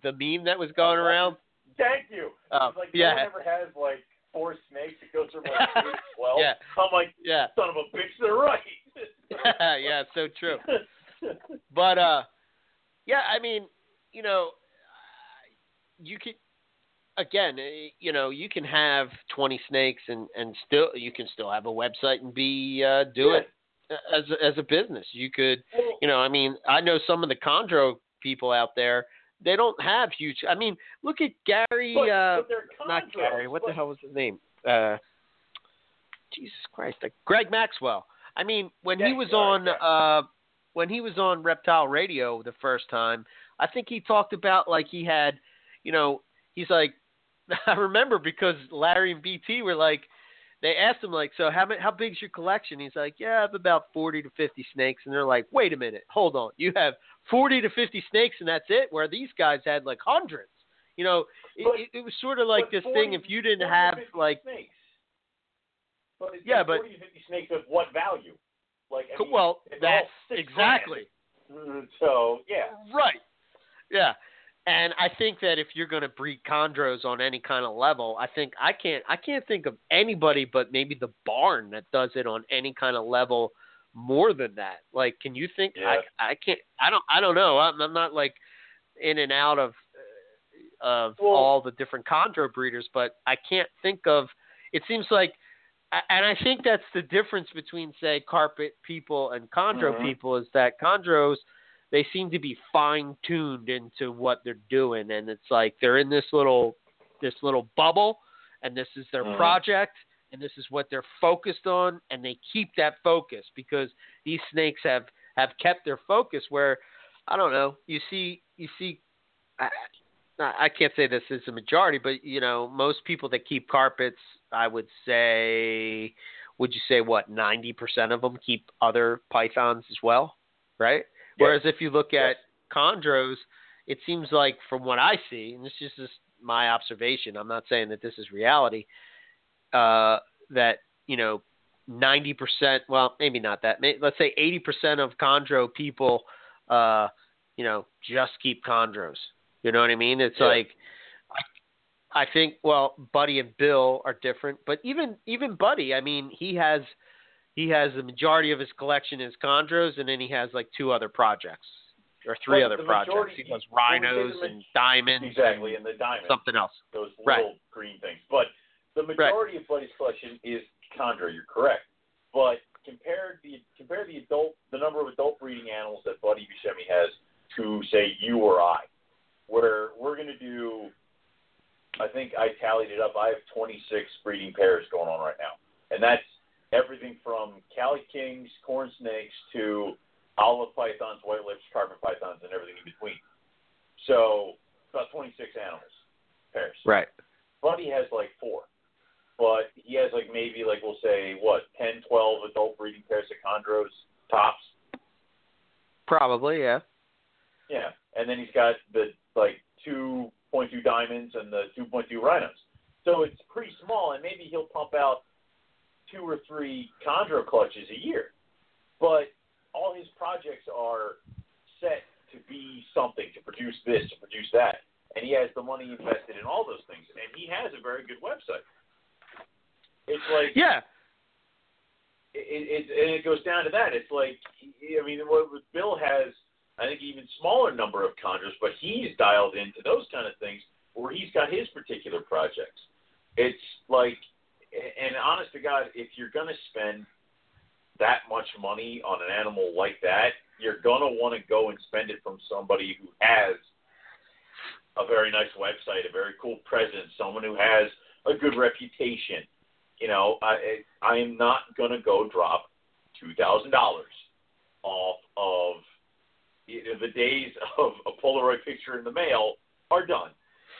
The meme that was going around. Thank you. It's like yeah. no ever has like four snakes. It goes from like to twelve. Yeah. I'm like, Yeah, son of a bitch, they're right. yeah, so true. But uh, yeah, I mean, you know, you could again, eh, you know, you can have twenty snakes and and still you can still have a website and be uh, do Yeah. it as a, as a business. You could, you know, I mean, I know some of the chondro people out there. They don't have huge. I mean, look at Gary. but, uh, but not Gary. What the hell was his name? Uh, Jesus Christ, like Greg Maxwell. I mean, when he was yeah, on yeah. uh, when he was on Reptile Radio the first time, I think he talked about like he had, you know, he's like, I remember because Larry and BT were like, they asked him like, so how many, how big's your collection? He's like, yeah, I have about forty to fifty snakes, and they're like, wait a minute, hold on, you have forty to fifty snakes and that's it? Where these guys had like hundreds. You know, it, But- it, it was sort of like this 40 thing. If you didn't have like, snakes. But Yeah, but- 40 to 50 snakes of what value? Like, I mean, well, that's exactly grand. Mm, So yeah, right. Yeah, and I think that if you're going to breed chondros on any kind of level, I think I can't I can't think of anybody but maybe the barn that does it on any kind of level more than that. Like, can you think? Yeah. I I can't. I don't. I don't know. I'm, I'm not like in and out of uh, of Well- all the different chondro breeders, but I can't think of. It seems like. And I think that's the difference between, say, carpet people and chondro Mhm. people is that chondros, they seem to be fine tuned into what they're doing, and it's like they're in this little this little bubble, and this is their Mhm. project, and this is what they're focused on, and they keep that focus because these snakes have have kept their focus. Where I don't know, you see you see. I, I can't say this is a majority, but you know, most people that keep carpets, I would say, would you say what ninety percent of them keep other pythons as well, right? Whereas if you look at chondros, it seems like from what I see, and this is just my observation, I'm not saying that this is reality, uh, that you know, ninety percent, well, maybe not that, may, let's say eighty percent of chondro people, uh, you know, just keep chondros. You know what I mean? It's Yeah. like. I think well, Buddy and Bill are different, but even even Buddy, I mean, he has he has the majority of his collection is chondros, and then he has like two other projects or three Well, other projects. majority- He does rhinos ma- and diamonds, exactly, and and the diamond, something else. those Right. little green things. But the majority of Buddy's collection is chondro. You're correct. But compare the compare the adult the number of adult breeding animals that Buddy Buscemi has to say you or I, where we're going to do. I think I tallied it up. I have 26 breeding pairs going on right now, and that's everything from Cali Kings, corn snakes to olive pythons, white lips, carpet pythons, and everything in between. So about 26 animals pairs. Right. Buddy has like four, but he has like maybe like we'll say what 10, 12 adult breeding pairs of chondros tops. Probably, yeah. Yeah, and then he's got the like 2.2 diamonds and the 2.2 rhinos. So it's pretty small, and maybe he'll pump out two or three chondro clutches a year. But all his projects are set to be something, to produce this, to produce that, and he has the money invested in all those things, and he has a very good website. It's like Yeah. it, it, and it goes down to that. It's like, I mean, what what Bill has, I think, even smaller number of chondros, but he's dialed into those kind of things where he's got his particular projects. It's like, and honest to God, if you're going to spend that much money on an animal like that, you're going to want to go and spend it from somebody who has a very nice website, a very cool presence, someone who has a good reputation. You know, I I am not going to go drop two thousand dollars off of you know, the days of a Polaroid picture in the mail are done.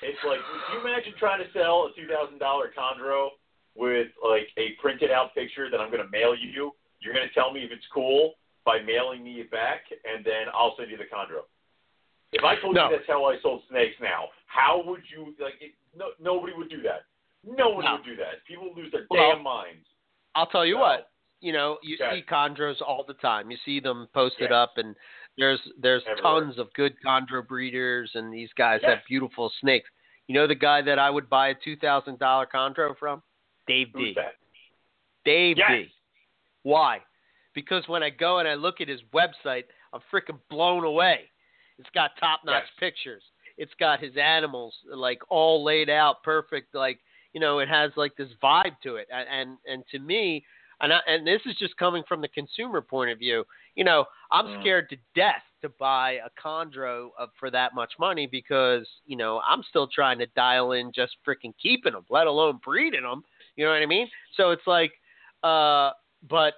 It's like, can you imagine trying to sell a two thousand dollar Chondro with like a printed out picture that I'm going to mail you? You're going to tell me if it's cool by mailing me it back, and then I'll send you the Chondro. If I told No. you that's how I sold snakes now, how would you like? It, no, nobody would do that. No one No. would do that. People would lose their Well, damn minds. I'll tell you So- what. You know, you Okay. see chondros all the time. You see them posted Yes. up, and there's there's Everywhere. tons of good chondro breeders, and these guys Yes. have beautiful snakes. You know the guy that I would buy a two thousand dollar chondro from? Dave Who's D. that? Dave Yes. D. Why? Because when I go and I look at his website, I'm freaking blown away. It's got top notch Yes. pictures. It's got his animals like all laid out perfect. Like you know, it has like this vibe to it. And and, and to me, and I, and this is just coming from the consumer point of view. You know, I'm Mm. scared to death to buy a chondro of, for that much money because you know I'm still trying to dial in just freaking keeping them, let alone breeding them. You know what I mean? So it's like, uh, but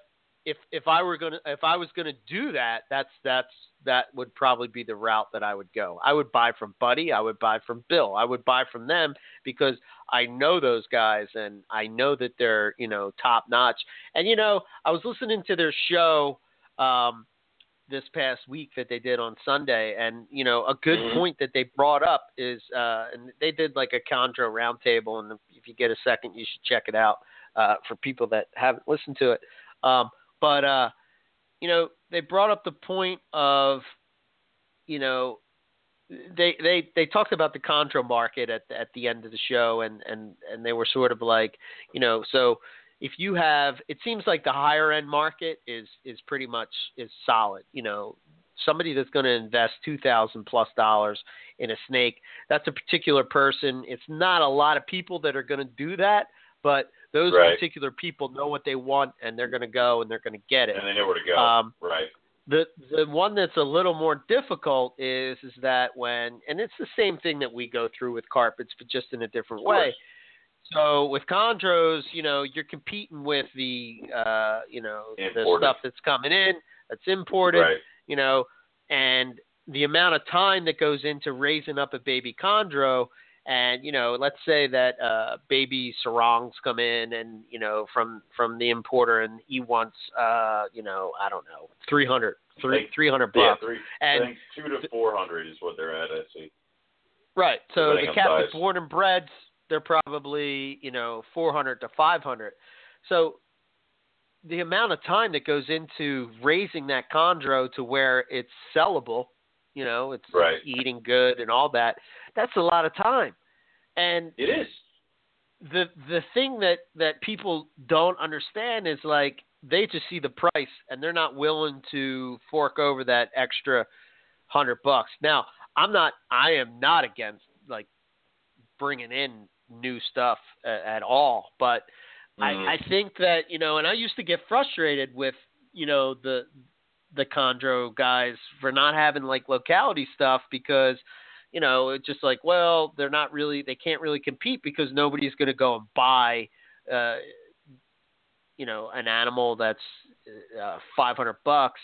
if if I were gonna if I was gonna do that, that's that's that would probably be the route that I would go. I would buy from Buddy, I would buy from Bill, I would buy from them because I know those guys and I know that they're you know top notch. And you know I was listening to their show um, this past week that they did on Sunday, and you know a good Mhm. point that they brought up is uh, and they did like a Chondro roundtable, and if you get a second, you should check it out uh, for people that haven't listened to it. Um, but uh, you know, they brought up the point of, you know, they they they talked about the Chondro market at at the end of the show, and and and they were sort of like, you know, so if you have, it seems like the higher end market is is pretty much is solid. You know, somebody that's going to invest two thousand plus dollars in a snake, that's a particular person. It's not a lot of people that are going to do that, but those Right. particular people know what they want and they're going to go and they're going to get it. And they know where to go. Um, right. the the one that's a little more difficult is is that when and it's the same thing that we go through with carpets but just in a different way so with chondros you know you're competing with the uh you know the stuff that's coming in that's imported Right. you know and the amount of time that goes into raising up a baby chondro and you know let's say that uh baby sarongs come in and you know from from the importer and he wants uh you know i don't know 300 three, Like, 300 Yeah, bucks three. and I think two to four hundred is what they're at. I see. right so the captive size. born and breds they're probably you know 400 to 500 so the amount of time that goes into raising that chondro to where it's sellable you know it's Right. eating good and all that that's a lot of time and It is. the the thing that that people don't understand is like they just see the price and they're not willing to fork over that extra hundred bucks. Now, I'm not. I am not against like bringing in new stuff at, at all, but Mhm. I, I think that you know, and I used to get frustrated with you know the the chondro guys for not having like locality stuff because you know it's just like well they're not really they can't really compete because nobody's going to go and buy uh you know an animal that's uh, 500 bucks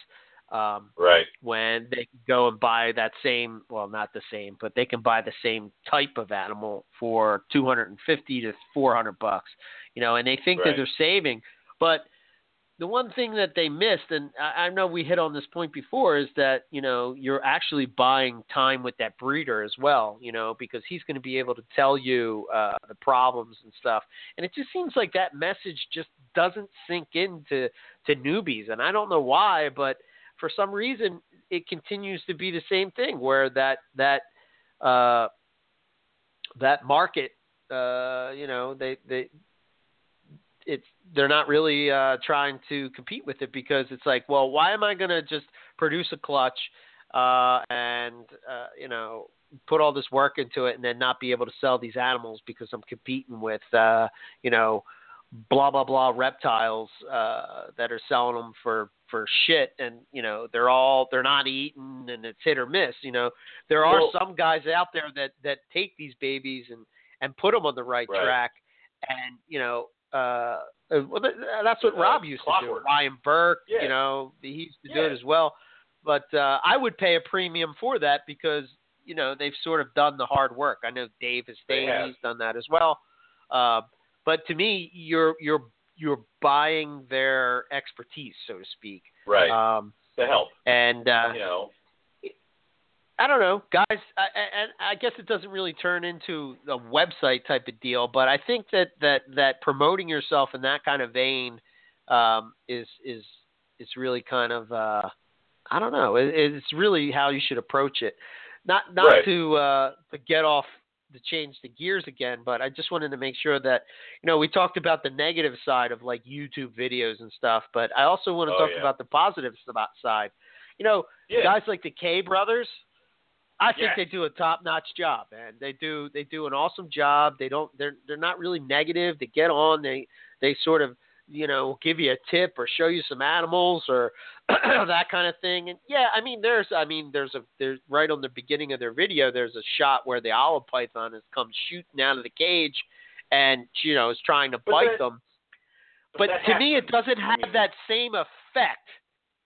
um Right. when they can go and buy that same well not the same but they can buy the same type of animal for 250 to 400 bucks you know and they think that they're saving. But the one thing that they missed and I, I know we hit on this point before is that you know you're actually buying time with that breeder as well you know because he's going to be able to tell you uh the problems and stuff. And it just seems like that message just doesn't sink into to newbies. And I don't know why but for some reason it continues to be the same thing where that that uh, that market, uh, you know, they they it's they're not really uh, trying to compete with it because it's like, well, why am I going to just produce a clutch uh, and uh, you know put all this work into it and then not be able to sell these animals because I'm competing with uh, you know blah blah blah reptiles uh, that are selling them for for shit and you know they're all they're not eating and it's hit or miss you know there are Well- some guys out there that that take these babies and and put them on the right, Right. track and you know uh uh, well, that's what Uh, Rob used to do. Ryan Burke, Yeah. you know, he used to do it as well. But uh, I would pay a premium for that because you know they've sort of done the hard work. I know Dave has, have. He's done that as well. Uh, but to me, you're you're you're buying their expertise, so to speak. Right. Um, to help. and uh, You know. I don't know, guys. I, I, and I guess it doesn't really turn into a website type of deal, but I think that that that promoting yourself in that kind of vein um, is is is really kind of uh, I don't know. It, it's really how you should approach it. Not not Right. to uh, to get off to change the gears again, but I just wanted to make sure that you know we talked about the negative side of like YouTube videos and stuff, but I also want to Oh, talk yeah. about the positive side. You know, Yeah. guys like the K brothers, I think Yeah. they do a top notch job, man. They do they do an awesome job. They don't they're they're not really negative. They get on, they they sort of you know give you a tip or show you some animals or that kind of thing. And yeah, I mean there's I mean there's a there's right on the beginning of their video there's a shot where the olive python has come shooting out of the cage and you know is trying to But bite that- them. But that to me, it doesn't I have mean- that same effect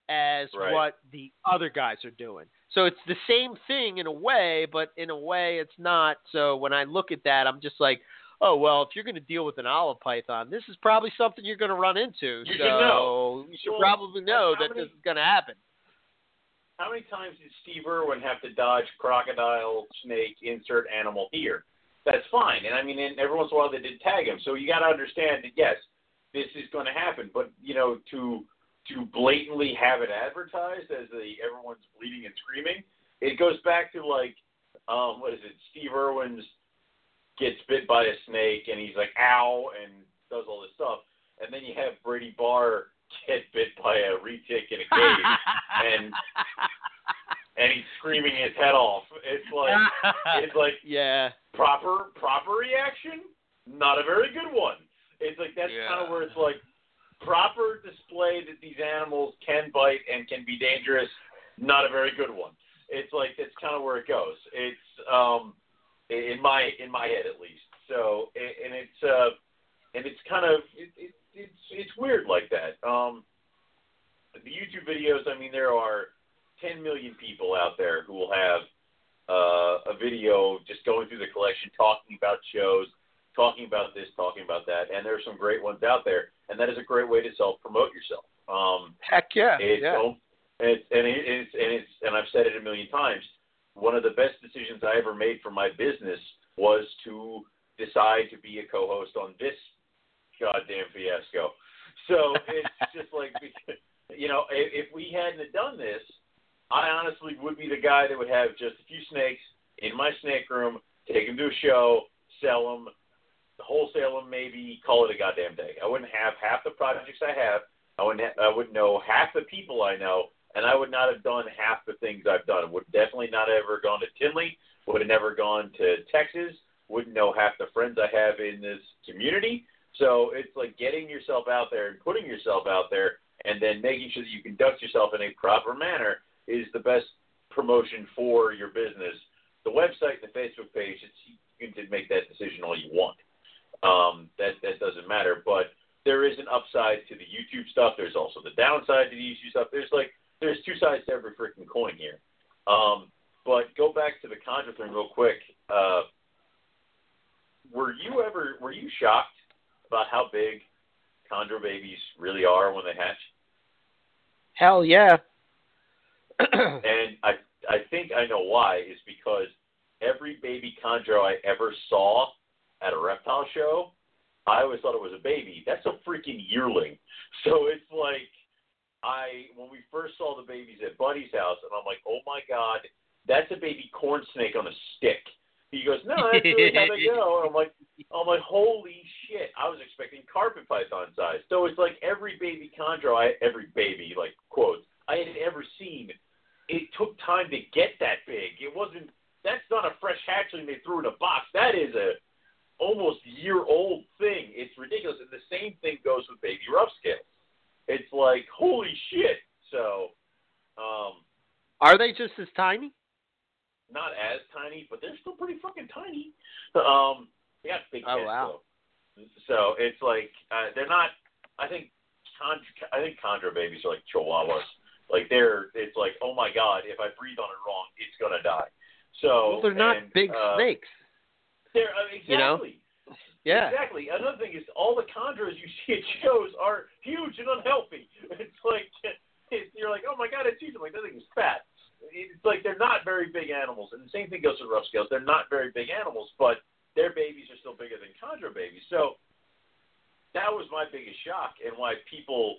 as Right. what the other guys are doing. So it's the same thing in a way, but in a way it's not. So when I look at that, I'm just like, oh well, if you're going to deal with an olive python, this is probably something you're going to run into. You should so know. you should Well, probably know that many- this is going to happen. How many times did Steve Irwin have to dodge crocodile, snake, insert animal here? That's fine. And I mean, and every once in a while they did tag him. So you got to understand that yes, this is going to happen. But you know, to to blatantly have it advertised as the everyone's bleeding and screaming, it goes back to like, um, what is it? Steve Irwin's gets bit by a snake and he's like, ow, and does all this stuff. And then you have Brady Barr get bit by a retic in a cage and and he's screaming his head off. It's like it's like yeah, proper proper reaction, not a very good one. It's like that's Yeah. kind of where it's like proper display that these animals can bite and can be dangerous, not a very good one. It's like that's kind of where it goes. It's um in my in my head at least. So and it's uh and it's kind of it, it, it's it's weird like that. Um the YouTube videos, I mean there are 10 million people out there who will have uh, a video just going through the collection, talking about shows, talking about this, talking about that, and there are some great ones out there, and that is a great way to self promote yourself. Um, heck yeah, it's, yeah. it's and it, it's and it's and I've said it a million times. One of the best decisions I ever made for my business was to decide to be a co-host on this goddamn fiasco. So it's just like you know, if, if we hadn't done this, I honestly would be the guy that would have just a few snakes in my snake room, take them to a show, sell them, wholesale them, maybe call it a goddamn day. I wouldn't have half the projects I have. I wouldn't. Ha- I wouldn't know half the people I know, and I would not have done half the things I've done. Would definitely not have ever gone to Tinley. Would have never gone to Texas. Wouldn't know half the friends I have in this community. So it's like getting yourself out there and putting yourself out there, and then making sure that you conduct yourself in a proper manner is the best promotion for your business. The website, the Facebook page, it's you can make that decision all you want. Um, that that doesn't matter, but there is an upside to the YouTube stuff. There's also the downside to the YouTube stuff. There's like there's two sides to every freaking coin here. Um, but go back to the chondro thing real quick. Uh, were you ever were you shocked about how big chondro babies really are when they hatch? Hell yeah. And I I think I know why is because every baby chondro I ever saw at a reptile show, I always thought it was a baby. That's a freaking yearling. So it's like I when we first saw the babies at Buddy's house, and I'm like, oh my god, that's a baby corn snake on a stick. He goes, no, that's really how they go. And I'm like, I'm like, holy shit! I was expecting carpet python size. So it's like every baby chondro, I every baby like quotes I had ever seen. It took time to get that big. It wasn't. That's not a fresh hatchling they threw in a box. That is a almost year old thing. It's ridiculous. And the same thing goes with baby rough scales. It's like holy shit. So, um, Are they just as tiny? not as tiny, but they're still pretty fucking tiny. Um, they got big Oh, heads wow. though. So it's like uh, they're not. I think chond- I think chondro babies are like chihuahuas. Like they're. It's like oh my god, if I breathe on it wrong, it's gonna die. So Well, they're not and, big uh, snakes. They're uh, exactly. You know? Yeah. Exactly. Another thing is all the chondros you see at shows are huge and unhealthy. It's like it's, you're like, oh my god, it's huge. I'm like, that thing is fat. It's like they're not very big animals, and the same thing goes with rough scales. They're not very big animals, but their babies are still bigger than chondro babies. So that was my biggest shock, and why people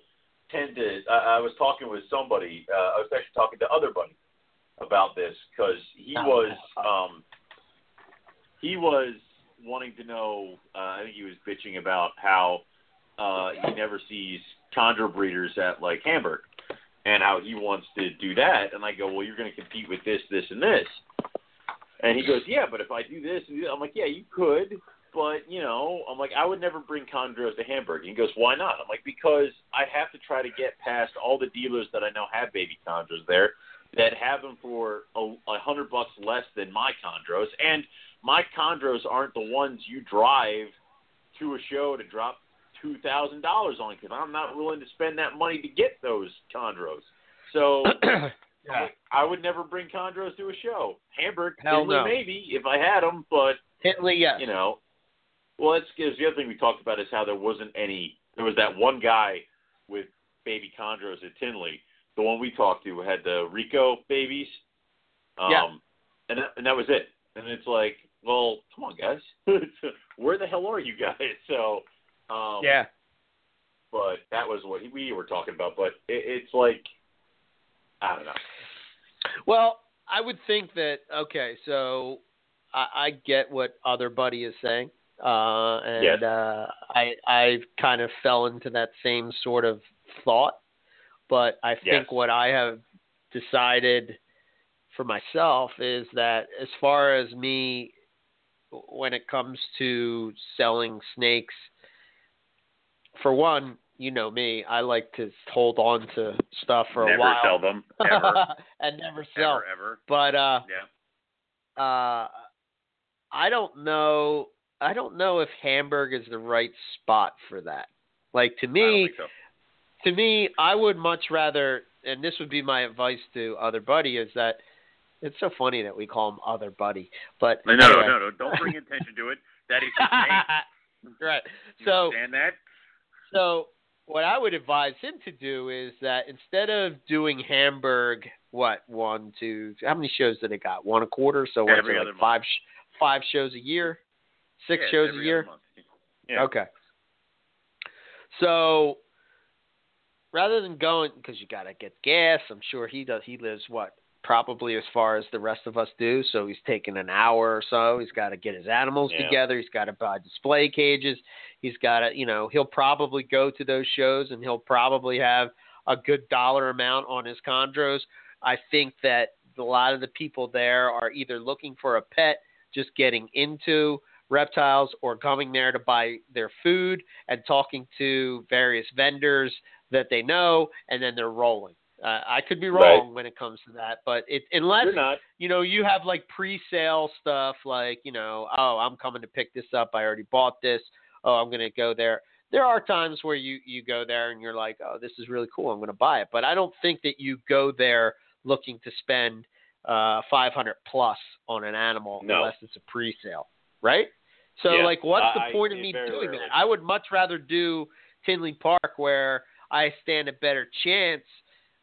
tend to. I I was talking with somebody. Uh, I was actually talking to other buddy about this because he was um, he was wanting to know. Uh, I think he was bitching about how uh, he never sees chondro breeders at like Hamburg, and how he wants to do that. And I go, well, you're going to compete with this, this, and this. And he goes, yeah, but if I do this, and do I'm like, yeah, you could, but you know, I'm like, I would never bring chondros to Hamburg. And he goes, why not? I'm like, because I have to try to get past all the dealers that I know have baby chondros there that have them for a hundred bucks less than my chondros, and my chondros aren't the ones you drive to a show to drop two thousand dollars on because I'm not willing to spend that money to get those chondros. So Yeah. I would never bring chondros to a show. Hamburg, Hell Tinley, no. maybe if I had them, but Tinley, yes. you know, well, that's because the other thing we talked about is how there wasn't any. There was that one guy with baby chondros at Tinley. The one we talked to had the Rico babies. Um, Yeah. And that, and that was it. And it's like, well, come on, guys, where the hell are you guys? So, um, yeah. But that was what we were talking about. But it, it's like, I don't know. Well, I would think that okay, so I, I get what other buddy is saying, uh, and Yes. uh, I I kind of fell into that same sort of thought, but I think Yes. what I have decided for myself is that as far as me, when it comes to selling snakes, for one, you know me, I like to hold on to stuff for Never a while Never sell them. Ever. and never sell. ever, ever. But uh, Yeah. uh, I don't know. I don't know if Hamburg is the right spot for that. Like to me, so. to me, I would much rather, and this would be my advice to other buddy, is that it's so funny that we call him other buddy, but No, no, anyway. no, no. Don't bring attention to it. That is his name. right. You So understand that? So what I would advise him to do is that instead of doing Hamburg, what one, two, how many shows did it got? One a quarter. So what's it, other like month. five, sh- five shows a year, six Yeah, shows a year. Yeah. Okay. So rather than going, because you got to get gas, I'm sure he does. He lives what probably as far as the rest of us do. So he's taking an hour or so. He's got to get his animals Yeah. together. He's got to buy display cages. He's got to, you know, he'll probably go to those shows and he'll probably have a good dollar amount on his chondros. I think that a lot of the people there are either looking for a pet, just getting into reptiles, or coming there to buy their food and talking to various vendors that they know, and then they're rolling. Uh, I could be Right. wrong when it comes to that, but it unless you know, you have like pre-sale stuff, like you know, oh, I'm coming to pick this up. I already bought this. Oh, I'm going to go there. There are times where you you go there and you're like, oh, this is really cool. I'm going to buy it. But I don't think that you go there looking to spend uh 500 plus on an animal No. unless it's a pre-sale, right? So Yeah, like, what's I- the point of me doing rarely. that? I would much rather do Tinley Park where I stand a better chance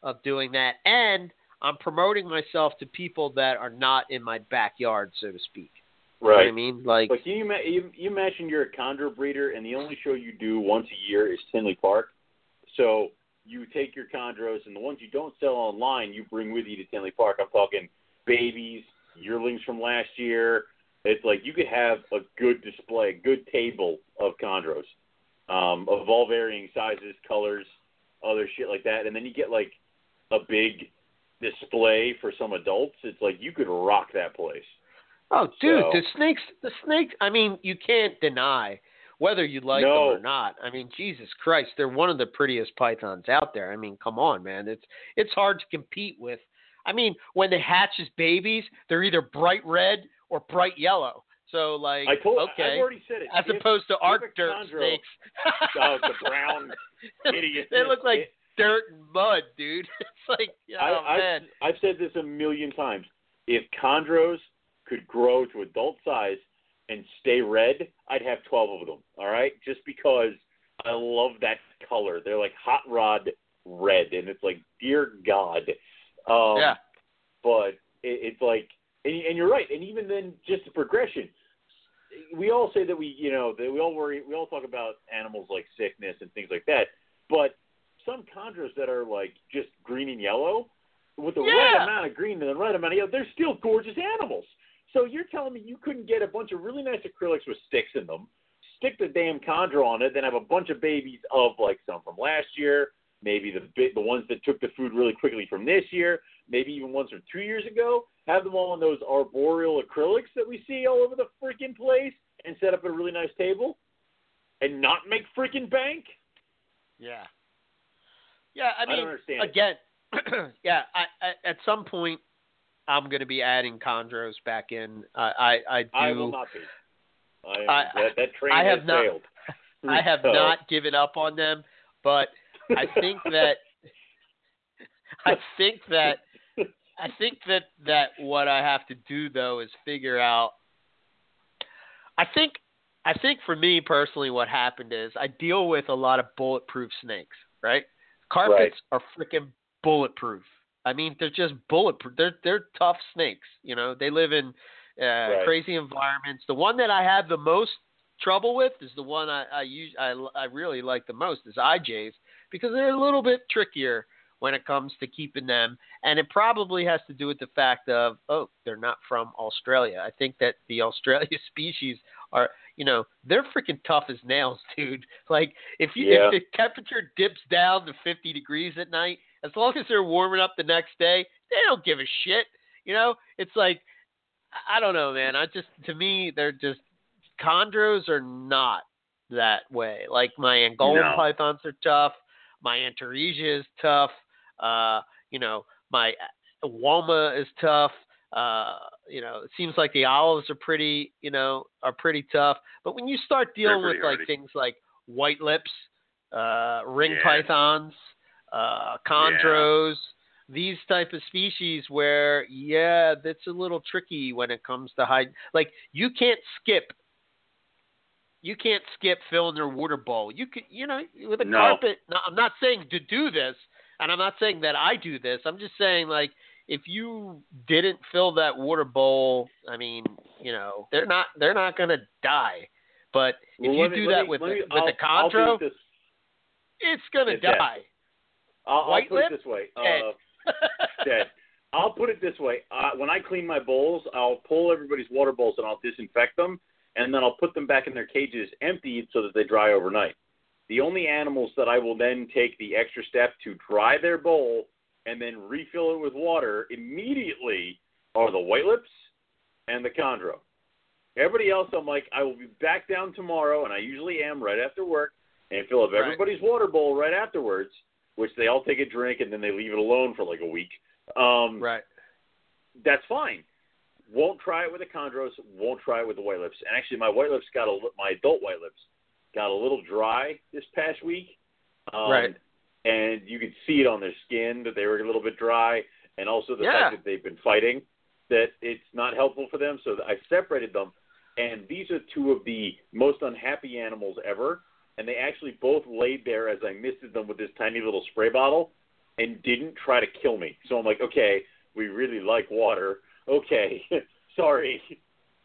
of doing that, and I'm promoting myself to people that are not in my backyard, so to speak. Right. You know what I mean? Like, you, you you imagine you're a chondro breeder and the only show you do once a year is Tinley Park. So you take your chondros and the ones you don't sell online, you bring with you to Tinley Park. I'm talking babies, yearlings from last year. It's like you could have a good display, a good table of chondros um, of all varying sizes, colors, other shit like that, and then you get like a big display for some adults. It's like you could rock that place. Oh, dude, So- the snakes, the snakes. I mean, you can't deny whether you like No. them or not. I mean, Jesus Christ, they're one of the prettiest pythons out there. I mean, come on, man. It's it's hard to compete with. I mean, when they hatch as babies, they're either bright red or bright yellow. So, like, I told. okay, I've already said it. as If- opposed to our a dirt chondro- snakes. Oh, the brown idiot. they look like dirt and mud, dude. It's like, oh I, man. I've, I've said this a million times. If chondros could grow to adult size and stay red, I'd have 12 of them. All right, just because I love that color. They're like hot rod red, and it's like, dear God. Um, yeah. But it, it's like, and, and you're right. And even then, just the progression. We all say that we, you know, that we all worry. We all talk about animals like sickness and things like that. But some chondros that are like just green and yellow, with the right amount of green and the right amount of yellow, they're still gorgeous animals. So you're telling me you couldn't get a bunch of really nice acrylics with sticks in them, stick the damn chondro on it, then have a bunch of babies of like some from last year, maybe the bit- the ones that took the food really quickly from this year, maybe even ones from two years ago. Have them all in those arboreal acrylics that we see all over the freaking place, and set up a really nice table, and not make freaking bank. Yeah. Yeah, I I mean, don't again, yeah, I, I, at some point, I'm going to be adding chondros back in. I, I, I do. I will not be. I, I- that, that train I have has not- sailed. I have So- not given up on them, but I think that I think that I think that that what I have to do though is figure out. I think I think for me personally, what happened is I deal with a lot of bulletproof snakes. Right, carpets are freaking bulletproof. I mean, they're just bulletproof. They're they're tough snakes. You know, they live in uh, crazy environments. The one that I have the most trouble with is the one I I use I, I really like the most is IJs because they're a little bit trickier when it comes to keeping them, and it probably has to do with the fact of oh they're not from Australia. I think that the Australia species are you know they're freaking tough as nails, dude. Like if you Yeah. if the temperature dips down to 50 degrees at night, as long as they're warming up the next day, they don't give a shit. You know, it's like I- don't know, man. I just to me they're just chondros are not that way. Like my Angolan No. pythons are tough. My Antaresia is tough. Uh, you know, my Woma is tough. Uh, you know, it seems like the olives are pretty, you know, are pretty tough. But when you start dealing with like things like white lips, uh, ring Yeah. pythons, uh, chondros, these type of species where yeah, that's a little tricky when it comes to hide. Like you can't skip. You can't skip filling their water bowl. You could, you know, with a No. carpet. No, I'm not saying to do this, and I'm not saying that I do this. I'm just saying like if you didn't fill that water bowl, I mean, you know, they're not they're not gonna die. But if Well, you me- do that me- with let the, me- with the I'll do chondro, it this- it's gonna It's die. I'll, I'll put it this way. Uh, dead. I'll put it this way. Uh, when I clean my bowls, I'll pull everybody's water bowls and I'll disinfect them, and then I'll put them back in their cages emptied so that they dry overnight. The only animals that I will then take the extra step to dry their bowl and then refill it with water immediately are the white lips and the chondro. Everybody else, I'm like, I will be back down tomorrow, and I usually am right after work, and fill up Right. everybody's water bowl right afterwards, which they all take a drink and then they leave it alone for like a week. Um, Right. That's fine. Won't try it with the chondros. Won't try it with the white lips. And actually, my white lips got a my adult white lips got a little dry this past week. Um, Right. And you could see it on their skin that they were a little bit dry, and also the Yeah. fact that they've been fighting that it's not helpful for them. So I separated them, and these are two of the most unhappy animals ever. And they actually both laid there as I misted them with this tiny little spray bottle, and didn't try to kill me. So I'm like, okay, we really like water. Okay, sorry.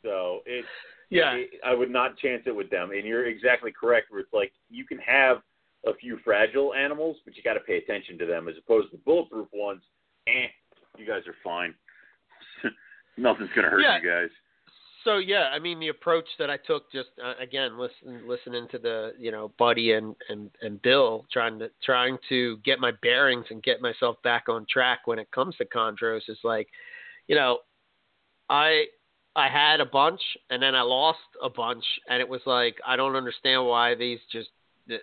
So it's Yeah. it- I would not chance it with them. And you're exactly correct. Where it's like you can have a few fragile animals, but you got to pay attention to them as opposed to the bulletproof ones. Eh, you guys are fine. Nothing's gonna hurt Yeah. you guys. So yeah, I mean the approach that I took just uh, again listen listening to the you know Buddy and and and Bill trying to trying to get my bearings and get myself back on track when it comes to chondros is like, you know, I I had a bunch and then I lost a bunch and it was like I don't understand why these just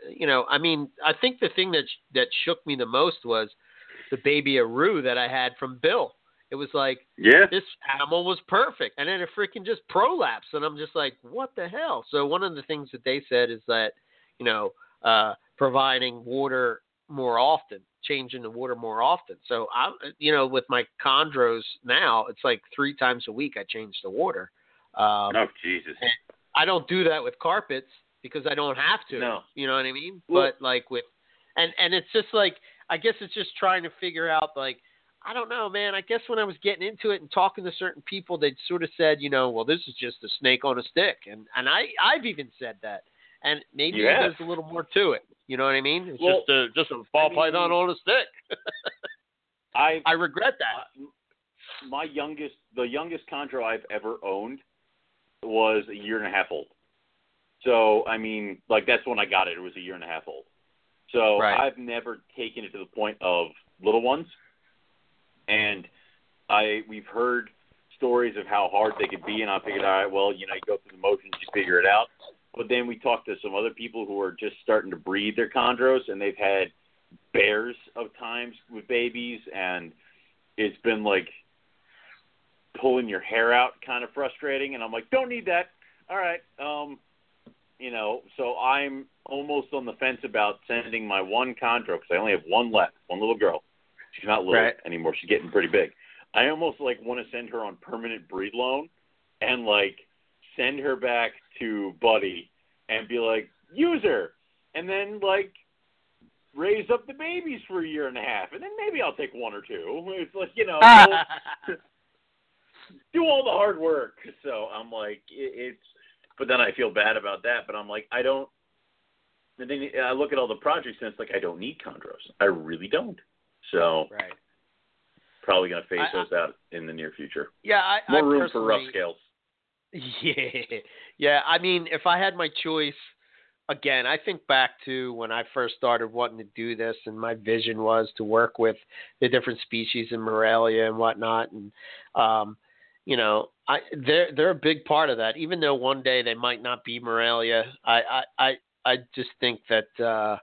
you know I mean I think the thing that that shook me the most was the baby Aru that I had from Bill. It was like Yeah. this animal was perfect and then it freaking just prolapsed and i'm just like what the hell so one of the things that they said is that you know uh providing water more often changing the water more often so i you know with my chondros now it's like three times a week i change the water um Oh Jesus. I don't do that with carpets because I don't have to. No. You know what I mean? Well- but like with and and it's just like I guess it's just trying to figure out like I don't know, man. I guess when I was getting into it and talking to certain people, they'd sort of said, you know, well, this is just a snake on a stick, and and I I've even said that, and maybe have. there's a little more to it. You know what I mean? It's Well, just a just a ball I mean- python on a stick. I I regret that. Uh, my youngest, the youngest chondro I've ever owned was a year and a half old. So I mean, like that's when I got it. It was a year and a half old. So Right. I've never taken it to the point of little ones. And I we've heard stories of how hard they could be, and I figured, all right, well, you know, you go through the motions, you figure it out. But then we talked to some other people who are just starting to breed their chondros, and they've had bears of times with babies, and it's been like pulling your hair out, kind of frustrating. And I'm like, don't need that. All right, um, you know. So I'm almost on the fence about sending my one chondro because I only have one left, one little girl. She's not little Right. anymore. She's getting pretty big. I almost like want to send her on permanent breed loan and like send her back to Buddy and be like, use her, and then like raise up the babies for a year and a half, and then maybe I'll take one or two. It's like you know, do all the hard work. So I'm like, it, it's. But then I feel bad about that. But I'm like, I don't. And then I look at all the projects and it's like I don't need chondros. I really don't. So right. probably gonna phase I- those out in the near future. Yeah, I, More I room for rough scales. Yeah, yeah. I mean, if I had my choice, again, I think back to when I first started wanting to do this, and my vision was to work with the different species in Morelia and whatnot, and um, you know, I they're they're a big part of that. Even though one day they might not be Morelia, I I I, I just think that uh,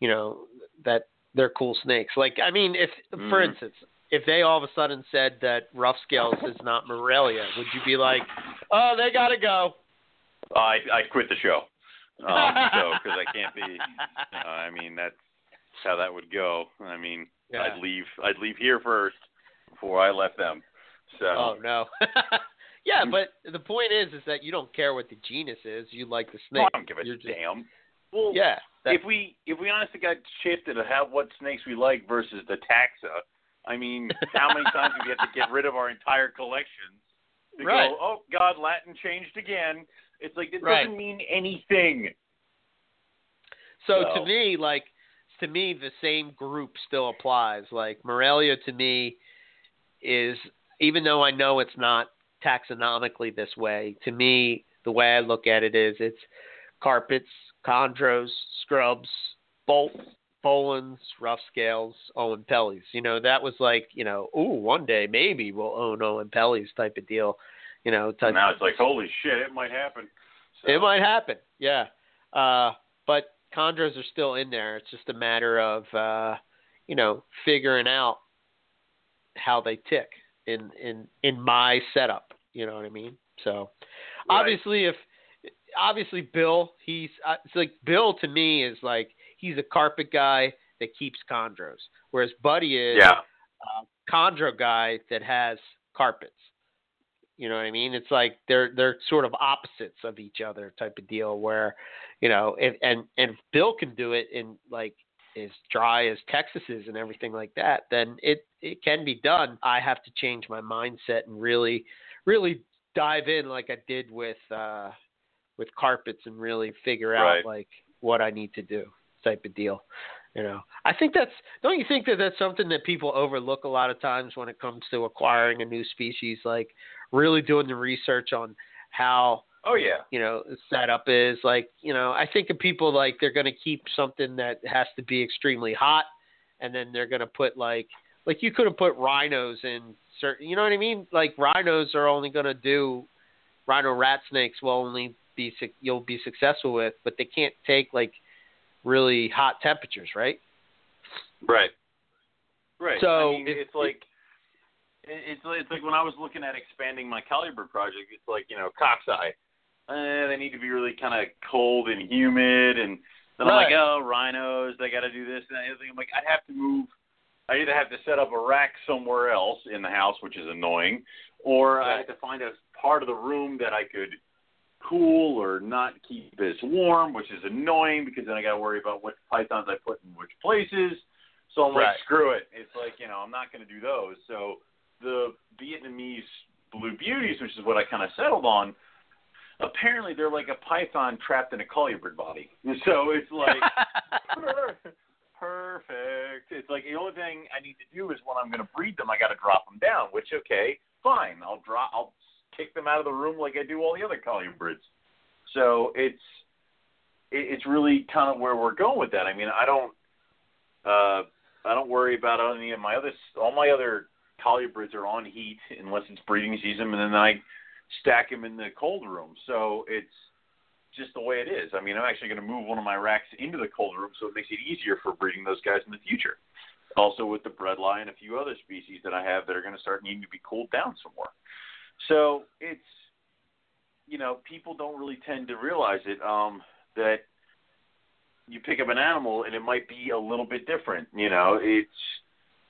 you know that they're cool snakes. Like, I mean, if for Mhm. instance, if they all of a sudden said that rough scales is not Morelia, would you be like, oh, they gotta go? I I quit the show. Um, so because I can't be. Uh, I mean that's how that would go. I mean Yeah. I'd leave I'd leave here first before I left them. So Oh no. yeah, hmm. but the point is, is that you don't care what the genus is. You like the Well, snake. I don't give a You're just- damn. Well, Yeah. that- if we if we honestly got shifted to how what snakes we like versus the taxa, I mean, how many times do we have to get rid of our entire collections? To Right. Go, oh God, Latin changed again. It's like it Right. doesn't mean anything. So So- to me, like to me, the same group still applies. Like Morelia to me is, even though I know it's not taxonomically this way, to me the way I look at it is it's carpets, chondros, scrubs, bolt, Boelen's, rough scales, Oenpellis. You know that was like you know, ooh, one day maybe we'll own Oenpellis type of deal. You know, type now it's like holy shit, it might happen. So, it might happen, yeah. Uh, but chondros are still in there. It's just a matter of uh, you know figuring out how they tick in in in my setup. You know what I mean? So Right. obviously, if obviously Bill, he's uh, it's like Bill to me is like he's a carpet guy that keeps chondros, whereas Buddy is yeah. uh, chondro guy that has carpets. You know what I mean? It's like they're they're sort of opposites of each other type of deal. Where, you know, if, and and if Bill can do it in like as dry as Texas is and everything like that, then it it can be done. I have to change my mindset and really really dive in like I did with uh with carpets and really figure out Right. like what I need to do. type of deal. You know, I think that's. Don't you think that that's something that people overlook a lot of times when it comes to acquiring a new species? Like really doing the research on how Oh yeah. you know setup is. Like you know, I think of people like they're going to keep something that has to be extremely hot, and then they're going to put like like you could have put rhinos in certain. You know what I mean? Like rhinos are only going to do rhino rat snakes will only be you'll be successful with, but they can't take like really hot temperatures, right? Right. Right. So, I mean, if- it's like it- it's it's like when I was looking at expanding my caliber project. It's like you know cock's eye. Uh, they need to be really kind of cold and humid, and then I'm like, oh, rhinos, they got to do this and that. I'm like, I'd have to move. I either have to set up a rack somewhere else in the house, which is annoying, or I have to find a part of the room that I could cool or not keep as warm, which is annoying because then I got to worry about which pythons I put in which places. So I'm Right. like, screw it. It's like, you know, I'm not going to do those. So the Vietnamese blue beauties, which is what I kind of settled on, apparently they're like a python trapped in a colubrid body. So it's like perfect. It's like the only thing I need to do is when I'm going to breed them, I got to drop them down. Which okay, fine. I'll drop. I'll kick them out of the room like I do all the other colubrids. So it's it, it's really kind of where we're going with that. I mean, I don't uh, I don't worry about any of my other all my other colubrids are on heat unless it's breeding season, and then I stack them in the cold room. So it's just the way it is. I mean, I'm actually going to move one of my racks into the cold room, so it makes it easier for breeding those guys in the future. Also, with the bredli and a few other species that I have that are going to start needing to be cooled down some more. So it's, you know, people don't really tend to realize it um, that you pick up an animal and it might be a little bit different. You know, it's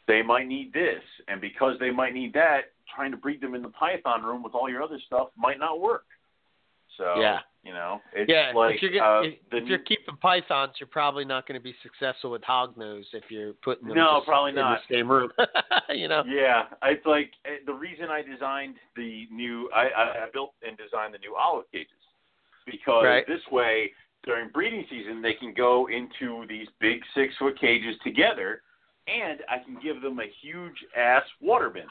they might need this, and because they might need that, trying to breed them in the python room with all your other stuff might not work. So Yeah. you know, it's yeah, like if you're, uh, if, the if you're keeping pythons, you're probably not going to be successful with hognose if you're putting them No, probably in the same room. you know, Yeah, it's like uh, the reason I designed the new, I, I, I built and designed the new olive cages because Right. this way during breeding season they can go into these big six foot cages together, and I can give them a huge ass water bin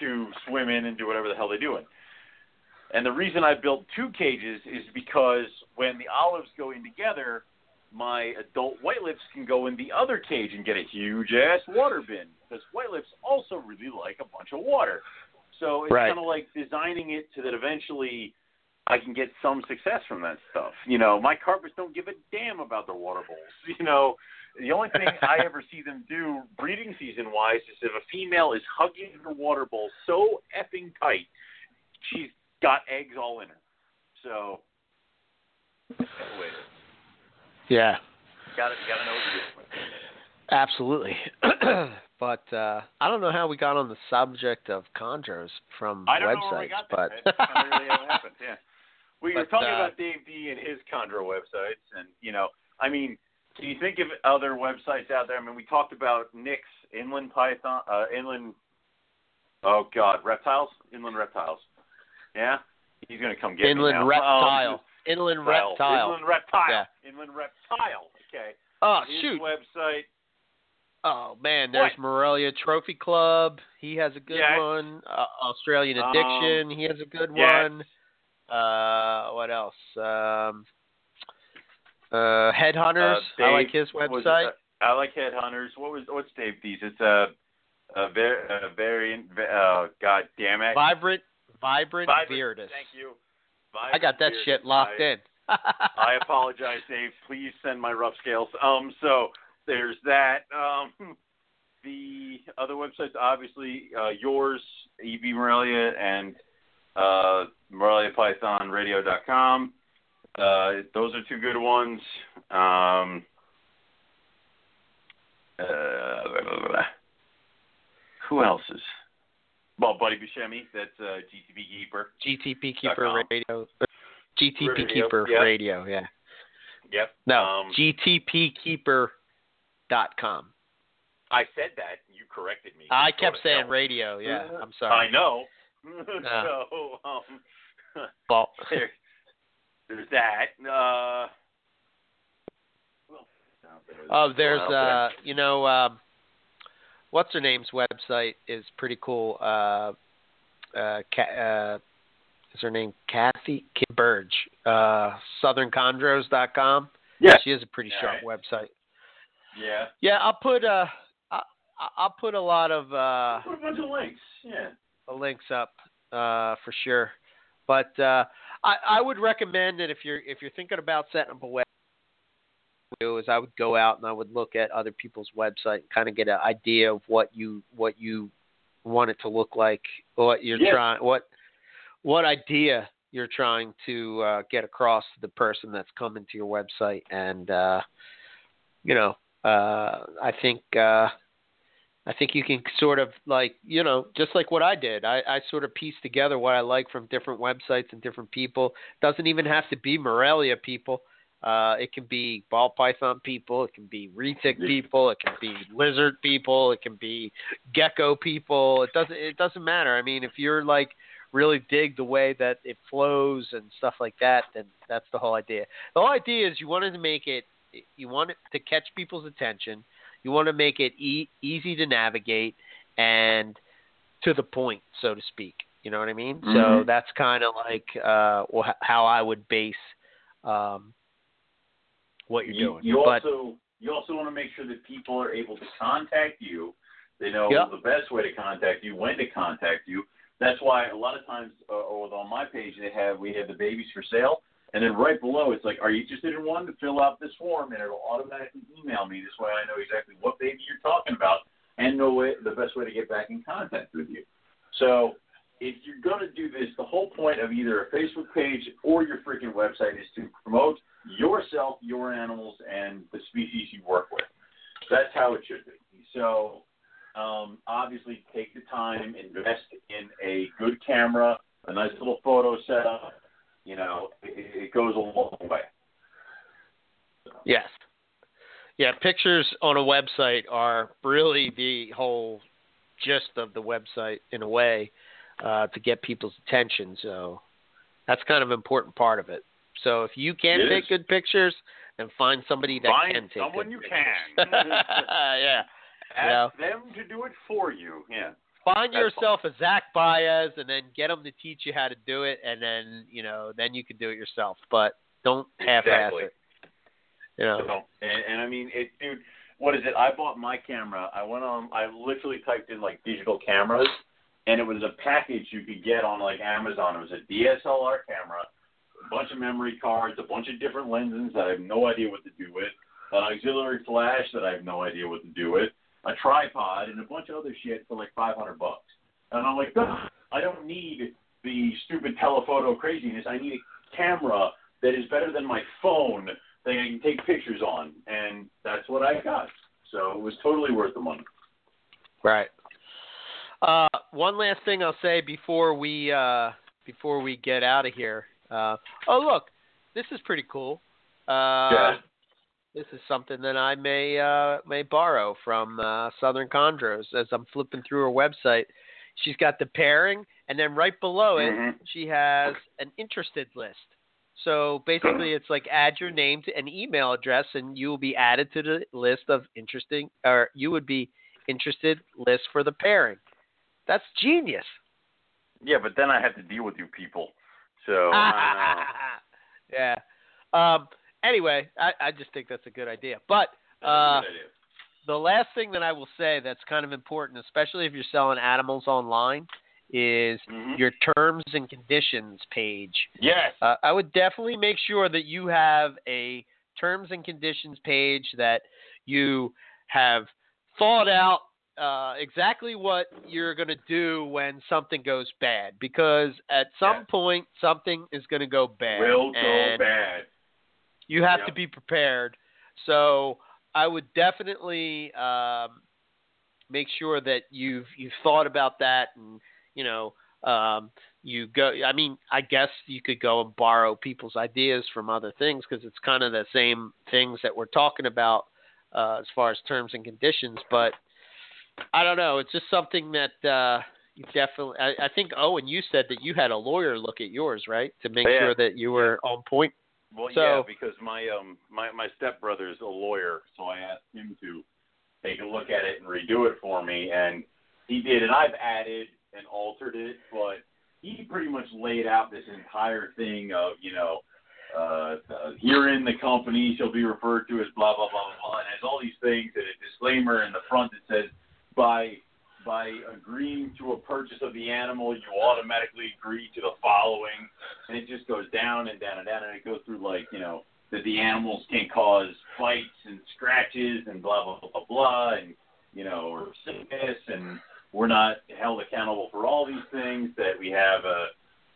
to swim in and do whatever the hell they're doing. And the reason I built two cages is because when the olives go in together, my adult white lips can go in the other cage and get a huge ass water bin because white lips also really like a bunch of water. So it's Right. kind of like designing it so that eventually I can get some success from that stuff. You know, my carpets don't give a damn about their water bowls. You know, the only thing I ever see them do breeding season wise is if a female is hugging her water bowl so effing tight, she's got eggs all in her. So, the way it yeah, Gotta, gotta know what you're doing. with it. absolutely. but uh, I don't know how we got on the subject of chondros from I don't websites, know where we got but kind of really happened. Yeah, we were talking uh, about Dave D and his Chondro websites, and you know, I mean, can you think of other websites out there? I mean, we talked about Nick's Inland Python, uh, Inland. Oh God, reptiles, Inland Reptiles. Yeah, he's gonna come get inland me now. reptile, Um, inland reptile. reptile. Inland reptile. Yeah. Inland reptile. Okay. oh His shoot! website. Oh man, there's What? Morelia Trophy Club. He has a good Yeah. one. Uh, Australian Um, Addiction. he has a good yes. one. Uh, what else? Um, uh, Headhunters. Uh, I like his website. I like Headhunters. What was what's Dave D's? It's a a, ver, a variant. Uh, God damn it! Vibrant, vibrant, Vibrant- Viridis. Thank you. I got that Vibrant shit locked I, in. I apologize, Dave. Please send my rough scales. Um, so there's that. Um, the other websites, obviously, uh, yours, EB Morelia, and uh, MoreliaPythonRadio.com. Uh, those are two good ones. Um, uh. Who else is? Well, Buddy Buscemi, that's uh, GTB Keeper. GTP Keeper com. Radio. GTP Radio, Keeper yeah. Radio. Yeah. Yep. No. Um, GTPkeeper.com. I said that. You corrected me. I kept saying hell. radio. Yeah. I'm sorry. I know. Yeah. so um, there, there's that. Uh, Oh, there's uh, you know, um, what's her name's website is pretty cool. Uh, uh, Ca- uh, is her name Kathy Kim Burge? Uh, SouthernChondros.com. Yeah. She has a pretty Yeah, sharp right. website. Yeah. Yeah, I'll put uh, I- I'll put a lot of uh Put a bunch of links. Yeah. links up uh for sure. But uh, I, I would recommend that if you're if you're thinking about setting up a web, do is I would go out and I would look at other people's website and kind of get an idea of what you what you want it to look like, what you're Yeah. trying, what what idea you're trying to uh, get across to the person that's coming to your website, and uh, you know, uh, I think. I think you can sort of like, you know, just like what I did. I, I sort of pieced together what I like from different websites and different people. Doesn't even have to be Morelia people. Uh, it can be ball python people. It can be retic people. It can be lizard people. It can be gecko people. It doesn't. It doesn't matter. I mean, if you're like really dig the way that it flows and stuff like that, then that's the whole idea. The whole idea is you wanted to make it. You want it to catch people's attention. You want to make it e- easy to navigate and to the point, so to speak. You know what I mean? So Mhm. that's kind of like uh, wh- how I would base um, what you're you, doing. You but also you also want to make sure that people are able to contact you. They know Yep. the best way to contact you, when to contact you. That's why a lot of times, uh, or on my page, they have we have the babies for sale, and then right below it's like, are you interested in one? To fill out this form, and it'll automatically email me. This way, I know exactly what baby you're talking about, and know way, the best way to get back in contact with you. So if you're going to do this, the whole point of either a Facebook page or your freaking website is to promote yourself, your animals, and the species you work with. That's how it should be. So, um, obviously, take the time, invest in a good camera, a nice little photo setup. You know, it, it goes a long way. yes, yeah, pictures on a website are really the whole gist of the website in a way uh, to get people's attention. So that's kind of an important part of it. So if you can't It take is. good pictures, then find somebody that Find can take someone you pictures. can. yeah. Ask them to do it for you. Yeah. Find That's yourself a Zach Baez and then get them to teach you how to do it, and then you know then you can do it yourself. But don't half-ass Exactly. it. You know. And, and I mean, it, dude, what is it? I bought my camera. I went on. I literally typed in like digital cameras, and it was a package you could get on like Amazon. It was a DSLR camera, a bunch of memory cards, a bunch of different lenses that I have no idea what to do with, an auxiliary flash that I have no idea what to do with, a tripod, and a bunch of other shit for like 500 bucks. And I'm like, I don't need the stupid telephoto craziness. I need a camera that is better than my phone that I can take pictures on, and that's what I got. So it was totally worth the money. Right. Uh, one last thing I'll say before we uh, before we get out of here. Uh, oh look, this is pretty cool. Uh, Yeah. This is something that I may uh, may borrow from uh, Southern Chondros as I'm flipping through her website. She's got the pairing, and then right below it, Mhm. she has an interested list. So basically, it's like add your name to an email address, and you will be added to the list of interesting, or you would be interested list for the pairing. That's genius. Yeah, but then I have to deal with you people. So uh, yeah. Um, anyway, I, I just think that's a good idea. But uh, the last thing that I will say that's kind of important, especially if you're selling animals online, is Mhm. your terms and conditions page. yes, Uh, I would definitely make sure that you have a terms and conditions page that you have thought out uh, exactly what you're going to do when something goes bad. Because at some Yes. point, something is going to go bad. will go bad. You have to be prepared. So I would definitely um, make sure that you've you've thought about that, and you know, um, you go. I mean, I guess you could go and borrow people's ideas from other things because it's kind of the same things that we're talking about uh, as far as terms and conditions. But I don't know. It's just something that. Uh, you definitely. I, I think Owen, you said that you had a lawyer look at yours, right, to make Yeah. sure that you were on point. Well, So- yeah, because my um my my stepbrother's a lawyer, so I asked him to take a look at it and redo it for me, and he did, and I've added and altered it, but he pretty much laid out this entire thing of you know. Uh, uh, herein the company shall be referred to as blah blah blah blah, blah and has all these things and a disclaimer in the front that says by by agreeing to a purchase of the animal, you automatically agree to the following, and it just goes down and down and down, and it goes through like you know that the animals can cause fights and scratches and blah blah blah blah, blah and you know or sickness, and we're not held accountable for all these things. That we have a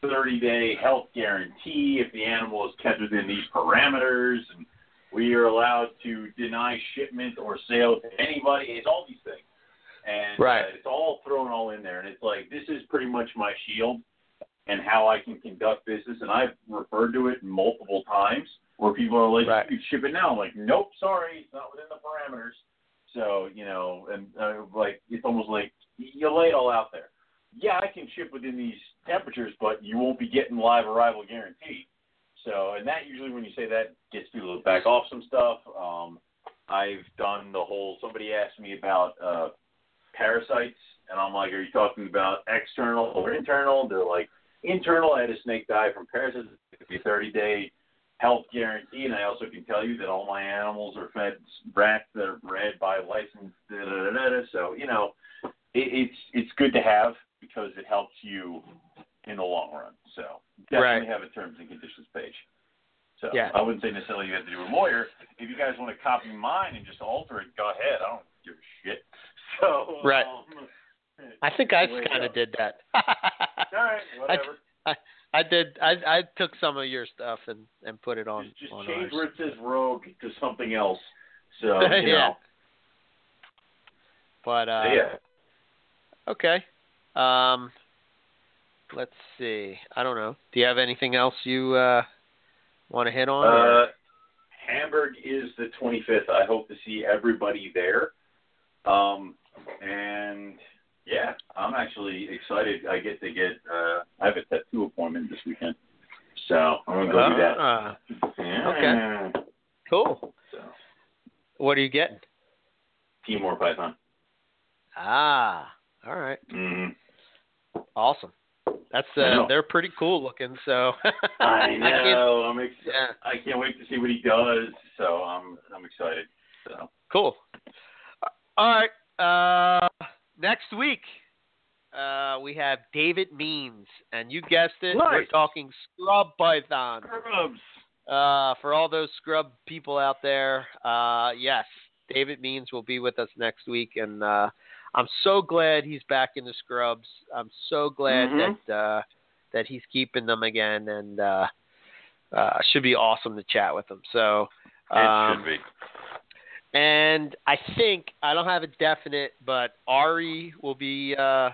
30 day health guarantee if the animal is kept within these parameters, and we are allowed to deny shipment or sale to anybody. It's all these things and Right. uh, it's all thrown all in there. And it's like this is pretty much my shield and how I can conduct business. And I've referred to it multiple times where people are like, Right. "You ship it now." I'm like, "Nope, sorry, it's not within the parameters." So you know, and uh, like it's almost like you lay it all out there. Yeah, I can ship within these temperatures, but you won't be getting live arrival guarantee. So, and that usually when you say that gets people to back off some stuff. Um, I've done the whole. Somebody asked me about uh, parasites, and I'm like, "Are you talking about external or internal?" They're like, "Internal." I had a snake die from parasites. It's a 30 day health guarantee, and I also can tell you that all my animals are fed rats that are bred by licensed. Da, da, da, da, da. So you know, it, it's it's good to have because it helps you in the long run. So definitely Right. have a terms and conditions page. So Yeah. I wouldn't say necessarily you have to do a lawyer. If you guys want to copy mine and just alter it, go ahead. I don't give a shit. So Right. Um, I think I kind of did that. all right, whatever. I did. I I took some of your stuff and and put it on just just on change ours. where it says rogue to something else. So you Yeah. know. But uh, yeah. okay. Um, let's see. I don't know. Do you have anything else you uh want to hit on? Uh, Hamburg is the 25th. I hope to see everybody there. Um, and yeah, I'm actually excited. I get to get. Uh, I have a tattoo appointment this weekend, so I'm gonna go do that. Ah, Yeah. cool. So, What are you getting? Timor Python. Ah, all right. hmm Awesome. That's uh, they're pretty cool looking. So I can't- know. I'm ex- yeah, I can't wait to see what he does. So I'm I'm excited. So cool. All right. Uh, next week, uh, we have David Means, and you guessed it, we're talking scrub python. Scrubs. Uh, for all those scrub people out there, uh, yes, David Means will be with us next week, and uh, I'm so glad he's back in the scrubs. I'm so glad Mhm. that uh, that he's keeping them again, and uh, uh, should be awesome to chat with him. So, It um, should be. And I think I don't have a definite, but Ari will be uh,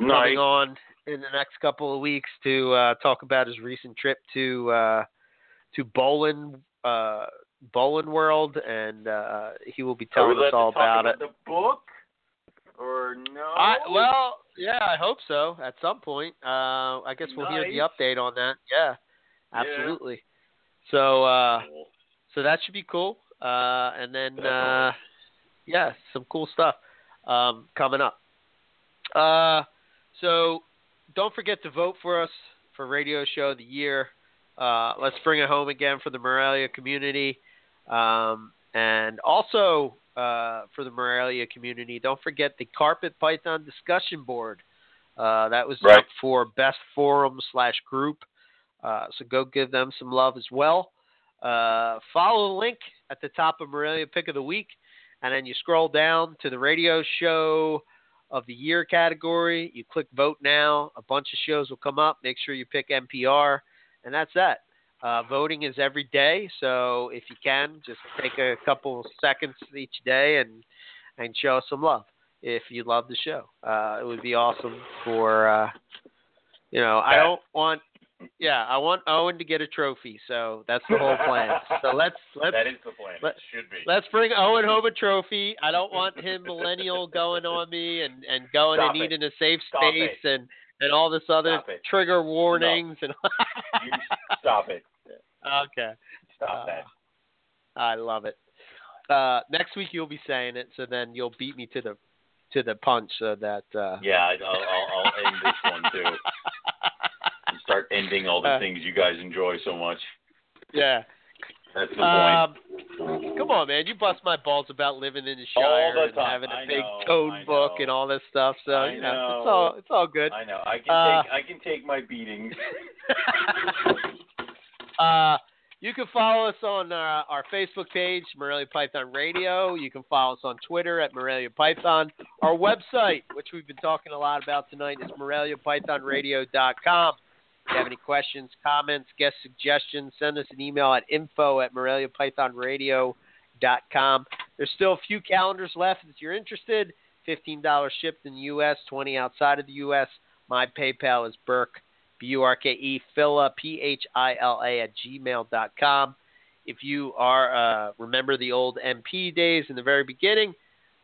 Nice. coming on in the next couple of weeks to uh, talk about his recent trip to uh, to Bolin uh, Bolin World, and uh, he will be telling us all to talk about it. The book, or no? I, well, yeah, I hope so. At some point, uh, I guess we'll hear the update on that. Yeah, Yeah. absolutely. So, uh, so that should be cool. Uh, and then, uh, yeah, some cool stuff um, coming up. Uh, so don't forget to vote for us for Radio Show of the Year. Uh, let's bring it home again for the Morelia community. Um, and also uh, for the Morelia community, don't forget the Carpet Python discussion board. Uh, that was Right. up for best forum slash group. Uh, so go give them some love as well. Uh, follow the link at the top of Morelia Pick of the Week, and then you scroll down to the radio show of the year category. You click vote now. A bunch of shows will come up. Make sure you pick MPR, and that's that. Uh, voting is every day, so if you can, just take a couple seconds each day and and show us some love if you love the show. Uh, it would be awesome for uh, you know. I don't want yeah, I want Owen to get a trophy, so that's the whole plan. so let's let's that is the plan. let- it should be. let's bring Owen home a trophy. I don't want him millennial going on me and and going Stop and it. needing a safe Stop space and and all this other trigger warnings and stop it. Okay. Stop Uh, that. I love it. Uh, next week you'll be saying it, so then you'll beat me to the to the punch, so that. Uh, Yeah, I'll, I'll, I'll end this one too. Start ending all the Uh, things you guys enjoy so much. yeah. That's the Um, come on, man! You bust my balls about living in the All Shire the and having a I big know, code book know. and all this stuff. So I you know, it's all it's all good. I know. I can Uh, take I can take my beatings. uh, you can follow us on uh, our Facebook page, Morelia Python Radio. You can follow us on Twitter at Morelia Python. Our website, which we've been talking a lot about tonight, is MoreliaPythonRadio.com. If you have any questions, comments, guest suggestions, send us an email at info at MoreliaPythonRadio.com. There's still a few calendars left if you're interested. $15 shipped in the U.S., 20 outside of the U.S. My PayPal is Burke B-U-R-K-E, Phila, P-H-I-L-A, at gmail.com. If you are, uh, remember the old MP days in the very beginning,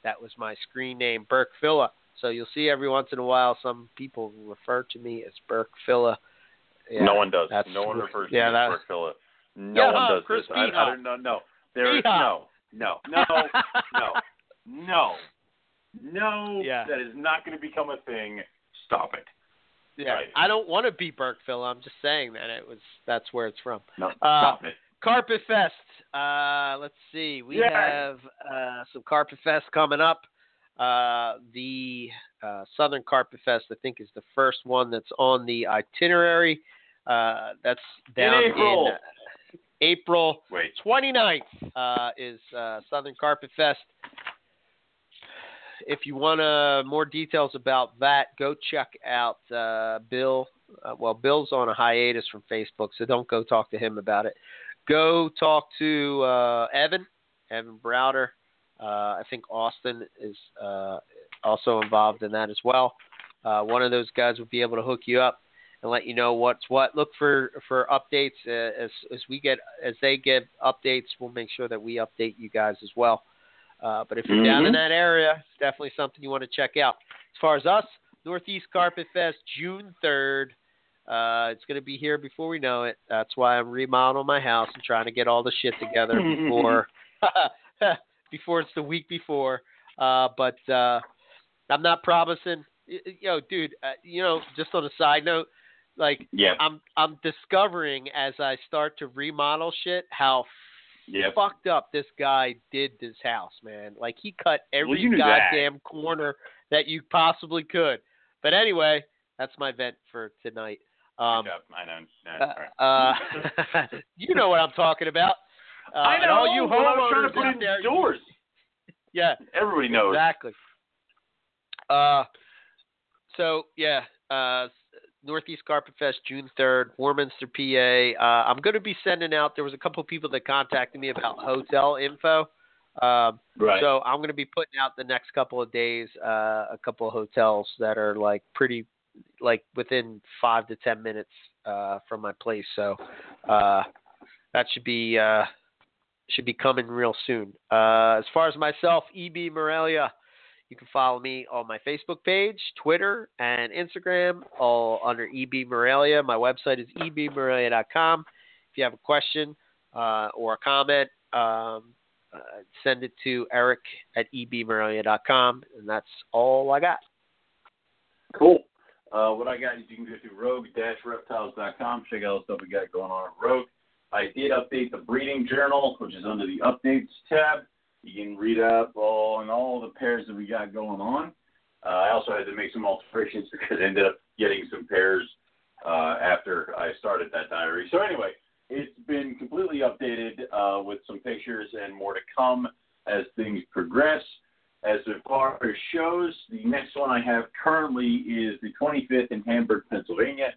that was my screen name, Burke Phila. So you'll see every once in a while some people refer to me as Burke Phila. Yeah, no one does. that's- No one refers yeah, to me that- as No Yeah, one does Chris this. I, I don't know. No. There is no, no, no, no, no, no. Yeah. That is not going to become a thing. Stop it. yeah. Right. I don't want to be Burke Phila. I'm just saying that it was that's where it's from. No. Uh, stop it. Carpet Fest. Uh, let's see. We Yeah. have uh, some Carpet Fest coming up. Uh, the uh, Southern Carpet Fest, I think, is the first one that's on the itinerary. Uh, that's down In April. uh, April Wait. 29th uh, is uh, Southern Carpet Fest. If you want uh, more details about that, go check out uh, Bill. Uh, well, Bill's on a hiatus from Facebook, so don't go talk to him about it. Go talk to uh, Evan, Evan Browder. Uh, I think Austin is uh, also involved in that as well. Uh, one of those guys will be able to hook you up and let you know what's what. Look for for updates uh, as as we get as they get updates. We'll make sure that we update you guys as well. Uh, but if you're down in Mhm. that area, it's definitely something you want to check out. As far as us, Northeast Carpet Fest, June third. Uh, it's going to be here before we know it. That's why I'm remodeling my house and trying to get all the shit together before before it's the week before. Uh, but uh, I'm not promising. Yo, dude, uh, you know, just on a side note, like Yeah. I'm I'm discovering as I start to remodel shit how Yeah. fucked up this guy did this house, man. Like he cut every you knew that. goddamn corner that you possibly could. But anyway, that's my vent for tonight. Um. I know. Yeah, all right. uh, uh, you know what I'm talking about. Uh, I know. And all you but I was trying to put out in there, doors. yeah, Everybody knows. exactly. Uh, so yeah, uh, Northeast Carpet Fest, June third, Warminster, PA. Uh, I'm going to be sending out. There was a couple of people that contacted me about hotel info. Um, Right. So I'm going to be putting out the next couple of days uh, a couple of hotels that are like pretty, like within five to ten minutes uh, from my place. So uh, that should be uh, should be coming real soon. Uh, as far as myself, EB Morelia, you can follow me on my Facebook page, Twitter, and Instagram, all under EB Morelia. My website is ebmorelia.com. If you have a question uh, or a comment, um, uh, send it to Eric at ebmorelia.com, and that's all I got. Cool. Uh, what I got is you can go to rogue-reptiles.com, check out all the stuff we got going on at Rogue. I did update the breeding journal, which is under the updates tab. You can read up and all the pairs that we got going on. Uh, I also had to make some alterations because I ended up getting some pairs uh, after I started that diary. So anyway, it's been completely updated uh, with some pictures and more to come as things progress. As far as shows, the next one I have currently is the 25th in Hamburg, Pennsylvania.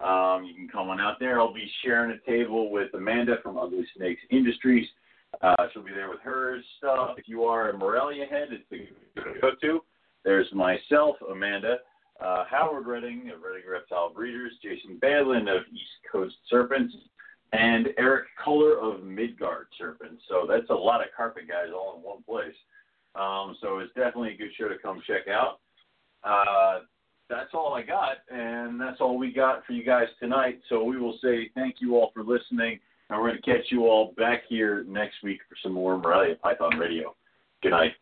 Um, you can come on out there. I'll be sharing a table with Amanda from Ugly Snakes Industries. Uh, she'll be there with her stuff. If you are a Morelia head, it's the good go to. There's myself, Amanda, uh, Howard Redding of Redding Reptile Breeders, Jason Badlin of East Coast Serpents, and Eric Kohler of Midgard Serpents. So that's a lot of carpet guys all in one place. Um, so it's definitely a good show to come check out. Uh, that's all I got, and that's all we got for you guys tonight. So we will say thank you all for listening, and we're going to catch you all back here next week for some more Morelia Python Radio. Good night.